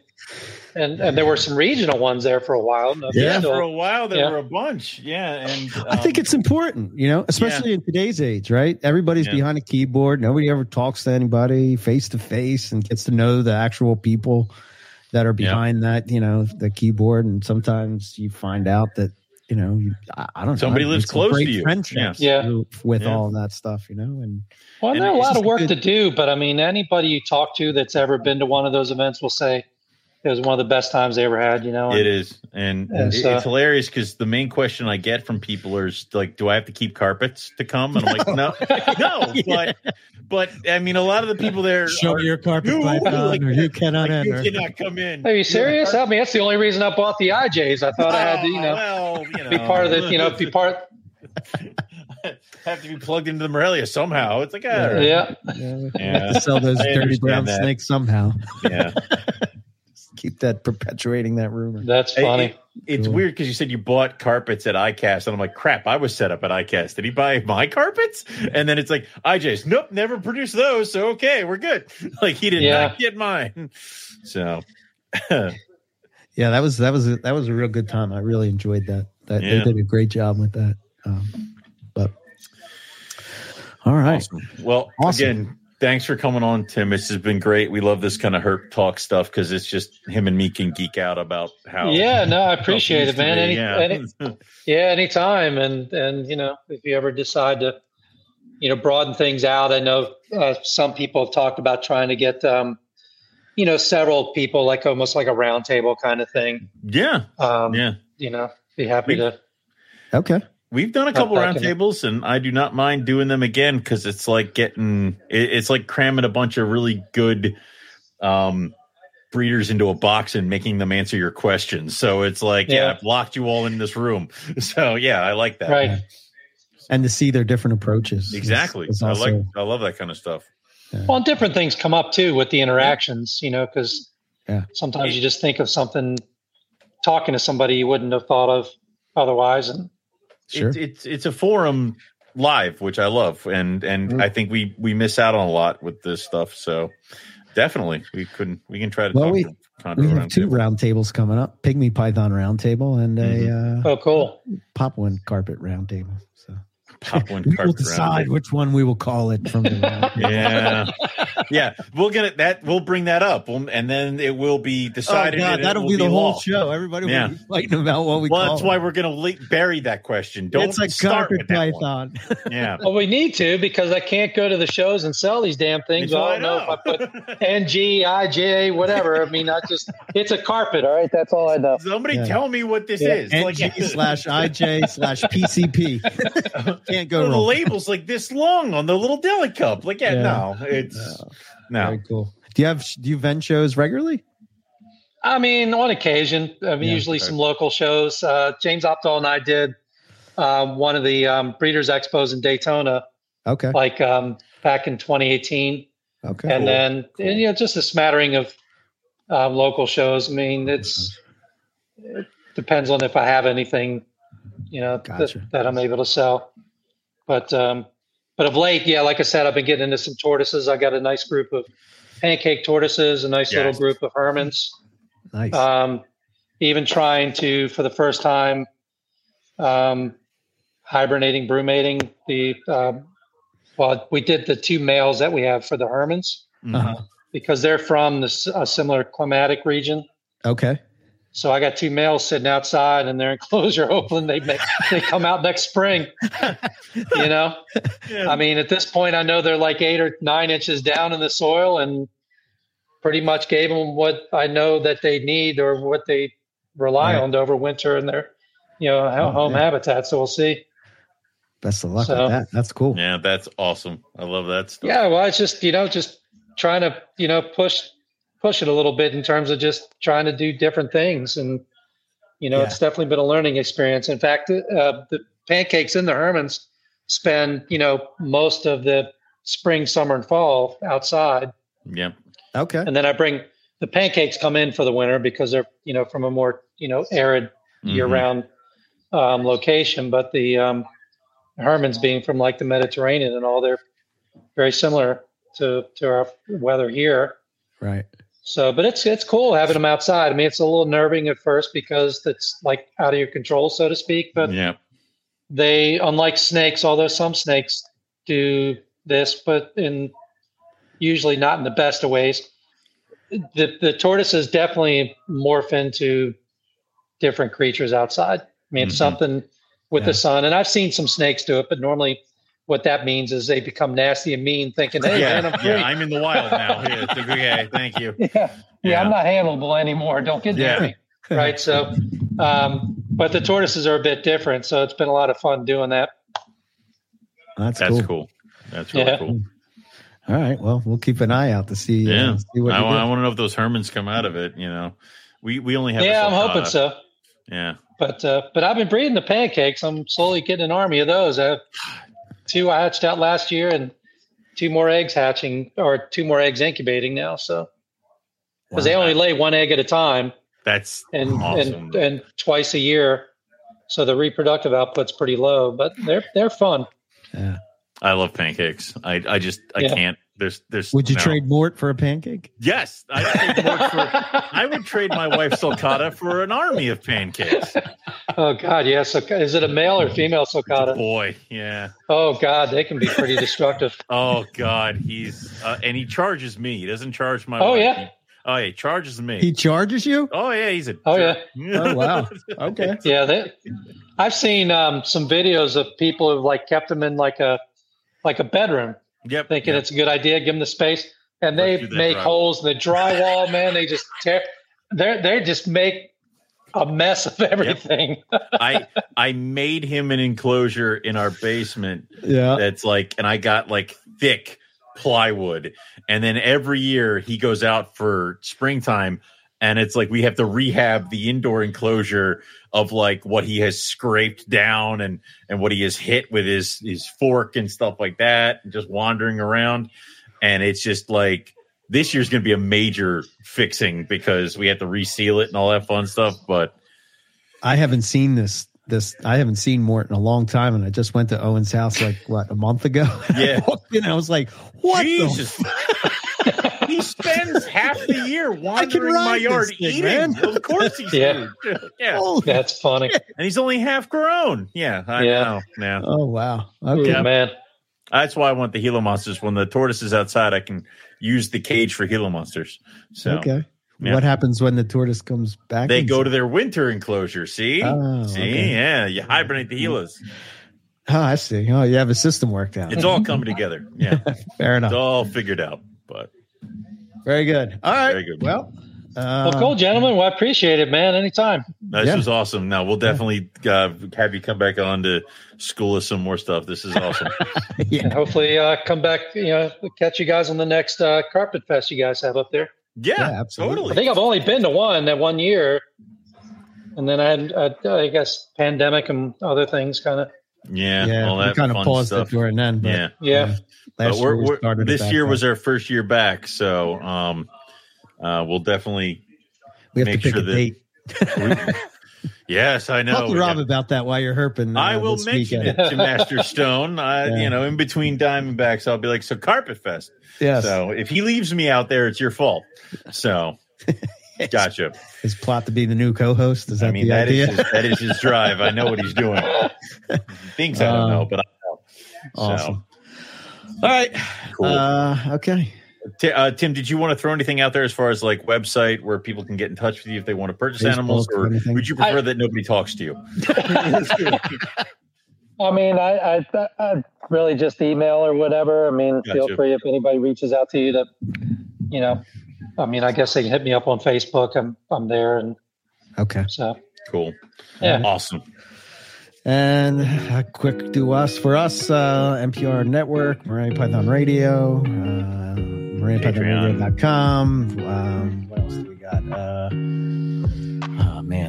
and and there were some regional ones there for a while. No, Yeah. Yeah, still- for a while there Yeah. were a bunch. Yeah, and I think um, it's important, you know, especially in today's age, right? Everybody's Yeah. behind a keyboard. Nobody ever talks to anybody face to face and gets to know the actual people that are Yeah. behind that, you know, the keyboard. And sometimes you find out that, you know, you, I, I don't know. Somebody I've lives made close great to you. Friendships Yeah. with Yeah. all that stuff, you know, and Well, And there are a lot of work good- to do, but I mean, anybody you talk to that's ever been to one of those events will say it was one of the best times they ever had. You know, It is, and And it- so- it's hilarious because the main question I get from people is like, "Do I have to keep carpets to come?" And I'm like, "No, no." But, but I mean, a lot of the people there show are, your carpet You- python like- or you cannot like, you cannot come in. Are you serious? I mean, that's the only reason I bought the IJs. I thought I had to, you Oh, know, well, you know, be part of the, you know, be part. have to be plugged into the Morelia somehow. It's like, ah, Yeah, Yeah. Yeah. To sell those I dirty brown that. snakes somehow. yeah. Keep that perpetuating that rumor. that's It- funny. it- it's Cool. weird because you said you bought carpets at iCast, and I'm like, crap, I was set up at iCast. Did he buy my carpets? And then it's like, IJ's, nope, never produced those. So okay, we're good. Like he did Yeah. not get mine. So Yeah, that was that was a, that was a real good time. I really enjoyed that. That Yeah. they did a great job with that. Um, but all right, awesome. Well, Awesome. again, thanks for coming on, Tim. This has been great. We love this kind of hurt talk stuff because it's just him and me can geek out about how. Yeah, no, I appreciate it, man. Any, yeah. any, yeah, anytime. And and you know, if you ever decide to, you know, broaden things out, I know uh, some people have talked about trying to get, um, you know, several people, like almost like a roundtable kind of thing. yeah, Um, yeah. You know, be happy We- to. okay. We've done a couple back roundtables, and I do not mind doing them again because it's like getting it, it's like cramming a bunch of really good um, breeders into a box and making them answer your questions. So it's like, yeah, Yeah. I've locked you all in this room. So yeah, I like that. Right. And to see their different approaches. Exactly. is I also- like I love that kind of stuff. Well, different things come up too with the interactions, you know, because Yeah. sometimes you just think of something talking to somebody you wouldn't have thought of otherwise. And Sure. It's it's it's a forum live, which I love, and and Mm. I think we we miss out on a lot with this stuff. So definitely, we couldn't we can try to Well, talk we- to we have two table. roundtables coming up: Pygmy Python roundtable and a uh, oh, cool. Papuan carpet roundtable. So pop one We will decide which one we will call it from the Yeah, yeah. We'll get it. That we'll bring that up, we'll, and then it will be Oh decided. God, and that'll will be the whole law. show. Everybody Yeah. will be fighting about what we Well, call that's why we're going to bury that question. Don't it's like start with that one. python. Yeah. Well, we need to because I can't go to the shows and sell these damn things. That's I don't know if I put know. NG, IJ, whatever. I mean, I just it's a carpet. All right, that's all I know. Somebody Yeah. tell me what this Yeah. is. NG slash IJ slash PCP. Can't go the label's like this long on the little deli cup. Like, yeah, Yeah. no, it's no. Very cool. Do you have do you vent shows regularly? I mean, on occasion, I mean, Yeah. usually some local shows. Uh, James Opdahl and I did um, one of the um, Breeders' Expos in Daytona, Okay. like um, back in 2018. Okay. and then and, you know just a smattering of uh, local shows. I mean, it's it depends on if I have anything, you know, Gotcha. that, that I'm able to sell. But um, but of late, yeah, like I said, I've been getting into some tortoises. I got a nice group of pancake tortoises, a nice little group of Hermann's. nice. Um, even trying to, for the first time, um, hibernating, brumating. The um, well, we did the two males that we have for the Hermann's. Uh-huh. because they're from this, a similar climatic region. Okay. So I got two males sitting outside in their enclosure, hoping they make, they come out next spring. You know, Yeah. I mean, at this point, I know they're like eight or nine inches down in the soil, and pretty much gave them what I know that they need or what they rely Right. on to overwinter in their, you know, ho- home Okay. habitat. So we'll see. Best of luck So- with that. That's cool. yeah, that's awesome. I love that stuff. Yeah, well, it's just you know, just trying to you know push push it a little bit in terms of just trying to do different things, and you know, Yeah. it's definitely been a learning experience. In fact, uh, the pancakes in the Hermann's spend you know most of the spring, summer, and fall outside, Yep. Okay. and then I bring the pancakes come in for the winter because they're you know from a more you know arid year Mhm. round um, location, but the um, Hermann's being from like the Mediterranean and all, they're very similar to to our weather here. Right. So, but it's it's cool having them outside. I mean, it's a little nerving at first because it's like out of your control, so to speak. But Yeah. they, unlike snakes, although some snakes do this, but in usually not in the best of ways. The the tortoises definitely morph into different creatures outside. I mean, it's Mhm. something with Yeah. the sun, and I've seen some snakes do it, but normally what that means is they become nasty and mean, thinking, "Hey, yeah, man, I'm free." yeah, I'm in the wild now. Yeah, okay, thank you. yeah, yeah, Yeah. I'm not handleable anymore. Don't get near Yeah. me. Right. So, um, but the tortoises are a bit different. So it's been a lot of fun doing that. That's, That's cool. cool. That's really Yeah. cool. All right. Well, we'll keep an eye out to see. Yeah. Uh, see what I, I want to know if those Hermann's come out of it. You know, we we only have. yeah, I'm hoping so. Yeah. But uh, but I've been breeding the pancakes. I'm slowly getting an army of those. I have two I hatched out last year and two more eggs hatching or two more eggs incubating now. So because they only lay one egg at a time That's and awesome. and and twice a year. So the reproductive output's pretty low, but they're they're fun. Yeah. I love pancakes. I I just I Yeah. can't. There's there's. Would you no. trade Mort for a pancake? Yes, I trade more for- I would trade my wife sulcata for an army of pancakes. Oh God, yeah. So is it a male or female sulcata? Boy, yeah. Oh God, they can be pretty destructive. Oh God, he's uh, and he charges me. He doesn't charge my. Oh, wife. yeah? He- oh yeah, he charges me. He charges you? oh yeah, he's a. Oh, yeah. Oh wow. Okay. Yeah, they, I've seen um, some videos of people who've like kept them in like a like a bedroom, Yep. thinking yep. it's a good idea, give them the space, and they Right through that make drywall. holes in the drywall. Man, they just tear. They they just make a mess of everything. I I made him an enclosure in our basement Yeah. that's like, and I got like thick plywood, and then every year he goes out for springtime, and it's like we have to rehab the indoor enclosure of like what he has scraped down and and what he has hit with his his fork and stuff like that, and just wandering around, and it's just like. This year's going to be a major fixing because we have to reseal it and all that fun stuff. But I haven't seen this. This I haven't seen Mort in a long time, and I just went to Owen's house like what a month ago. Yeah. I walked in, and I was like, "What? the Jesus, he spends half the year wandering ride my yard thing, eating. man. Of course he's Yeah. yeah. Oh, That's funny. And he's only half grown. Yeah, I Yeah. know. Yeah. oh, wow. Okay. Yeah. Man. That's why I want the Gila monsters. When the tortoise is outside, I can use the cage for Gila monsters. So Okay. Yeah. What happens when the tortoise comes back? they inside? go to their winter enclosure. See? Oh, See? okay. Yeah. You hibernate the Gilas. Oh, I see. Oh, you have a system worked out. It's all coming together. Yeah. Fair enough. It's all figured out. But Very good. All right. Very good. Well, uh, Well, cool, gentlemen. Well, I appreciate it, man. Anytime. this Yeah. was awesome. Now we'll definitely uh, have you come back on to school us some more stuff. This is awesome. yeah. And hopefully, uh, come back. You know, catch you guys on the next uh, carpet fest you guys have up there. Yeah, Yeah, absolutely. I think I've only been to one that one year, and then I had, uh, I guess, pandemic and other things kind of. Yeah, Yeah. all we that kind of paused stuff. it during then. But, yeah, Yeah. Last but year we're, we we're- this year was our first year back, so um, uh, we'll definitely. We have make to pick sure a that- date. Yes, I know. Talk to Rob got- about that while you're herping. uh, I will mention weekend. it to Master Stone. Uh, Yeah. You know, in between Diamondbacks, I'll be like, "So Carpet Fest." Yes. So if he leaves me out there, it's your fault. So, gotcha. His plot to be the new co-host. Is that I mean, the that idea? is his, that is his drive. I know what he's doing. Things I don't Um, know, but I know. So, awesome. All right. cool. Uh, okay. Ti- uh, Tim, did you want to throw anything out there as far as like website where people can get in touch with you if they want to purchase Facebook, animals, or anything? would you prefer I- that nobody talks to you? I mean, I, I, I really just email or whatever. I mean, Gotcha. feel free if anybody reaches out to you to, you know, I mean, I guess they can hit me up on Facebook. I'm, I'm there, and Okay. so Cool, yeah. awesome. And a quick do us for us, uh, MPR Network, Morelia Python Radio, uh, MoreliaPythonRadio.com. Um, what else do we got? Uh,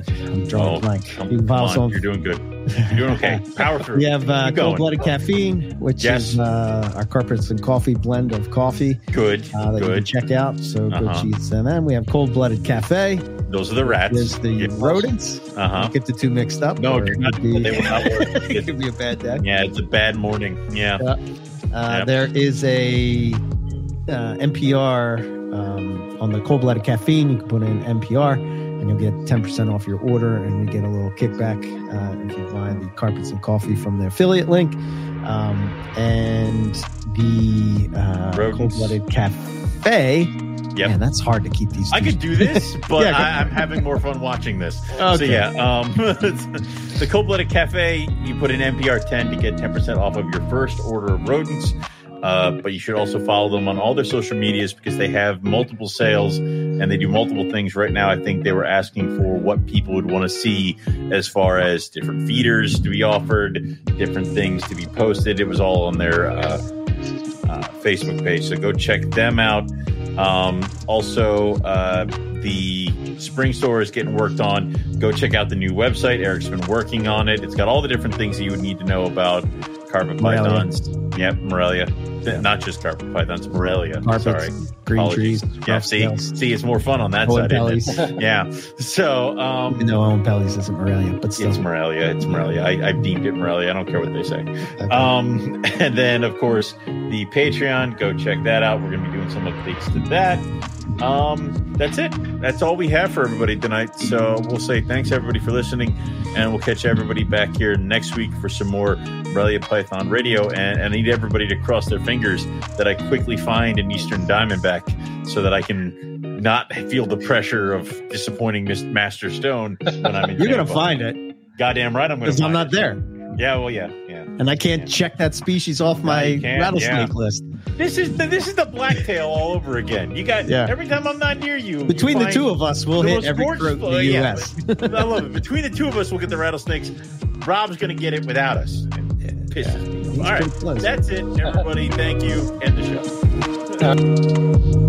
man. I'm drawing Oh, a blank. Come, You can come follow us on, you're doing good. You're doing okay. Power through. We have uh, Cold Blooded Caffeine, which Yes. is uh, our carpets and coffee blend of coffee Good, uh, that you can good. check out. So Uh-huh. cheats. And then we have Cold Blooded Cafe. Those are the rats. There's the rodents. Uh huh. Get the two mixed up. No, it not- be- they will not work. it could be a bad day. Yeah, it's a bad morning. Yeah. Uh, Yep. There is a uh, MPR um, on the cold blooded caffeine. You can put in MPR and you'll get 10% off your order. And we get a little kickback uh, if you buy the carpets and coffee from the affiliate link. Um, and the uh, cold blooded cafe. Yeah, Man, that's hard to keep these. I could do this, but Yeah, I, I'm having more fun watching this. So yeah, um, the Cold Blooded Cafe. You put in MPR 10 to get 10% off of your first order of rodents. Uh, but you should also follow them on all their social medias because they have multiple sales and they do multiple things right now. I think they were asking for what people would want to see as far as different feeders to be offered, different things to be posted. It was all on their uh, uh, Facebook page. So go check them out. Um, also, uh, the spring store is getting worked on. Go check out the new website. Eric's been working on it. It's got all the different things that you would need to know about carpet Morelia. pythons. Yep, Morelia. Not just carpet pythons, Morelia. Carpets, Sorry. green Apologies. trees. Yeah, see, see, it's more fun on that Owen side. it? Yeah. So, um, Even though Oenpellis isn't Morelia, but still. it's Morelia. It's Morelia. I, I've deemed it Morelia. I don't care what they say. Okay. Um, and then, of course, the Patreon. Go check that out. We're going to be doing some updates to that. Um, that's it. That's all we have for everybody tonight. So we'll say thanks everybody for listening, and we'll catch everybody back here next week for some more Morelia Python Radio. And, I need everybody to cross their fingers that I quickly find an Eastern Diamondback so that I can not feel the pressure of disappointing Miss Master Stone when I'm in. You're going to find it Goddamn right, I'm going to. because I'm not there. Yeah, well, yeah, yeah. and I can't check that species off my rattlesnake yeah. list. This is the, this is the blacktail all over again. You got Yeah. every time I'm not near you. Between the two of us, we'll hit every throat in the yeah, U.S. I love it. Between the two of us, we'll get the rattlesnakes. Rob's going to get it without us. It pisses me. He's All right, pretty close. that's it, everybody. Thank you. End the show. Uh,